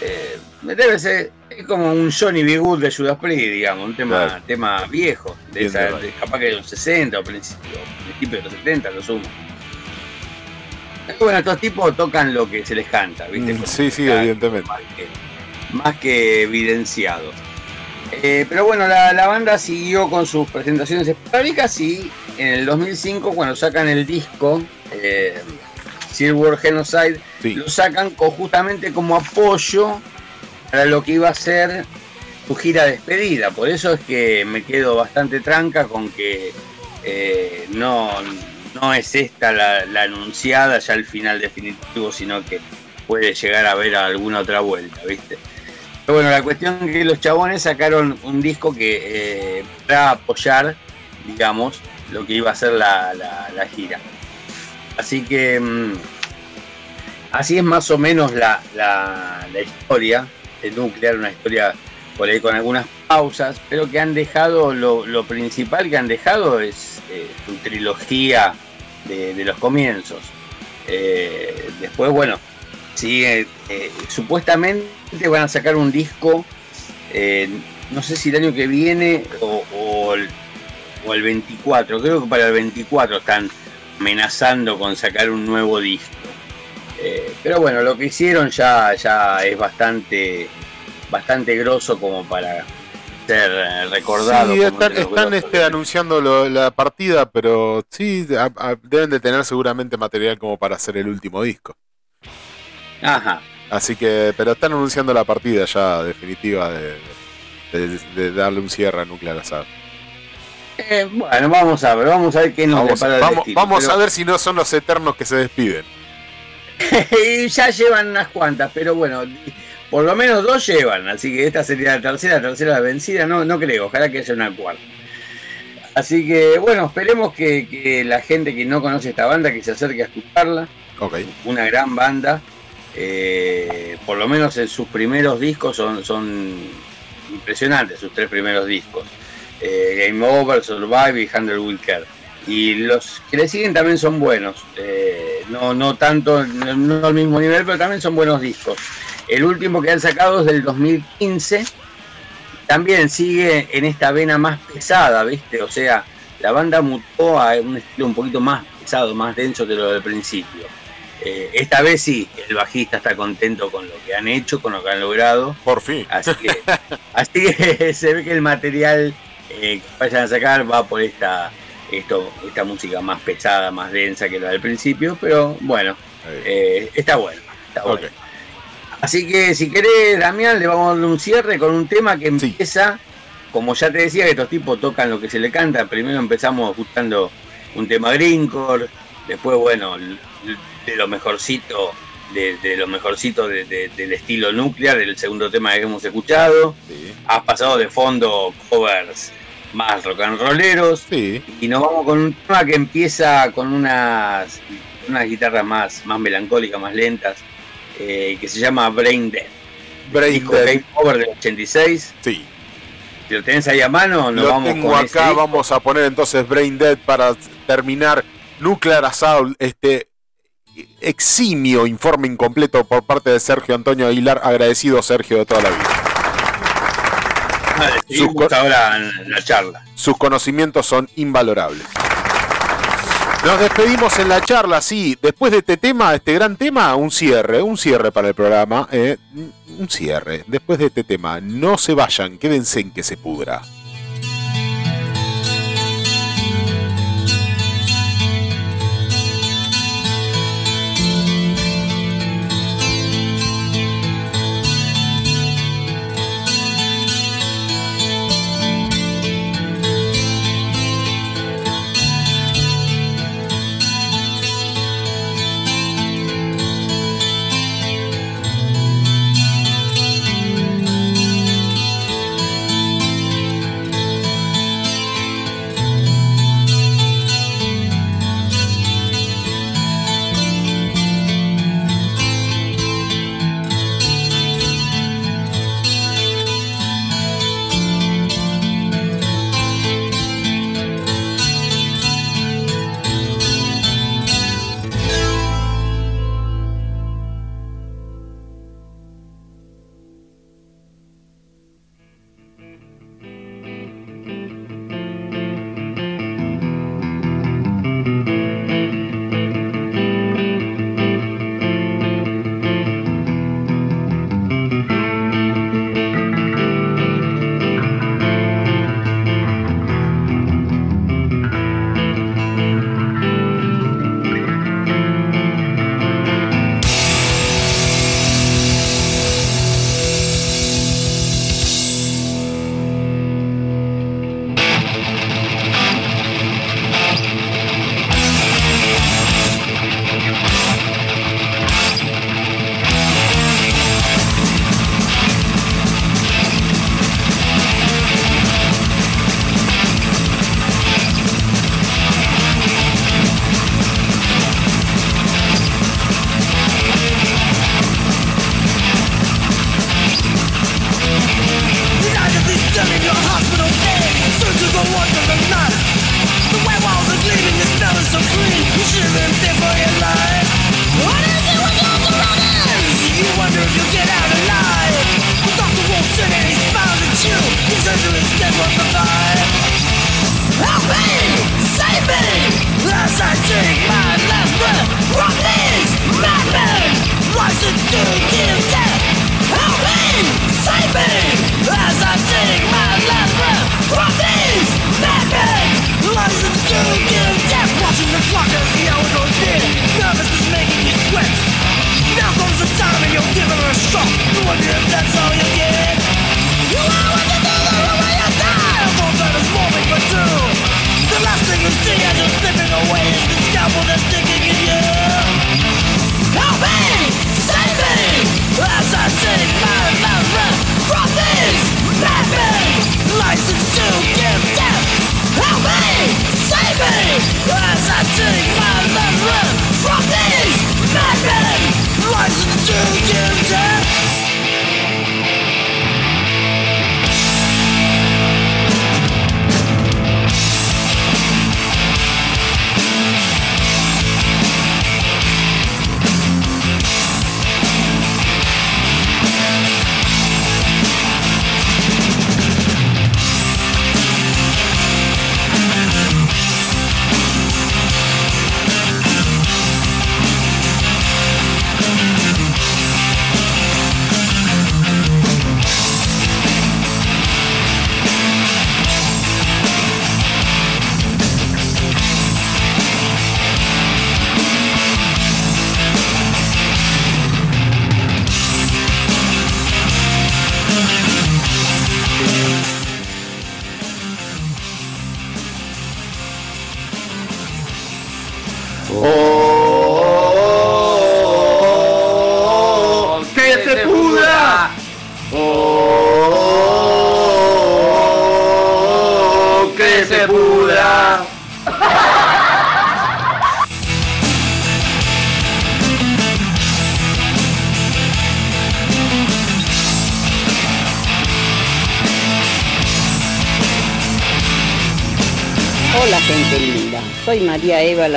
Eh, debe ser es como un Johnny B. Good de Judas Priest, digamos, un tema, Claro. tema viejo, de esa- de capaz que de los 60 o principios principio de los 70, lo sumo. Bueno, estos tipos tocan lo que se les canta, ¿viste? Mm, Sí, sí, evidentemente. Más que, más que evidenciados. Eh, pero bueno, la, la banda siguió con sus presentaciones esporádicas y en el 2005, cuando sacan el disco, eh, Silver Genocide, lo sacan co- justamente como apoyo para lo que iba a ser su gira de despedida. Por eso es que me quedo bastante tranca con que eh, no, no es esta la, la anunciada ya el final definitivo, sino que puede llegar a haber alguna otra vuelta, ¿viste? Pero bueno, la cuestión es que los chabones sacaron un disco que eh, para apoyar, digamos, lo que iba a ser la, gira. Así que mm, así es más o menos la, la- la historia de Nuclear, una historia por ahí con algunas pausas, pero que han dejado, lo, principal que han dejado es eh, su trilogía de, los comienzos. Eh, después, bueno, sigue, supuestamente van a sacar un disco, eh, no sé si el año que viene o, o el, o el 24, creo que para el 24 están amenazando con sacar un nuevo disco. Eh, pero bueno, lo que hicieron ya, ya es bastante, bastante grosso como para ser eh, recordado. Sí, están, este, anunciando lo- la partida, pero sí, a- a- deben de tener seguramente material como para hacer el último disco. Ajá. Así que, pero están anunciando la partida ya definitiva de, de- de darle un cierre a Nuclear Assault. Eh, bueno, vamos a ver, vamos a ver qué nos Vamos, depara el vamos, destino, vamos pero- a ver si no son los eternos que se despiden. y ya llevan unas cuantas, pero bueno, por lo menos dos llevan, así que esta sería la tercera, la tercera la vencida, no, no creo, ojalá que haya una cuarta. Así que bueno, esperemos que, que la gente que no conoce esta banda, que se acerque a escucharla, Ok. una gran banda, eh, por lo menos en sus primeros discos son, impresionantes, sus tres primeros discos. Eh, Game Over, Survive y Handle Will Care. Y los que le siguen también son buenos. eh, no, no tanto, no, no al mismo nivel, pero también son buenos discos. El último que han sacado es del 2015. También sigue en esta vena más pesada, ¿viste? O sea, la banda mutó a un estilo un poquito más pesado, más denso que lo del principio. Eh, esta vez sí, el bajista está contento con lo que han hecho, con lo que han logrado. Por fin. Así que, así que se ve que el material eh, que vayan a sacar va por esta, esto, esta música más pesada, más densa que la del principio, pero bueno, eh, está bueno, está bueno. Así que si querés, Damián, le vamos a dar un cierre con un tema que empieza, como ya te decía, que estos tipos tocan lo que se le canta. Primero empezamos escuchando un tema Greencore, después, bueno, de lo mejorcito de, de lo mejorcito de- de- del estilo nuclear, el segundo tema que hemos escuchado. Has pasado de fondo covers más rock and rolleros. Sí. Y nos vamos con un tema que empieza con unas, unas guitarras más, más melancólicas, más lentas, eh, que se llama Brain Dead. Brain Disco Dead. Game Over del 86. Sí. Si lo tenés ahí a mano, nos Lo vamos tengo con acá, vamos a poner entonces Brain Dead para terminar Nuclear Assault, este eximio informe incompleto por parte de Sergio Antonio Aguilar, agradecido Sergio de toda la vida. Vale, seguimos ahora en la charla. Sus conocimientos son invalorables. Nos despedimos en la charla, sí. Después de este tema, este gran tema, un cierre, un cierre para el programa. eh, un cierre. Después de este tema, no se vayan, quédense en que se pudra.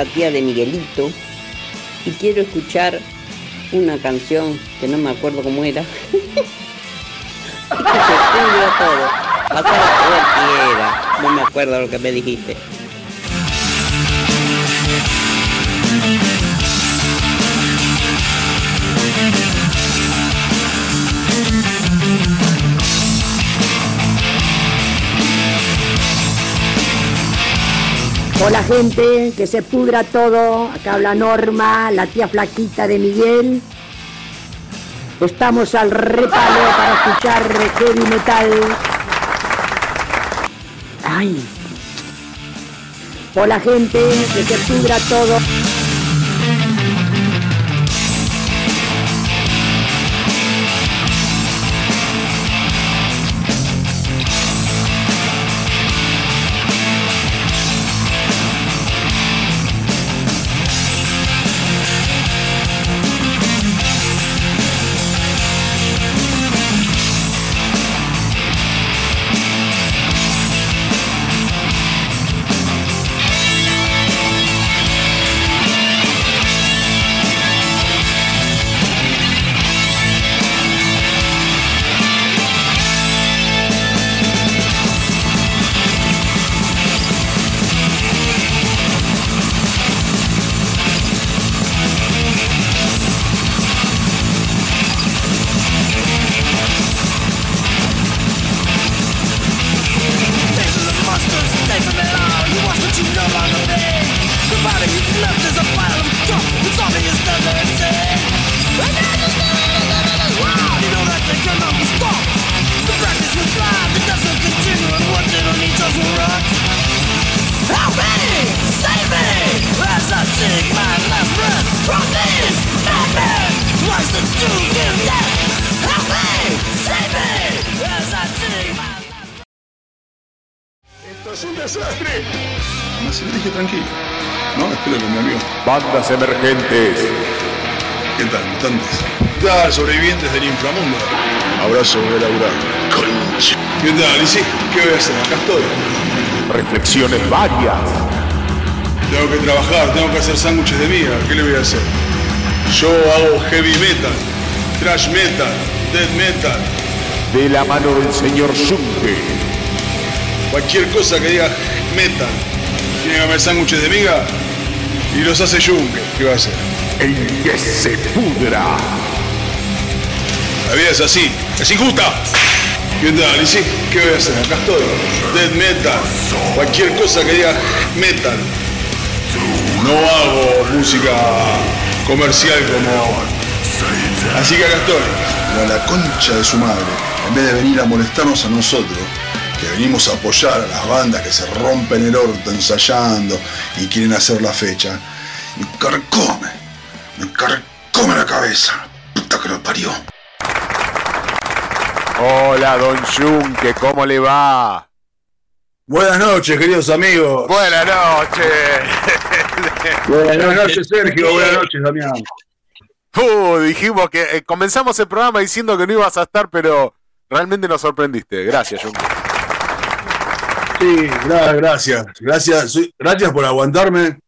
Tía de Miguelito, y quiero escuchar una canción que no me acuerdo cómo era. y que se todo. Pasaba cualquiera, no me acuerdo lo que me dijiste. Hola gente, que se pudra todo. Acá habla Norma, la tía flaquita de Miguel. Estamos al repalo para escuchar heavy metal. Ay. Hola gente, que se pudra todo. Sobrevivientes del inframundo? Abrazo, voy a laburar. Concha. ¿Qué tal? ¿Y sí? ¿Qué voy a hacer? Acá estoy. Reflexiones varias. Tengo que trabajar, tengo que hacer sándwiches de miga. ¿Qué le voy a hacer? Yo hago heavy metal, thrash metal, death metal. De la mano del señor Junge. Cualquier cosa que diga metal. Tiene que comer sándwiches de miga y los hace Junke. ¿Qué va a hacer? El que se pudra. La vida es así, es injusta. ¿Qué tal? ¿Y? ¿Qué voy a hacer? Acá estoy. Death metal. Cualquier cosa que diga metal. No hago música comercial como. Así que acá estoy. Pero la concha de su madre, en vez de venir a molestarnos a nosotros, que venimos a apoyar a las bandas que se rompen el orto ensayando y quieren hacer la fecha, me carcome, me carcome la cabeza. Puta que lo parió. Hola, don Junque, ¿cómo le va? Buenas noches, queridos amigos. Buenas noches. Buenas noches, Sergio. Buenas noches, Damián. Uh, dijimos que eh, comenzamos el programa diciendo que no ibas a estar, pero realmente nos sorprendiste. Gracias, Junque. Sí, gra- gracias. Gracias, gracias por aguantarme.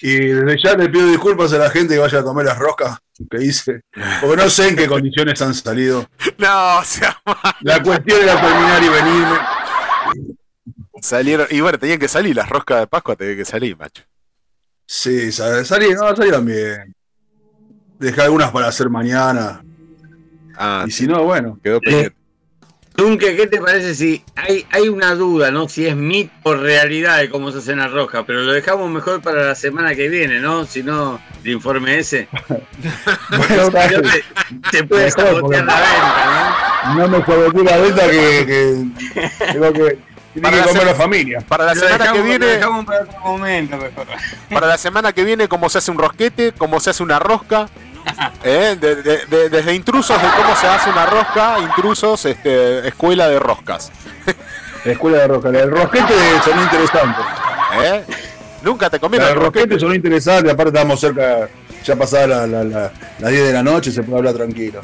Y desde ya le pido disculpas a la gente que vaya a comer las roscas que hice. Porque no sé en qué condiciones han salido. No, sea La cuestión era terminar y venirme. Salieron, y bueno, tenían que salir, las roscas de Pascua tenían que salir, macho. Sí, sal- salí, no, salieron bien. Dejé algunas para hacer mañana. Ah, y si no, bueno. Quedó pendiente. Dunque, ¿qué te parece si hay, hay una duda, ¿no? Si es mito o realidad de cómo se hacen las roscas, pero lo dejamos mejor para la semana que viene, ¿no? Si no, el informe ese. Bueno, Si no, te, te puede Mejor, sabotear la venta, No me saboteé la venta que, que tengo que, tiene Para que la comer la familia. Para la Lo semana dejamos- que lo viene, dejamos para otro momento, mejor. para la semana que viene, cómo se hace un rosquete, cómo se hace una rosca. ¿eh? De- de- de- desde intrusos de cómo se hace una rosca, intrusos, este, escuela de roscas. La escuela de Roca. La del Rosquete sonó interesante. ¿Eh? Nunca te comieron el rosquete. Rosquete sonó interesante. Aparte, estábamos cerca, ya pasada la- la- la- las 10 de la noche, se puede hablar tranquilo.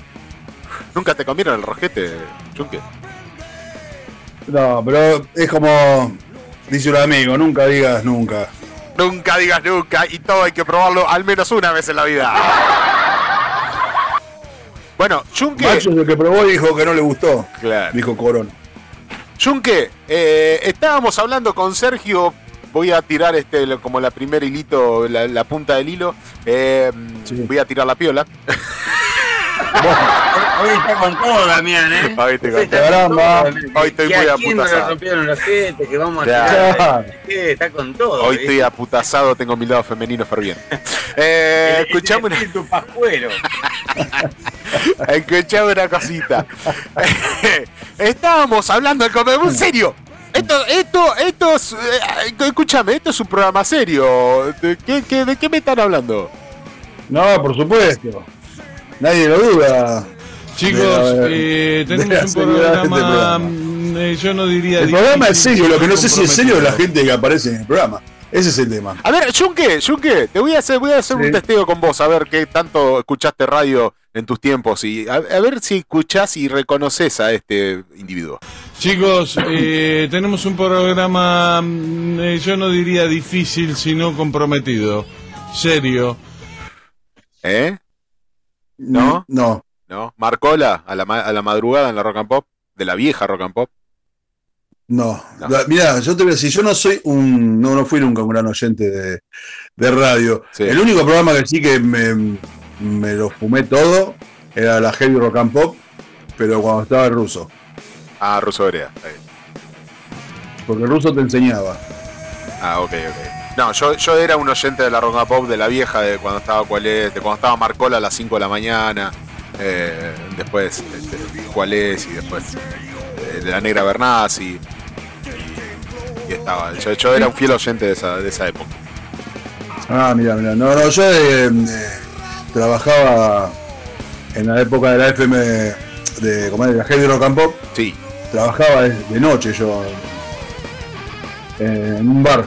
Nunca te comieron el rosquete, Chunque. No, pero es como dice un amigo: nunca digas nunca. Nunca digas nunca y todo hay que probarlo al menos una vez en la vida. Bueno, Chunque. Macho es el que probó y dijo que no le gustó. Claro. Dijo Corón. Chunque, eh, estábamos hablando con Sergio. Voy a tirar este como la primer hilito, la, la punta del hilo. Eh, Voy a tirar la piola. Hoy está con todo, Damián, ¿eh? Hoy estoy con está todo. Hoy estoy muy aputazado. rompieron los gente, que vamos a Claro. tirar. ¿Qué? Está con todo. Hoy ¿eh? estoy aputazado, tengo mi lado femenino ferviente. Eh, escuchame una, tu pascuero. escuchame una cosita. Estábamos hablando de comer. En serio. Esto, esto, esto es. eh, escúchame, esto es un programa serio. ¿De qué, qué- de qué me están hablando? No, por supuesto. Nadie lo duda. Chicos, eh, tenemos un programa, programa. mm, eh, yo no diría... El programa es serio, lo que no sé si es serio es la gente que aparece en el programa. Ese es el tema. A ver, Junque, Junque, te voy a hacer, voy a hacer un testeo con vos, a ver qué tanto escuchaste radio en tus tiempos y a, a ver si escuchás y reconoces a este individuo. Chicos, eh, tenemos un programa, mm, eh, yo no diría difícil, sino comprometido. Serio. ¿Eh? ¿No? No. ¿No? ¿Marcola a la, a la madrugada en la Rock and Pop? De la vieja Rock and Pop. No. Mirá, yo te voy a decir, yo no soy un. No, no fui nunca un gran oyente de, de radio. El único programa que sí que me, me lo fumé todo era la Heavy Rock and Pop, pero cuando estaba el ruso. Ah, Ruso bien. Porque el ruso te enseñaba. Ah, ok, ok. No, yo, yo era un oyente de la Rock and Pop de la vieja, de cuando estaba cuál es, de cuando estaba Marcola a las 5 de la mañana. Eh, después este, cuál es y después eh, de la Negra Bernasi. Y, y estaba. Yo, yo era un fiel oyente de esa, de esa época. Ah, mira, mira. No, no, yo eh, eh, trabajaba en la época de la FM de, de, ¿cómo es? de la Heavy Rock and Pop. Sí. Trabajaba de, noche yo en un bar.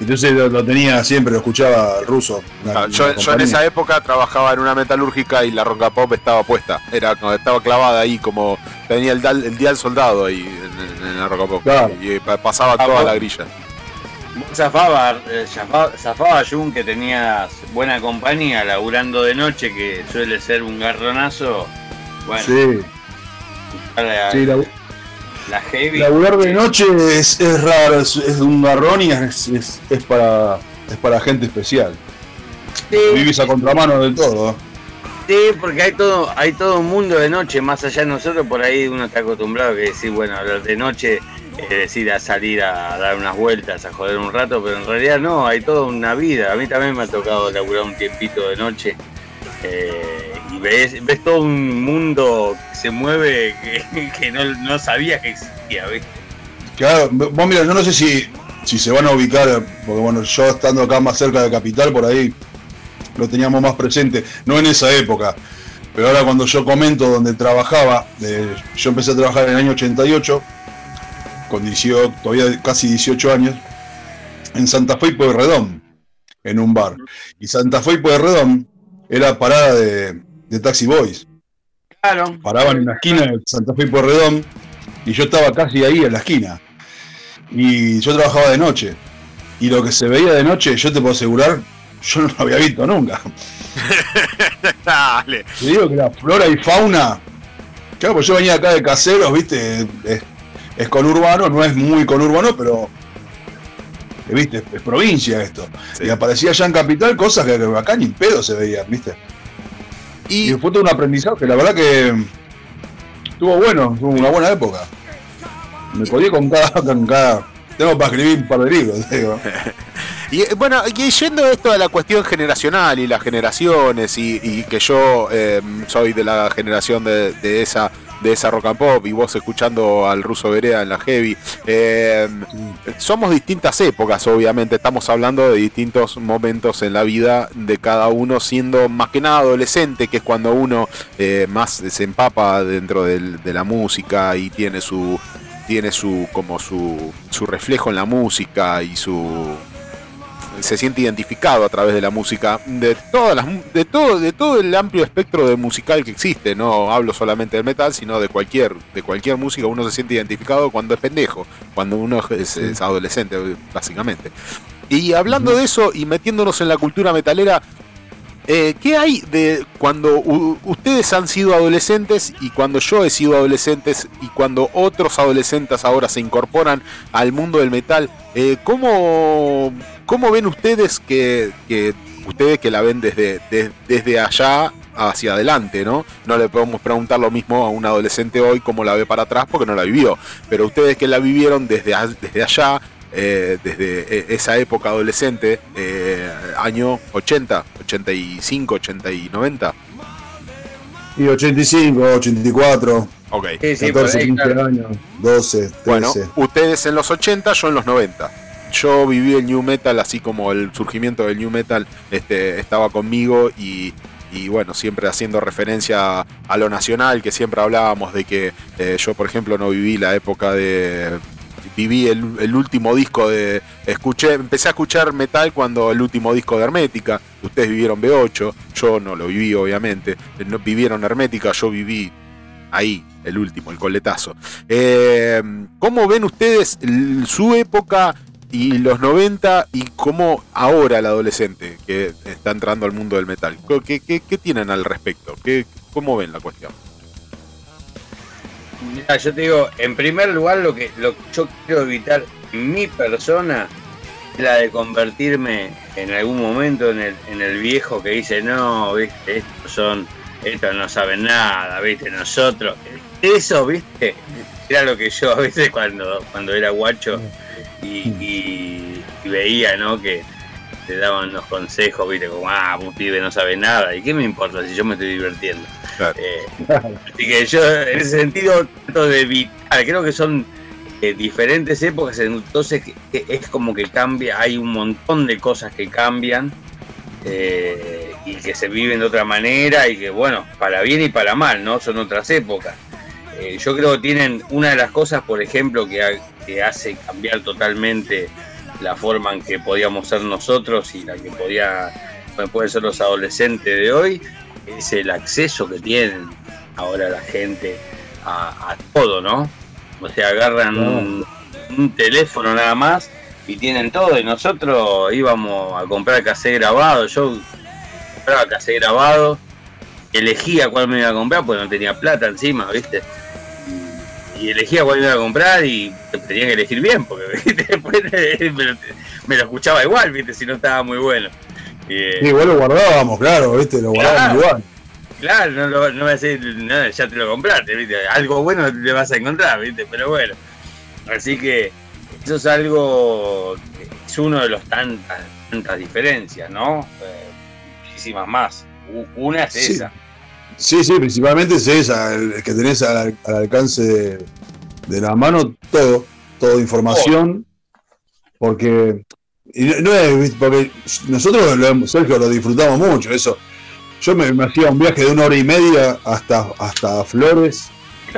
Entonces lo, lo tenía siempre, lo escuchaba el ruso. una- Ah, yo, en esa época trabajaba en una metalúrgica y la and Pop estaba puesta. Era estaba clavada ahí como tenía el, dial- el dial soldado ahí en, en la and Pop. Claro. Y eh, pa- pasaba toda la grilla. Vos Zafaba, eh, zafa- zafaba Jun que tenías buena compañía laburando de noche, que suele ser un garronazo. Bueno, Sí, la, sí, la, la heavy. laburar de noche es, es raro, es, es un garrón y es, es, es para, es para gente especial. Vivís a contramano del todo. Sí, porque hay todo, hay todo un mundo de noche, más allá de nosotros, por ahí uno está acostumbrado que decir, bueno, de noche es decir, a salir a dar unas vueltas, a joder un rato, pero en realidad no, hay toda una vida. A mí también me ha tocado laburar un tiempito de noche eh, ves, ves todo un mundo que se mueve que, que no, no sabías que existía, ¿ves? Claro, vos mira, yo no sé si, si se van a ubicar, porque bueno, yo estando acá más cerca de Capital, por ahí lo teníamos más presente, no en esa época, pero ahora cuando yo comento donde trabajaba, eh, yo empecé a trabajar en el año 88, con 18, todavía casi 18 años, en Santa Fe y Pueyrredón, en un bar. Y Santa Fe y Pueyrredón era parada de, de Taxi Boys. Claro. Paraban en la esquina de Santa Fe y Pueyrredón y yo estaba casi ahí en la esquina. Y yo trabajaba de noche. Y lo que se veía de noche, yo te puedo asegurar, yo no lo había visto nunca. Dale. Te digo que la flora y fauna. Claro, pues yo venía acá de caseros, viste, es, es conurbano, no es muy conurbano, pero. Viste, es provincia esto. Y aparecía allá en capital cosas que acá ni pedo se veían, viste. Y, fue todo un aprendizaje, la verdad que estuvo bueno, fue una buena época. Me podía con cada, con cada. Tengo para escribir un par de libros, digo. Y eh, bueno, y yendo esto a la cuestión generacional y las generaciones, y, y que yo eh, soy de la generación de, de esa de esa rock and pop y vos escuchando al ruso Berea en la heavy, eh, somos distintas épocas, obviamente, estamos hablando de distintos momentos en la vida de cada uno, siendo más que nada adolescente, que es cuando uno eh, más se empapa dentro de la música y tiene su tiene su como su, su reflejo en la música y su se siente identificado a través de la música de todas las de todo de todo el amplio espectro de musical que existe no hablo solamente del metal sino de cualquier de cualquier música uno se siente identificado cuando es pendejo cuando uno es, es adolescente básicamente y hablando de eso y metiéndonos en la cultura metalera eh, ¿Qué hay de cuando ustedes han sido adolescentes y cuando yo he sido adolescentes y cuando otros adolescentes ahora se incorporan al mundo del metal? Eh, ¿cómo, cómo ven ustedes que, que ustedes que la ven desde, de- desde allá hacia adelante, ¿no? No le podemos preguntar lo mismo a un adolescente hoy como la ve para atrás porque no la vivió. Pero ustedes que la vivieron desde, desde allá, eh, desde eh, esa época adolescente, eh, año 80, 85, 80 y 90. Y 85, 84. Ok. 14, 15 años, 12, 13. Bueno, ustedes en los 80, yo en los 90. Yo viví el New Metal así como el surgimiento del New Metal este, estaba conmigo y, y bueno, siempre haciendo referencia a lo nacional, que siempre hablábamos de que eh, yo, por ejemplo, no viví la época de... Viví el, último disco de... Escuché, empecé a escuchar metal cuando el último disco de Hermética. Ustedes vivieron B8, yo no lo viví obviamente. No, vivieron Hermética, yo viví ahí, el último, el coletazo. Eh, ¿Cómo ven ustedes su época y los 90 y cómo ahora el adolescente que está entrando al mundo del metal? ¿Qué, qué- tienen al respecto? ¿Qué, ¿Cómo ven la cuestión? Mira, yo te digo, en primer lugar lo que, lo que yo quiero evitar en mi persona es la de convertirme en algún momento en el, en el viejo que dice, no, viste, estos son, estos no saben nada, viste, nosotros. Eso, viste, era lo que yo, viste, cuando, cuando era guacho y, y- y veía, ¿no? Que te daban los consejos, viste, como, ah, un pibe no sabe nada, ¿y qué me importa si yo me estoy divirtiendo? Eh, Así que yo en ese sentido trato de evitar, creo que son eh, diferentes épocas, entonces es como que cambia, hay un montón de cosas que cambian eh, y que se viven de otra manera y que bueno, para bien y para mal, ¿no? Son otras épocas. Eh, yo creo que tienen una de las cosas, por ejemplo, que, ha- que hace cambiar totalmente la forma en que podíamos ser nosotros y la que podía pueden ser los adolescentes de hoy, es el acceso que tienen ahora la gente a, a todo, ¿no? O sea, agarran un, un teléfono nada más y tienen todo. Y nosotros íbamos a comprar cassette grabado. Yo compraba cassette grabado, elegía cuál me iba a comprar porque no tenía plata encima, ¿viste? Y elegía cuál iba a comprar y tenía que elegir bien porque ¿viste? después me lo, me lo escuchaba igual, ¿viste? Si no estaba muy bueno. Eh, igual lo guardábamos, claro, ¿viste? Lo guardábamos Claro. igual. Claro, no, lo- no me hace nada, ya te lo compraste, ¿viste? Algo bueno te vas a encontrar, ¿viste? Pero bueno. Así que eso es algo, es uno de los tantas, tantas diferencias, ¿no? Eh, muchísimas más. Una es Sí. esa. Sí, sí, principalmente es esa, el que tenés al, al alcance de, de la mano todo, toda información, porque y no, no es, porque nosotros, lo- Sergio, lo disfrutamos mucho, eso. Yo me, me hacía un viaje de una hora y media hasta, hasta Flores,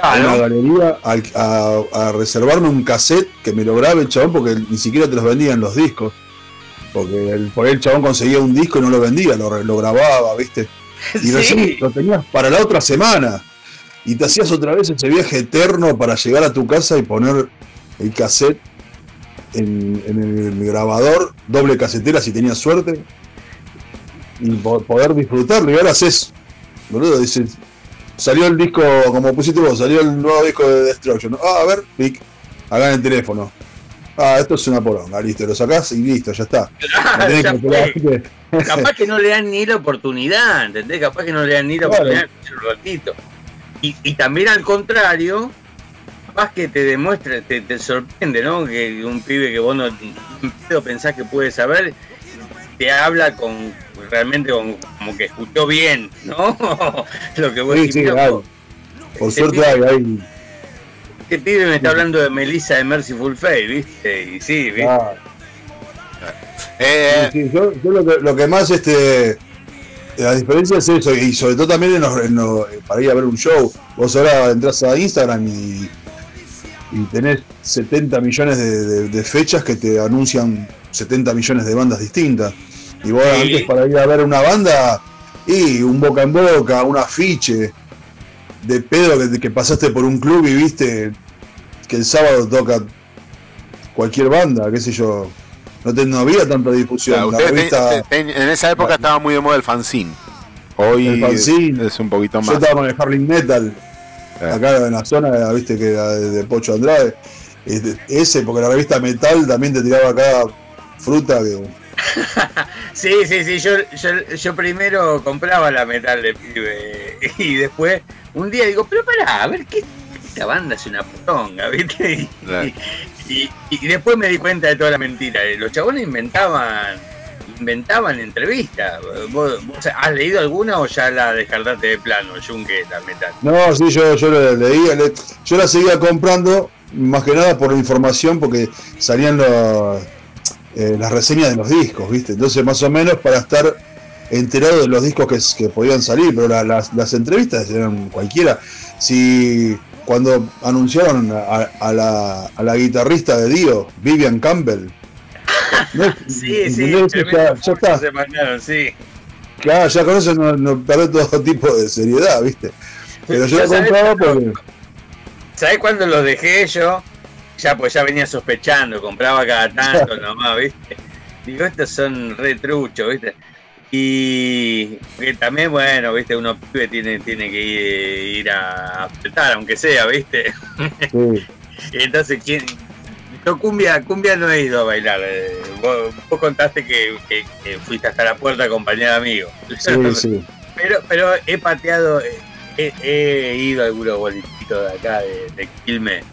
a una galería, al- a, a reservarme un cassette que me lo grabe el chabón, porque ni siquiera te los vendían los discos. Porque el, por ahí el chabón conseguía un disco y no lo vendía, lo, lo grababa, ¿viste? Y Sí. lo tenías para la otra semana. Y te hacías otra vez ese viaje eterno para llegar a tu casa y poner el cassette en, en el grabador, doble casetera si tenías suerte. Y po- poder disfrutarlo. Y ahora haces, boludo, dices, salió el disco, como pusiste vos, salió el nuevo disco de Destruction. Ah, a ver, clic, hagan el teléfono. Ah, esto es una poronga, listo, lo sacás y listo, ya está. Tenés Ya que Capaz que no le dan ni la oportunidad, ¿entendés? Capaz que no le dan ni la Claro. oportunidad un ratito. Y, y también al contrario, capaz que te demuestra, te, te sorprende, ¿no? Que un pibe que vos no pensás que puede saber, te habla con realmente con, como que escuchó bien, ¿no? Lo que vos Sí, sí, "Mira, hay. vos, Por suerte hay, hay. Este pibe me está hablando de Melissa de Merciful Fate, ¿viste? Y sí, ¿viste? Ah. Eh, Sí, sí, yo, yo lo, que, lo que más, este, la diferencia es eso, y sobre todo también en los- en los- para ir a ver un show. Vos ahora entras a Instagram y, y tenés 70 millones de, de- de fechas que te anuncian 70 millones de bandas distintas. Y vos Sí. antes para ir a ver una banda, y un boca en boca, un afiche de pedo que, que pasaste por un club y viste que el sábado toca cualquier banda, qué sé yo. No, te- no había tanta difusión. La revista- te- te- en esa época estaba muy de moda el fanzine. Hoy El fanzine. es un poquito Yo más. estaba con el Harling Metal, acá en la zona, viste que era de, de Pocho Andrade. Este, Ese, porque la revista Metal también te tiraba acá fruta que. Sí, sí, sí, yo, yo, yo primero compraba la metal de pibe y después un día digo, pero pará, a ver, ¿qué, esta banda es una poronga, ¿viste? Y, Claro. y- y después me di cuenta de toda la mentira. Los chabones inventaban inventaban entrevistas. ¿Vos, vos has leído alguna o ya la descartaste de plano, Junque, la metal? No, sí, yo, yo lo leía, le- yo la seguía comprando, más que nada por la información, porque salían los, eh, las reseñas de los discos, ¿viste? Entonces, más o menos para estar enterado de los discos que, que podían salir, pero la- las, las entrevistas eran cualquiera. Si cuando anunciaron a, a la, a la guitarrista de Dio, Vivian Campbell, ¿no? Sí, sí, tremendo ya, está. se mandaron, sí. Claro, ya con eso no, no perdés todo tipo de seriedad, ¿viste? Pero yo la compraba porque. ¿Sabés cuándo los dejé yo? Ya pues ya venía sospechando, compraba cada tanto nomás, ¿viste? Digo, estos son re truchos, ¿viste? Y que también, bueno, ¿viste? Uno pibe tiene, tiene que ir, ir a apretar, aunque sea, ¿viste? Sí. Entonces, ¿quién? Yo cumbia, cumbia no he ido a bailar. eh, Vos, vos contaste que, que- que fuiste hasta la puerta acompañada de amigos. Sí, sí. Pero, pero he pateado, he, he ido a algunos bolititos de acá, de, de Quilmes,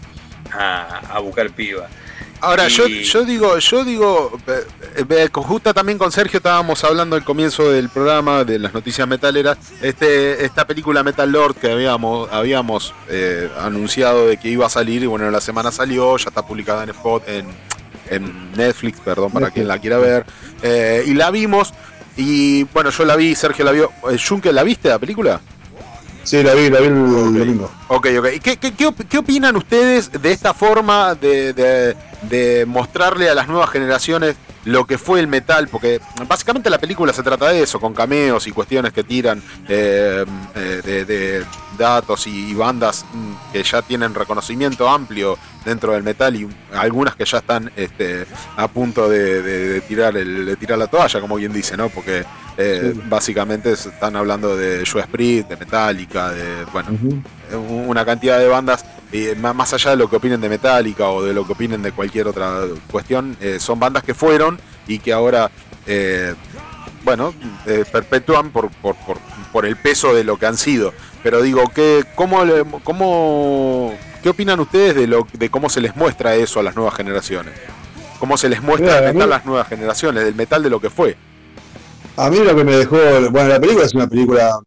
a, a buscar piba. Ahora, Y- yo, yo digo, yo digo, eh, eh, justo también con Sergio estábamos hablando al comienzo del programa de las noticias metaleras, este, esta película Metal Lord que habíamos, habíamos eh, anunciado de que iba a salir y bueno, la semana salió, ya está publicada en Spot, en, en Netflix, perdón, para Netflix. quien la quiera ver, eh, y la vimos, y bueno, yo la vi, Sergio la vio, Junke, ¿la viste la película? Sí, la vi, la vi el domingo. Ok, ok. ¿Y ¿Qué, qué, qué op- qué opinan ustedes de esta forma de, de- de mostrarle a las nuevas generaciones lo que fue el metal? Porque básicamente la película se trata de eso, con cameos y cuestiones que tiran eh, eh, de, de datos y, bandas mm, que ya tienen reconocimiento amplio dentro del metal y algunas que ya están este, a punto de, de- de tirar el, de tirar la toalla, como bien dice, ¿no? Porque eh, Sí. básicamente se están hablando de Joe Sprit, de Metallica, de bueno, una cantidad de bandas, eh, má- más allá de lo que opinen de Metallica o de lo que opinen de cualquier otra cuestión, eh, son bandas que fueron y que ahora, eh, bueno, eh, perpetúan por, por, por, por el peso de lo que han sido. Pero digo, ¿qué, cómo, cómo, ¿qué opinan ustedes de, lo, de cómo se les muestra eso a las nuevas generaciones? ¿Cómo se les muestra Mira, el a metal mí- a las nuevas generaciones, del metal de lo que fue? A mí lo que me dejó. Bueno, la película es una película.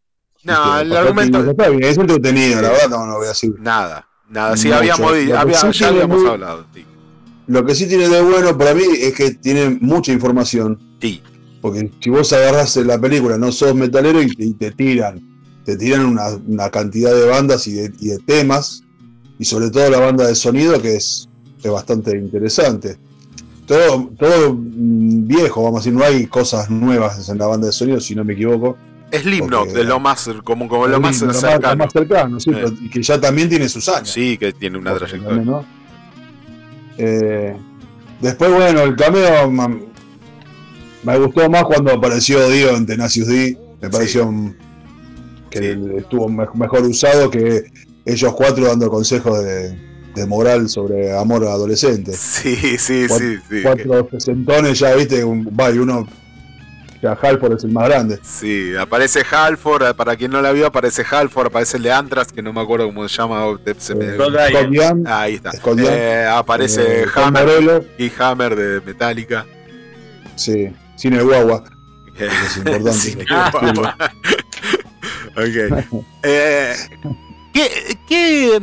No, el argumento- Está bien, es entretenido, la verdad, no, no voy a decir. Nada, nada. Sí, Mucho. habíamos, había- sí ya habíamos muy- hablado. sí. Lo que sí tiene de bueno para mí es que tiene mucha información. Sí. Porque si vos agarrás la película, no sos metalero y, y te tiran. Te tiran una, una cantidad de bandas y de, y de temas. Y sobre todo la banda de sonido que es, es bastante interesante. Todo, todo mm, viejo, vamos a decir, no hay cosas nuevas en la banda de sonido, si no me equivoco. Slipknot, Porque- de lo más, como, como lo más Lo más- cercano. lo más cercano, sí, Eh. pero- y que ya también tiene sus años. Sí, que tiene una trayectoria. ¿no? Eh, después, bueno, el cameo ma- me gustó más cuando apareció Dio en Tenacious D. Me pareció mm, que estuvo me- mejor usado que ellos cuatro dando consejos de, de moral sobre amor adolescente. Sí, sí, Cuat- sí. sí, Cuatro sesentones ya, viste, un, va, y uno. Ya Halford es el más grande. Sí, aparece Halford, eh, para quien no la vio, aparece Halford, aparece el de Anthrax, que no me acuerdo cómo se llama. se me- Scott Ian. Ahí está. Scott Ian. Eh, aparece Eh, Hammer y Hammer de Metallica. Sí, sin el guagua. Eso es importante. Sin el guagua. ok. Eh, ¿Qué, qué,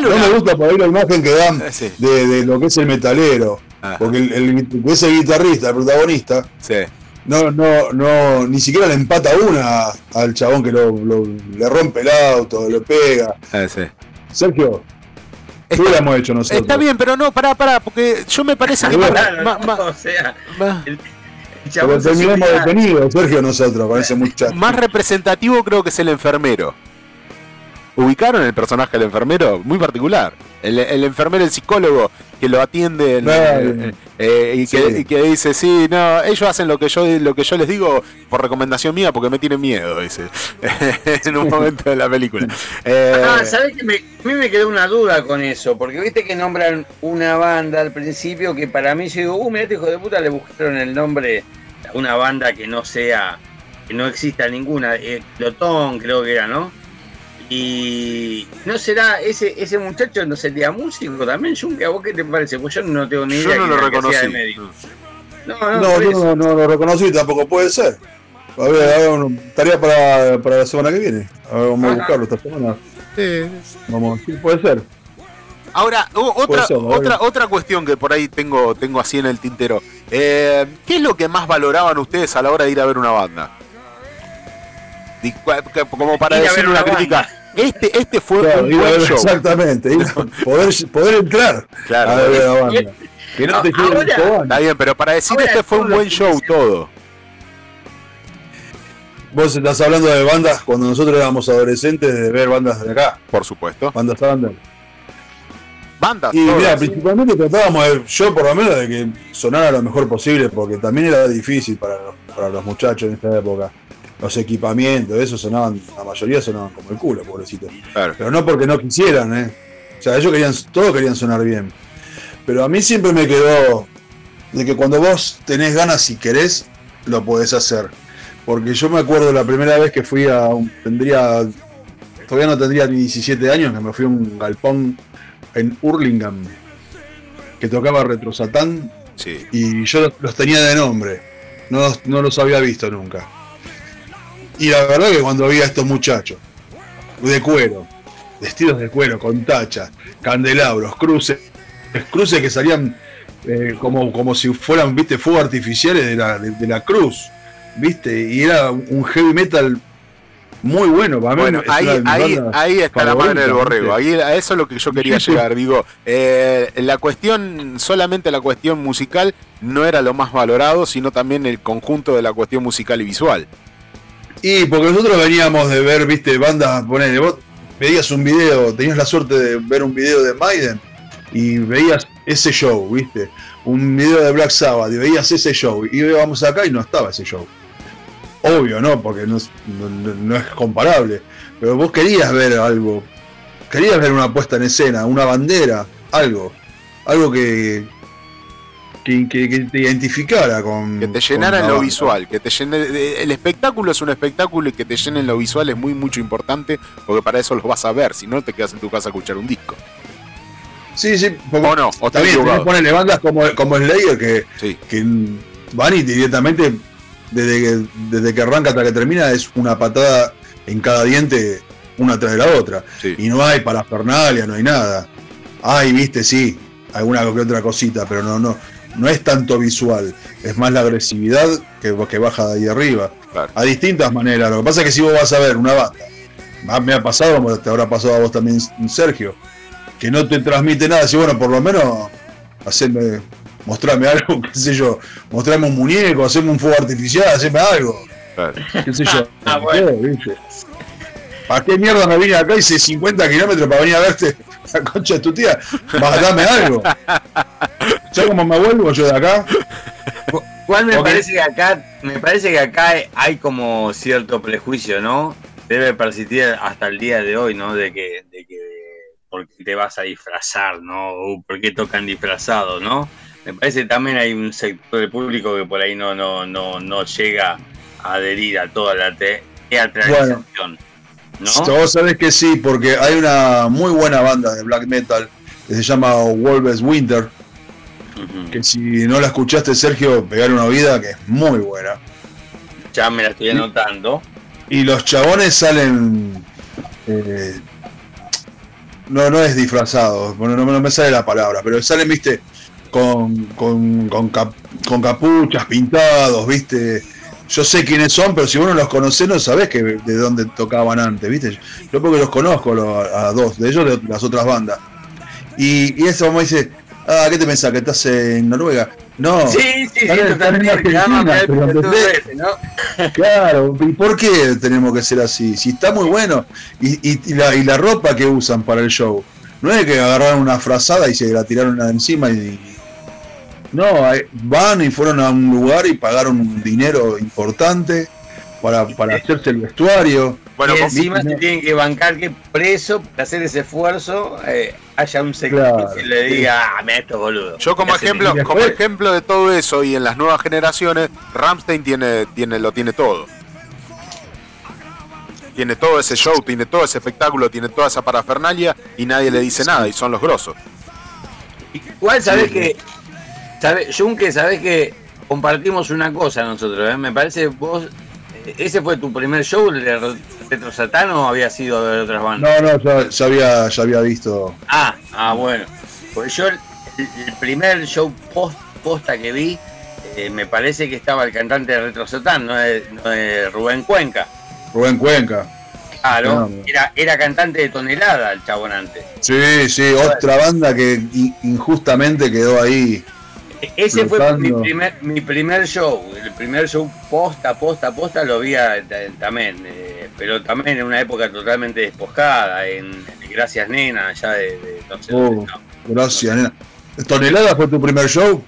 No me gusta por ahí la imagen que dan sí. de, de lo que es el metalero. Ajá. Porque el, el- ese guitarrista, el protagonista, Sí. no, no, no, ni siquiera le empata una al chabón que lo, lo- le rompe el auto, lo pega. Sí. Sergio, ¿Qué hubiéramos hecho nosotros? Está bien, pero no, pará, pará, porque yo me parece que Claro, más- o sea, el, el Pero terminamos detenidos, Sergio, nosotros, con ese muchacho. más representativo creo que es el enfermero. ¿Ubicaron el personaje del enfermero? Muy particular. El, el enfermero, el psicólogo que lo atiende en- Claro. eh, y, que, Sí. y que dice, sí, no, ellos hacen lo que yo lo que yo les digo por recomendación mía porque me tienen miedo, dice. en un momento de la película. Eh, Ah, ¿sabes que me, a mí me quedó una duda con eso? Porque viste que nombran una banda al principio que para mí yo digo, uh, mirá, este hijo de puta le buscaron el nombre a una banda que no sea, que no exista ninguna, eh, Clotón creo que era, ¿no? Y no será, ese, ese muchacho no sería músico también, Junque, ¿a vos qué te parece? Pues yo no tengo ni idea. yo no lo reconocí. médico. No, No, no, no, no lo reconocí, tampoco puede ser. A ver, a ver, una tarea para, para la semana que viene. A ver, vamos a buscarlo esta semana. sí. Vamos, sí, puede ser. Ahora, otra, ser, otra, otra cuestión que por ahí tengo, tengo así en el tintero. Eh, ¿Qué es lo que más valoraban ustedes a la hora de ir a ver una banda? Como para decir una crítica. Este, este fue Claro, un buen ver- show. exactamente, poder, poder entrar Claro. a ver la banda. Que no te Ahora- cobán. Está bien, pero para decir Ahora este fue un todo buen show todo. Vos estás hablando de bandas cuando nosotros éramos adolescentes, de ver bandas de acá, Por supuesto. bandas under. Bandas. Y mira, principalmente tratábamos, de- yo por lo menos, de que sonara lo mejor posible, porque también era difícil para los, para los muchachos en esta época. Los equipamientos, eso sonaban, la mayoría sonaban como el culo, pobrecitos. Claro. Pero no porque no quisieran, ¿eh? O sea, ellos querían, todos querían sonar bien. Pero a mí siempre me quedó de que cuando vos tenés ganas y querés, lo podés hacer. Porque yo me acuerdo la primera vez que fui a un, tendría, todavía no tendría ni 17 años, que me fui a un galpón en Hurlingham, que tocaba Retro Satán, Sí. y yo los, los tenía de nombre, no, no los había visto nunca. Y la verdad que cuando vi a estos muchachos, de cuero, vestidos de cuero, con tachas, candelabros, cruces, cruces que salían eh, como, como si fueran, viste, fuegos artificiales de la, de, de la cruz, viste, y era un heavy metal muy bueno para mí. Bueno, ahí, ahí, ahí está la madre del borrego. Ahí, a eso es lo que yo quería llegar. Digo, eh, la cuestión, solamente la cuestión musical no era lo más valorado, sino también el conjunto de la cuestión musical y visual. Y porque nosotros veníamos de ver, viste, bandas, ponele, vos veías un video, tenías la suerte de ver un video de Maiden y veías ese show, viste, un video de Black Sabbath y veías ese show y íbamos acá y no estaba ese show. Obvio, ¿no? Porque no es, no- no es comparable. Pero vos querías ver algo, querías ver una puesta en escena, una bandera, algo, algo que, que, que- que te identificara con... Que te llenara lo banda. visual, que te llene, de- el espectáculo es un espectáculo y que te llene en lo visual es muy mucho importante porque para eso los vas a ver, si no te quedas en tu casa a escuchar un disco. Sí, sí, porque O no, o también equivocado. ponerle bandas como, como Slayer que, Sí. que van y directamente desde que, desde que arranca hasta que termina es una patada en cada diente una tras de la otra. Sí. Y no hay parafernalia, no hay nada. Hay, viste, sí, alguna que otra cosita, pero no, no, no es tanto visual, es más la agresividad que, que baja de ahí arriba. Claro. A distintas maneras. Lo que pasa es que si vos vas a ver una banda, me ha pasado, como te habrá pasado a vos también, Sergio, que no te transmite nada, si bueno, por lo menos hacerme, mostrarme algo, qué sé yo, mostrarme un muñeco, hacerme un fuego artificial, hacerme algo, Claro. qué sé yo. Ah. ¿Para qué mierda me vine acá? Hice 50 kilómetros para venir a verte la concha de tu tía. Vas a darme algo. ¿Sabes cómo me vuelvo yo de acá? Igual me parece que acá, me parece que acá hay como cierto prejuicio, ¿no? Debe persistir hasta el día de hoy, ¿no? De que, de que por qué te vas a disfrazar, ¿no? O por qué tocan disfrazados, ¿no? Me parece que también hay un sector del público que por ahí no, no, no, no llega a adherir a toda la te- teatralización. ¿No? Vos sabés que sí, porque hay una muy buena banda de black metal que se llama Wolves Winter. Que si no la escuchaste, Sergio, pegar una oída que es muy buena. Ya me la estoy anotando. Y los chabones salen. eh, no, no es disfrazado, bueno, no, no me sale la palabra, pero salen, viste, con, con, con, cap- con capuchas, pintados, viste. Yo sé quiénes son, pero si vos no los conocés, no sabés que, de dónde tocaban antes, viste. Yo porque los conozco lo- a, dos de ellos, de las otras bandas. Y, y esa mamá dice, ah, ¿qué te pensás? ¿Que estás en Noruega? No. Sí, sí, sí, ¿no? Claro, ¿y por qué tenemos que ser así? Si está muy bueno. Y, y- y la, y la ropa que usan para el show. No es que agarraron una frazada y se la tiraron encima y. No, van y fueron a un lugar y pagaron un dinero importante para, para hacerse el vestuario. Y encima se tienen que bancar que por eso, para hacer ese esfuerzo, eh, haya un sector Claro, que le diga, ah, me esto boludo. Yo como ejemplo, como ejemplo de todo eso y en las nuevas generaciones, Ramstein tiene, tiene, lo tiene todo. Tiene todo ese show, tiene todo ese espectáculo, tiene toda esa parafernalia y nadie le dice nada y son los grosos. Igual sabés Sí. que, sabe, Junque, sabés que compartimos una cosa nosotros, ¿eh? me parece vos, ese fue tu primer show de Retro Satán o había sido de otras bandas. No, no, ya, ya había, ya había visto. Ah, ah, bueno. Pues yo el, el primer show post, posta que vi, eh, me parece que estaba el cantante de Retro Satán, no es, no es Rubén Cuenca. Rubén Cuenca. Claro, era, era cantante de tonelada el chabón antes. Sí, sí, otra banda que injustamente quedó ahí. Ese fue mi primer, mi primer show, el primer show posta, posta, posta lo vi a- también, eh, pero también en una época totalmente despojada, en, Gracias Nena, allá de, de no sé dónde Oh, gracias, nena. ¿Tonelada fue tu primer show?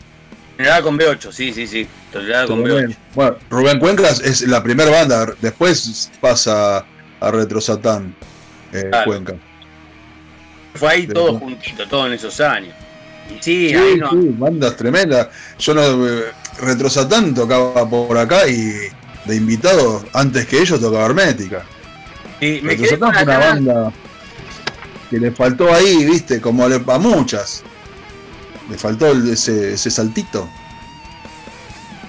Tonelada con B8, sí, sí, sí, tonelada con B8. Bueno, Rubén Cuencas es la primera banda, después pasa a Retro Satán, eh, Claro. Cuenca. Fue ahí todo juntito, todo en esos años. Sí, Sí, ahí no, sí, bandas tremendas. Yo no, eh, Retro Satán tocaba por acá y de invitado, antes que ellos tocaba Hermética. sí, me Retro quedé con Satán fue una banda que le faltó ahí, viste, como le, a muchas. Le faltó ese, ese saltito.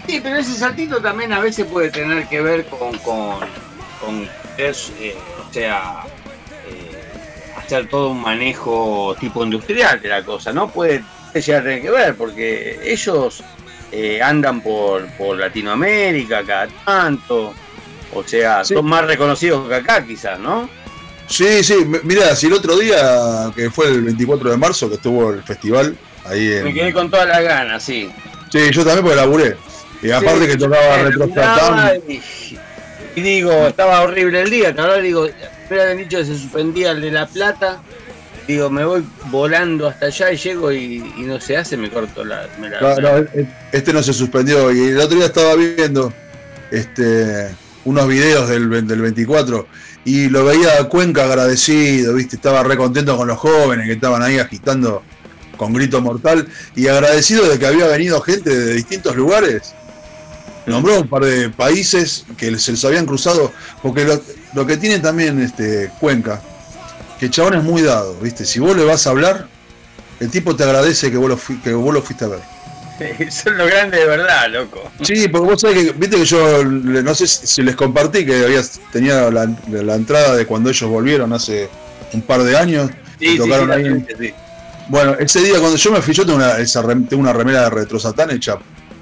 Sí, pero ese saltito también a veces puede tener que ver con, con, con es, eh, o sea, hacer todo un manejo tipo industrial de la cosa, ¿no? Puede llegar a tener que ver, porque ellos eh, andan por, por Latinoamérica cada tanto, o sea, son más reconocidos que acá quizás, ¿no? Sí, sí, m- mirá, si el otro día, que fue el 24 de marzo, que estuvo el festival, ahí Me en... quedé con todas las ganas, sí. Sí, yo también porque laburé. Y aparte Sí, que tocaba eh, Retro miraba Satán. Y, y digo, estaba horrible el día, ahora digo, me habían dicho que se suspendía el de La Plata. Digo, me voy volando hasta allá y llego y, y no se hace, me corto la. me la- No, no, e- este no se suspendió. Y el otro día estaba viendo este unos videos del, del 24 y lo veía a Cuenca agradecido, viste, estaba re contento con los jóvenes que estaban ahí agitando con grito mortal y agradecido de que había venido gente de distintos lugares. Nombró un par de países que se les habían cruzado, porque lo, lo que tiene también este Cuenca, que el chabón es muy dado, viste, si vos le vas a hablar, el tipo te agradece que vos lo, fui- que vos lo fuiste a ver. Son los grandes de verdad, loco. Sí, porque vos sabés que, viste que yo, no sé si les compartí que había, tenía la, la entrada de cuando ellos volvieron hace un par de años. Sí, y sí, tocaron sí, ahí. Bueno, ese día cuando yo me fui, yo tengo una, esa tengo una remera de Retro Satán hecha,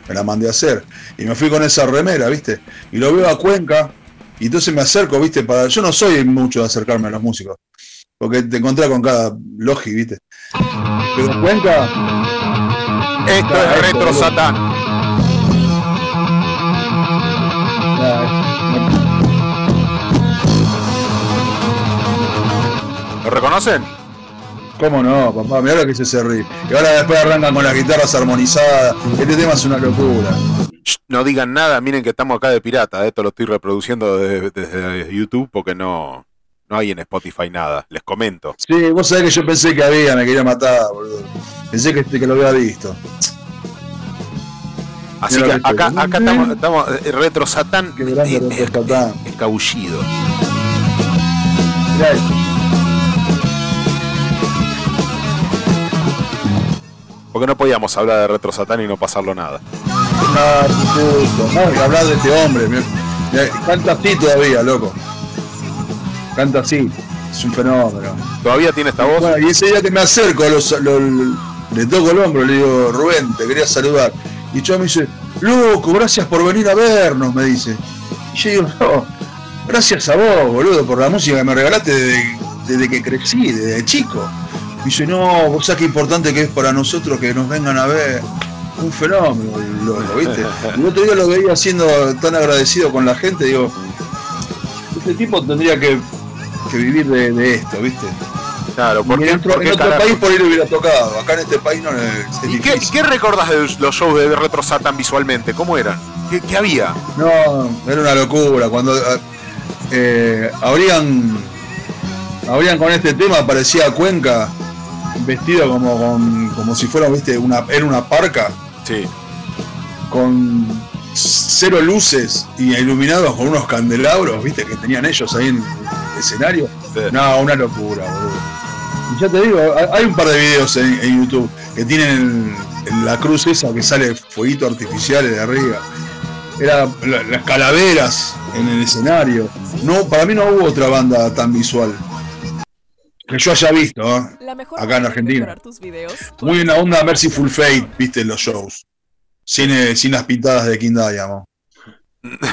me la mandé a hacer. Y me fui con esa remera, viste. Y lo veo a Cuenca, y entonces me acerco, viste, para. Yo no soy mucho de acercarme a los músicos. Porque te encontrás con cada logi, viste. Pero Cuenca. Esto es Retro Satán. ¿Lo reconocen? ¿Cómo no, papá? Mirá lo que es ese riff. Y ahora después arrancan con las guitarras armonizadas. Este tema es una locura. No digan nada, miren que estamos acá de pirata. Esto lo estoy reproduciendo desde, desde YouTube porque no, no hay en Spotify nada. Les comento. Sí, vos sabés que yo pensé que había, me quería matar, boludo. Pensé que, que lo había visto. Así que acá, estoy- acá estamos, estamos eh, Retro Satán eh, Retro Satán. escabullido. Mirá esto. Porque no podíamos hablar de Retro Satán y no pasarlo nada. No, hablar de este hombre. Canta así todavía, loco. Canta así. Es un fenómeno. ¿Todavía tiene esta voz? Bueno, y ese día que me acerco, los- le toco el hombro, le digo, Rubén, te quería saludar. Y yo me dice, loco, gracias por venir a vernos, me dice. Y yo digo, no, gracias a vos, boludo, por la música que me regalaste desde, desde que crecí, desde chico. Dice, no, vos sabés qué importante que es para nosotros que nos vengan a ver. Un fenómeno, el loco, ¿viste? Y el otro día lo veía siendo tan agradecido con la gente, digo, este tipo tendría que, que vivir de, de esto, ¿viste? Claro, Y porque, en otro, porque en otro país por ahí le hubiera tocado, acá en este país no es, es ¿Y qué, qué recordás de los shows de Retro Satan visualmente? ¿Cómo eran? ¿Qué, qué había? No, era una locura. Cuando eh, abrían, abrían con este tema, aparecía Cuenca vestido como, con- como si fuera, viste, una, era una parca. Sí. Con cero luces y iluminados con unos candelabros, viste, que tenían ellos ahí en el escenario. No, una locura, boludo. Y ya te digo, hay- un par de videos en, en YouTube que tienen el- la cruz esa que sale fueguito artificiales de arriba. Era la- las calaveras en el escenario. No, para mí no hubo otra banda tan visual. Que yo haya visto, ¿eh? La mejor acá en Argentina. mejorar tus videos. Muy una onda Merciful Fate, viste, en los shows. Sin, eh, sin las pintadas de King Diamond.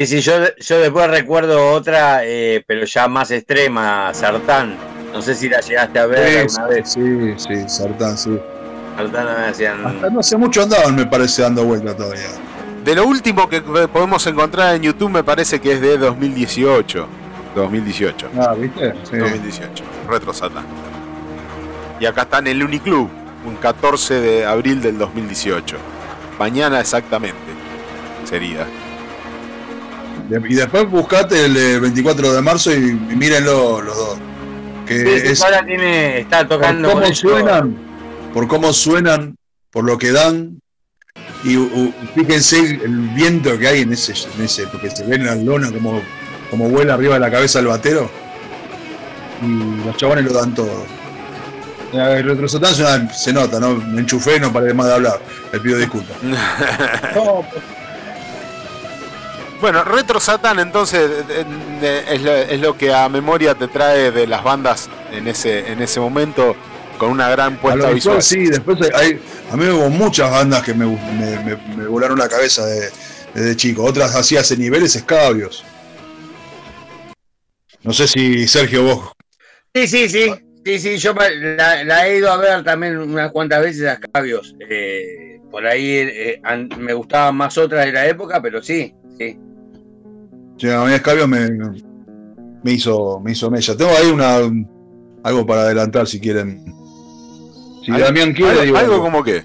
Sí, sí, yo, yo después recuerdo otra, eh, pero ya más extrema, Sartán. No sé si la llegaste a ver Sí, alguna vez. sí, sí, Sartán, sí. Sartán me hacían. Hasta no hace mucho andaban, me parece, dando vuelta todavía. De lo último que podemos encontrar en YouTube me parece que es de 2018. 2018. Ah, ¿viste? Sí. 2018. Retro Satan. Y acá está en el Uniclub, un 14 de abril del 2018. Mañana exactamente sería. Y después buscate el eh, 24 de marzo y, mírenlo los dos. Que Sí, sí, es ahora tiene, está por tocando. con cómo suenan, por cómo suenan, por lo que dan. Y u- fíjense el, el viento que hay en ese, en ese, porque se ve en la lona como, como vuela arriba de la cabeza el batero. Y los chabones lo dan todo. Eh, El retrosatán suena- se nota, ¿no? Me enchufé no paré más de hablar. Le pido disculpas. No, Bueno, Retro Satan entonces eh, eh, es lo, es lo que a memoria te trae de las bandas en ese, en ese momento con una gran A puesta lo visual. sí, después hay, a mí hubo muchas bandas que me, me- me- me volaron la cabeza de- desde chico, otras así hace niveles escabios. No sé si Sergio vos. Sí, sí, sí. Sí, sí, yo la, la he ido a ver también unas cuantas veces a Cabios. Eh, por ahí eh, an- me gustaban más otras de la época, pero sí, sí. Che, a mí Escabio me, me hizo me hizo mella. Tengo ahí una algo para adelantar si quieren. Si Algo- Damián quiere, algo- digo algo algo. como que.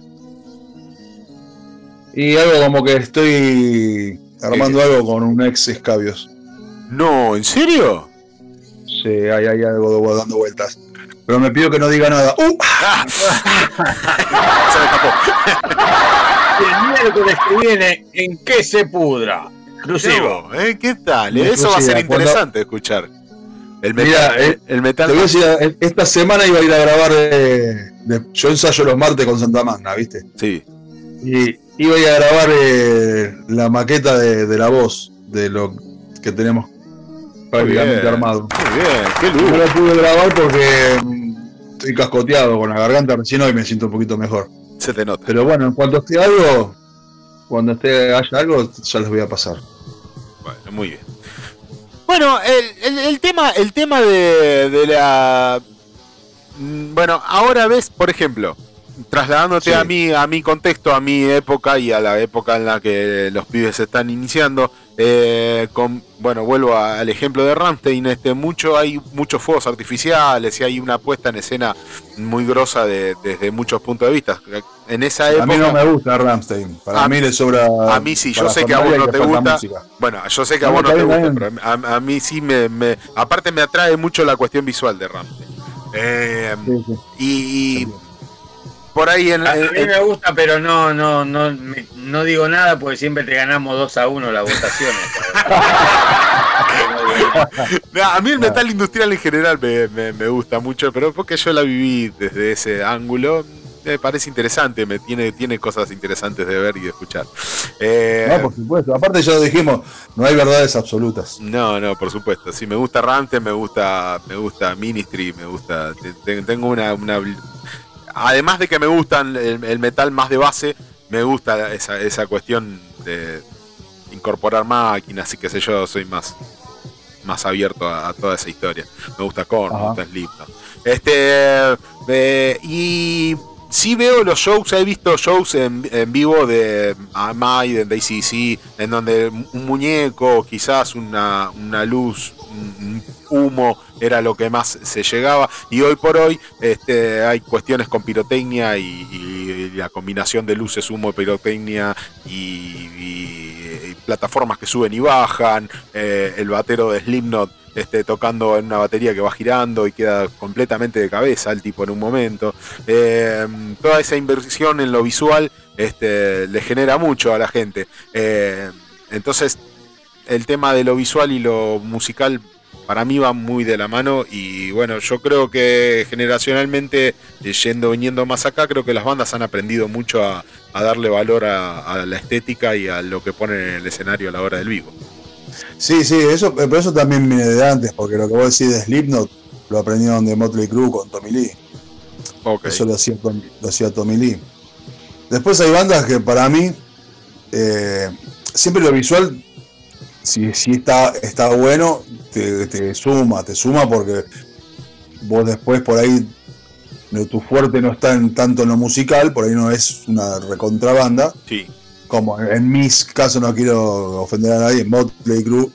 Y algo como que estoy armando algo con un ex Escabios. No, ¿en serio? Sí, hay, hay algo de- dando vueltas. Pero me pido que no diga nada. ¡Uh! El miércoles que viene, ¿en qué se pudra? Exclusivo. ¿eh? ¿Qué tal? Exclusiva, Eso va a ser cuando- interesante escuchar. El metal, Mira, el, eh, el metal Te voy a decir, eh, esta semana iba a ir a grabar. eh, de- yo ensayo los martes con Santa Magna, ¿viste? Sí. Y iba a ir a grabar eh, la maqueta de, de la voz, de lo que tenemos prácticamente armado. Muy bien, qué No luz. la pude grabar porque mm, estoy cascoteado con la garganta recién hoy me siento un poquito mejor. Se te nota. Pero bueno, en cuanto esté algo, cuando esté haya algo, ya les voy a pasar. Bueno, muy bien. Bueno, el, el- el tema, el tema de, de la. mm, Bueno, ahora ves, por ejemplo, trasladándote Sí. a mí, a mi contexto, a mi época y a la época en la que los pibes se están iniciando. Eh, con, bueno, vuelvo a- al ejemplo de Ramstein, este, mucho, hay muchos fuegos artificiales y hay una puesta en escena muy grosa de- desde muchos puntos de vista. En esa A época. mí no me gusta Rammstein. Para A- mí le sobra. A mí sí, yo sé que a vos no te gusta. música. Bueno, yo sé que a vos no te gusta, pero a, a mí sí me, me- Aparte me atrae mucho la cuestión visual de Ramsey. Eh, Sí, sí. y, y por ahí en, A en- mí me gusta, pero no, no, no, me- no digo nada porque siempre te ganamos 2 a 1 las votaciones. A mí el metal industrial en general me, me- me gusta mucho, pero porque yo la viví desde ese ángulo, me parece interesante, me tiene, tiene cosas interesantes de ver y de escuchar. Eh, No, por supuesto. Aparte ya lo dijimos, no hay verdades absolutas. No, no, por supuesto. Sí, me gusta Rammstein, me gusta, me gusta Ministry, me gusta. te- te- Tengo una, una- además de que me gustan el, el metal más de base, me gusta esa, esa cuestión de incorporar máquinas y qué sé yo, soy más más abierto a, a toda esa historia. Me gusta Korn, me gusta Slipknot. Este, eh, y sí veo los shows, he visto shows en, en vivo de Maiden, de ACC, en donde un muñeco, quizás una, una luz, un humo era lo que más se llegaba. Y hoy por hoy este, hay cuestiones con pirotecnia y, la combinación de luces, humo, pirotecnia y plataformas que suben y bajan. eh, el batero de Slipknot este, tocando en una batería que va girando y queda completamente de cabeza el tipo en un momento. Eh, toda esa inversión en lo visual este, le genera mucho a la gente. Eh, entonces, el tema de lo visual y lo musical para mí va muy de la mano y bueno, yo creo que generacionalmente, eh, yendo viniendo más acá, creo que las bandas han aprendido mucho a, darle valor a la estética y a lo que ponen en el escenario a la hora del vivo. Sí, sí, eso, pero eso también viene de antes, porque lo que vos decís de Slipknot lo aprendieron de Motley Crue con Tommy Lee. Eso lo hacía, lo hacía Tommy Lee. Después hay bandas que para mí, eh, siempre lo visual, si, si está, está bueno, te, te suma, te suma porque vos después por ahí, tu fuerte no está en, tanto en lo musical, por ahí no es una recontrabanda. Sí. Como en mis casos no quiero ofender a nadie, Motley Crue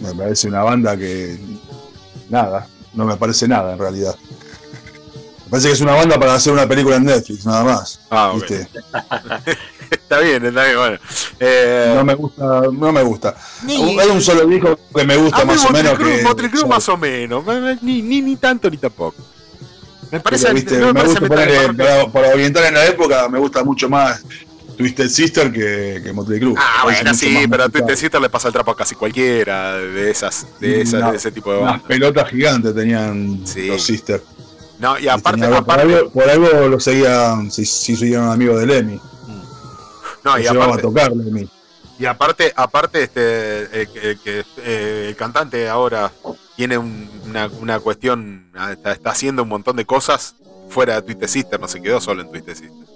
me parece una banda que nada, no me parece nada en realidad. Me parece que es una banda para hacer una película en Netflix, nada más. Ah, ok. ¿viste? está bien, está bien, bueno. Eh, No me gusta, no me gusta. Ni- Hay un solo disco que me gusta a mí más o menos Crue- que. Motley Crue más o menos, ni, ni, ni tanto ni tampoco. Me parece, pero, ¿viste? no me me parece gusta rock. para, para orientar en la época, me gusta mucho más Twisted Sister que, que Motley Crue. Ah, bueno, sí, pero a. Twisted Sister le pasa el trapo a casi cualquiera de esas, de, esas, de ese tipo de Unas bandas. pelotas gigantes tenían los Sister. No, y aparte, por, algo, por algo lo seguían, si, si siguieron amigos de Lemmy. no, Lo y llevaba aparte, a tocar Lemmy. y aparte, aparte, este, que- eh, el cantante ahora tiene un- una, una cuestión, ah, está, está haciendo un montón de cosas fuera de Twisted Sister, no se quedó solo en Twisted Sister.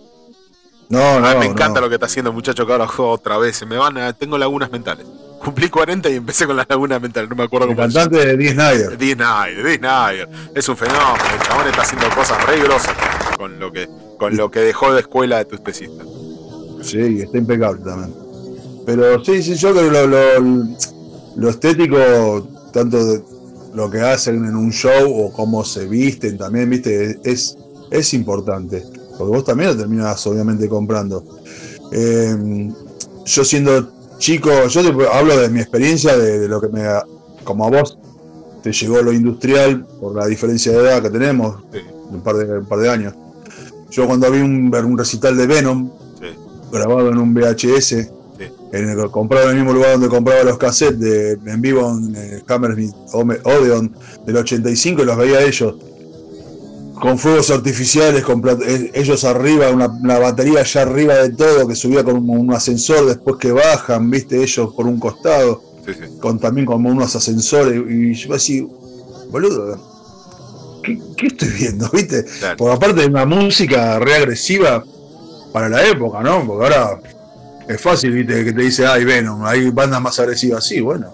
No, no, Ah, me encanta no. lo que está haciendo el muchacho que ahora juega otra vez. Se me van a, tengo lagunas mentales. Cumplí 40 y empecé con las lagunas mentales, no me acuerdo El cómo cantante de Dee Snyder. Dee. Es un fenómeno. El chabón está haciendo cosas re grosas con lo que, con lo que dejó de escuela de tu especista. Sí, está impecable también. Pero sí, sí, yo creo que lo, lo, lo estético, tanto de lo que hacen en un show o cómo se visten también, viste, es, es importante. Porque vos también lo terminás obviamente comprando. Eh, yo siendo chico, yo te hablo de mi experiencia, de, de lo que me, como a vos, te llegó lo industrial por la diferencia de edad que tenemos, un, par de, un par de años. Yo cuando vi un, un recital de Venom, grabado en un VHS, en el, comprado en el mismo lugar donde compraba los cassettes de, en vivo en el Hammersmith Odeon del 85 y los veía ellos con fuegos artificiales, con eh, ellos arriba, una, una batería allá arriba de todo que subía con un, ascensor después que bajan, viste, ellos por un costado, con también como unos ascensores y yo así, boludo, ¿qué, qué estoy viendo? ¿Viste? Porque aparte de una música re agresiva para la época, ¿no? Porque ahora es fácil, ¿viste? Que te dice, ay, Venom, hay bandas más agresivas. Sí, bueno.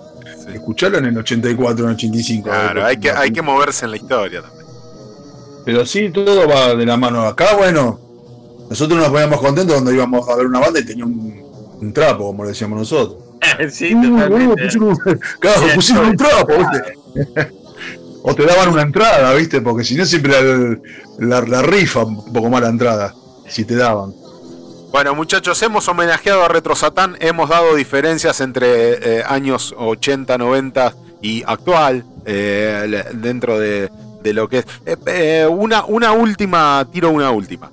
Escucharla en el 84, en el 85. Claro, hay que, hay que moverse en la historia también. Pero sí, todo va de la mano. Acá, bueno, nosotros nos poníamos contentos cuando íbamos a ver una banda y tenía un, un trapo, como le decíamos nosotros. sí, Uh, totalmente. pusieron un- claro, Sí, pusieron un trapo, ¿viste? O te daban una entrada, ¿viste? Porque si no, siempre la, la- la rifa un poco más la entrada, si te daban. Bueno, muchachos, hemos homenajeado a Retro Satán, hemos dado diferencias entre eh, años 80, 90 y actual eh, dentro de, de lo que es. Eh, eh, una, una última, tiro una última.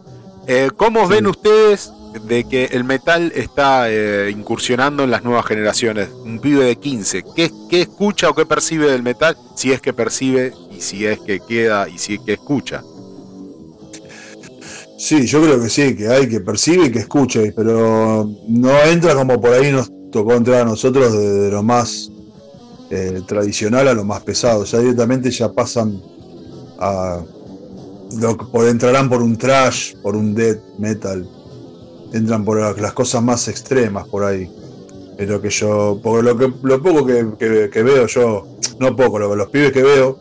Eh, ¿Cómo ven ustedes de que el metal está eh, incursionando en las nuevas generaciones? Un pibe de 15, ¿qué, ¿qué escucha o qué percibe del metal? Si es que percibe y si es que queda y si es que escucha. Sí, yo creo que sí, que hay que percibe y que escuche, pero no entra como por ahí nos tocó entrar a nosotros de, de lo más eh, tradicional a lo más pesado. Ya directamente ya pasan a. Lo, que- por, entrarán por un trash, por un death metal. Entran por la- las cosas más extremas por ahí. Es lo que yo, porque lo, que, lo poco que, que- que veo yo, no poco, lo, los pibes que veo,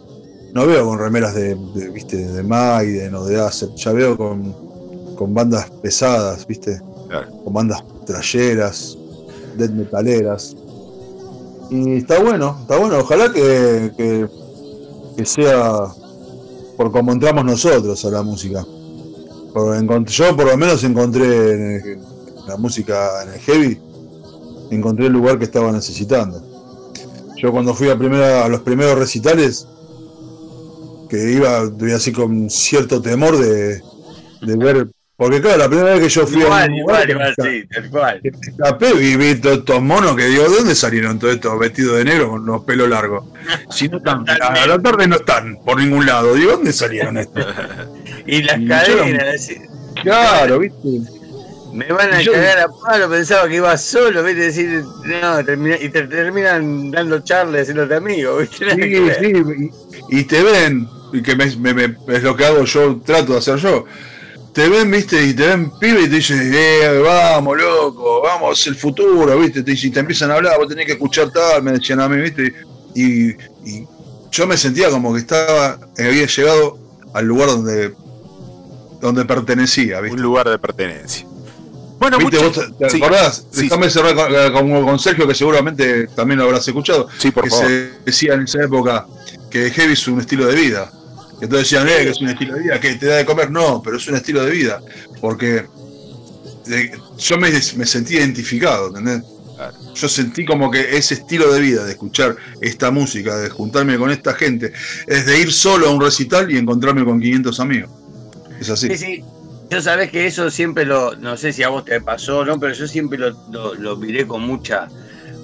no veo con remeras de, de, ¿viste? de Maiden o de Acep, ya veo con, con bandas pesadas, ¿viste? Con bandas trayeras, death metaleras. Y está bueno, está bueno, ojalá que, que, que sea por como entramos nosotros a la música. Yo por lo menos encontré en, la música en el heavy, encontré el lugar que estaba necesitando. Yo cuando fui a, primera, a los primeros recitales, que iba, así con cierto temor de ver, porque claro, la primera vez que yo fui a Igual, un igual, lugar, igual, sí, tal cual. escapé y vi todos estos monos que digo, ¿de dónde salieron todos estos vestidos de negro con los pelos largos? Si no están, a la tarde no están por ningún lado, digo, ¿dónde salieron estos? Y las Y cadenas, yo- Claro, viste. me van a yo- cagar a palo, pensaba que iba solo, viste, decir, no, termina- y te terminan dando charlas haciéndote amigo, viste. Sí, sí, y, y te ven, y que me- me- me- es lo que hago yo, trato de hacer yo. Te ven, viste, y te ven pibe y te dicen, eh, vamos, loco, vamos, el futuro, viste, te, y te empiezan a hablar, vos tenés que escuchar tal, me decían a mí, viste, y, y yo me sentía como que estaba, había llegado al lugar donde, donde pertenecía, viste. Un lugar de pertenencia. Bueno, ¿Viste, mucha- vos te sí. acordás? Sí, Déjame cerrar con, eh, con- con Sergio, que seguramente también lo habrás escuchado. Sí, por que favor. se decía en esa época que heavy es un estilo de vida. Que todos decían, eh, que es un estilo de vida, que te da de comer. No, pero es un estilo de vida. Porque eh, yo me, me sentí identificado, ¿entendés? Yo sentí como que ese estilo de vida, de escuchar esta música, de juntarme con esta gente, es de ir solo a un recital y encontrarme con 500 amigos. Es así. Sí, sí. Yo sabés que eso siempre lo, no sé si a vos te pasó o no, pero yo siempre lo, lo, lo miré con mucha,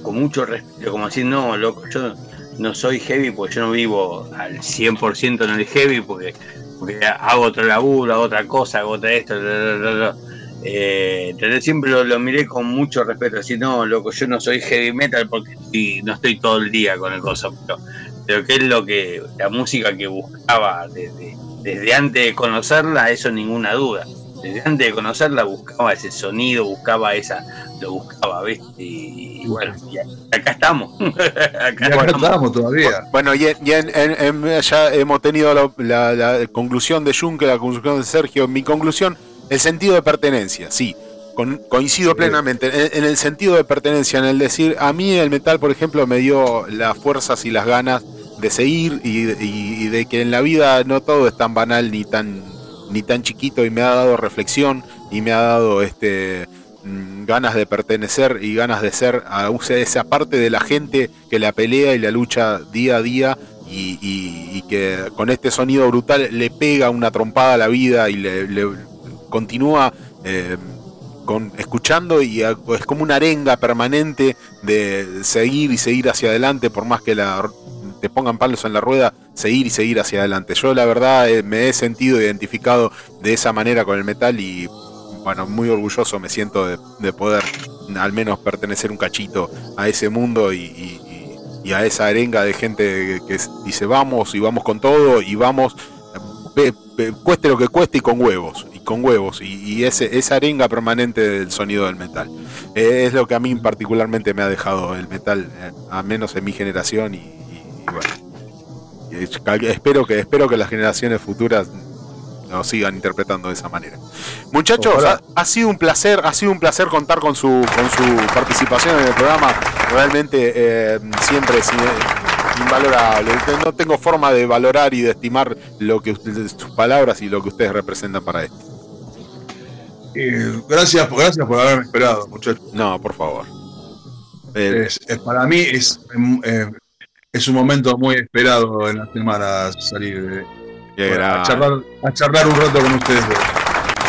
con mucho respeto, como decir, no, loco, yo no soy heavy porque yo no vivo al 100% en el heavy porque, porque hago otro laburo, hago otra cosa, hago otra esto, bla. Eh, siempre lo, lo miré con mucho respeto, así, no, loco, yo no soy heavy metal porque no estoy todo el día con el cosa, pero, pero que es lo que, la música que buscaba desde, desde antes de conocerla, eso ninguna duda. Desde antes de conocerla buscaba ese sonido, buscaba esa, lo buscaba, ¿viste? Y, y bueno, y acá estamos. acá todavía. Bueno, y, en- y en- en- en- ya hemos tenido la, la- la conclusión de Juncker, la conclusión de Sergio. Mi conclusión, el sentido de pertenencia, sí. con- coincido plenamente en, en el sentido de pertenencia, en el decir, a mí el metal, por ejemplo, me dio las fuerzas y las ganas de seguir y, y- y de que en la vida no todo es tan banal ni tan ni tan chiquito y me ha dado reflexión y me ha dado este mm, ganas de pertenecer y ganas de ser a esa parte de la gente que la pelea y la lucha día a día y, y- que con este sonido brutal le pega una trompada a la vida y le, le continúa eh, con, escuchando y es como una arenga permanente de seguir y seguir hacia adelante por más que la, te pongan palos en la rueda, seguir y seguir hacia adelante. Yo la verdad eh, me he sentido identificado de esa manera con el metal y bueno, muy orgulloso me siento de, de poder al menos pertenecer un cachito a ese mundo y, a esa arenga de gente que dice vamos y vamos con todo y vamos, cueste lo que cueste y con huevos, y con huevos, y, ese, esa arenga permanente del sonido del metal. Eh, es lo que a mí particularmente me ha dejado el metal, eh, a menos en mi generación y bueno. Espero que espero que las generaciones futuras lo sigan interpretando de esa manera. Muchachos, ha, ha sido un placer, ha sido un placer contar con su con su participación en el programa. Realmente eh, siempre es in- invalorable. No tengo forma de valorar y de estimar lo que sus palabras y lo que ustedes representan para esto. Eh, gracias, gracias por haberme esperado, muchachos. No, por favor. Es- es- para mí es, em, eh, es un momento muy esperado en la semana salir de, Qué bueno, a, charlar, a charlar un rato con ustedes dos.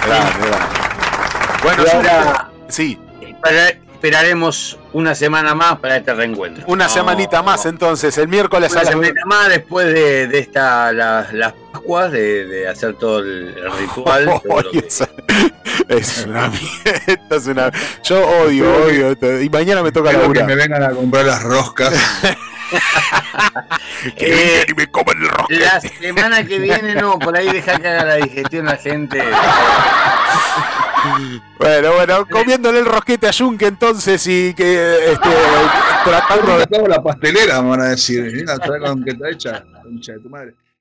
Grande, grande. Bueno, ahora sí. espera- esperaremos una semana más para este reencuentro. Una No, semanita más entonces, el miércoles Una a las semanita más después de, de esta, la- las Pascuas, de, de hacer todo el, el ritual. todo que- esa- es una mierda, es una- Yo odio, odio esto. Y mañana me toca Quiero que me vengan a comprar las roscas. Que vengan y me coman el rosquete. La semana que viene no, por ahí deja que haga la digestión la gente. Bueno, bueno, comiéndole el rosquete a Yunque entonces y que este, tratando de. la pastelera, me van a decir. Mira, trae con que está hecha, concha de tu madre.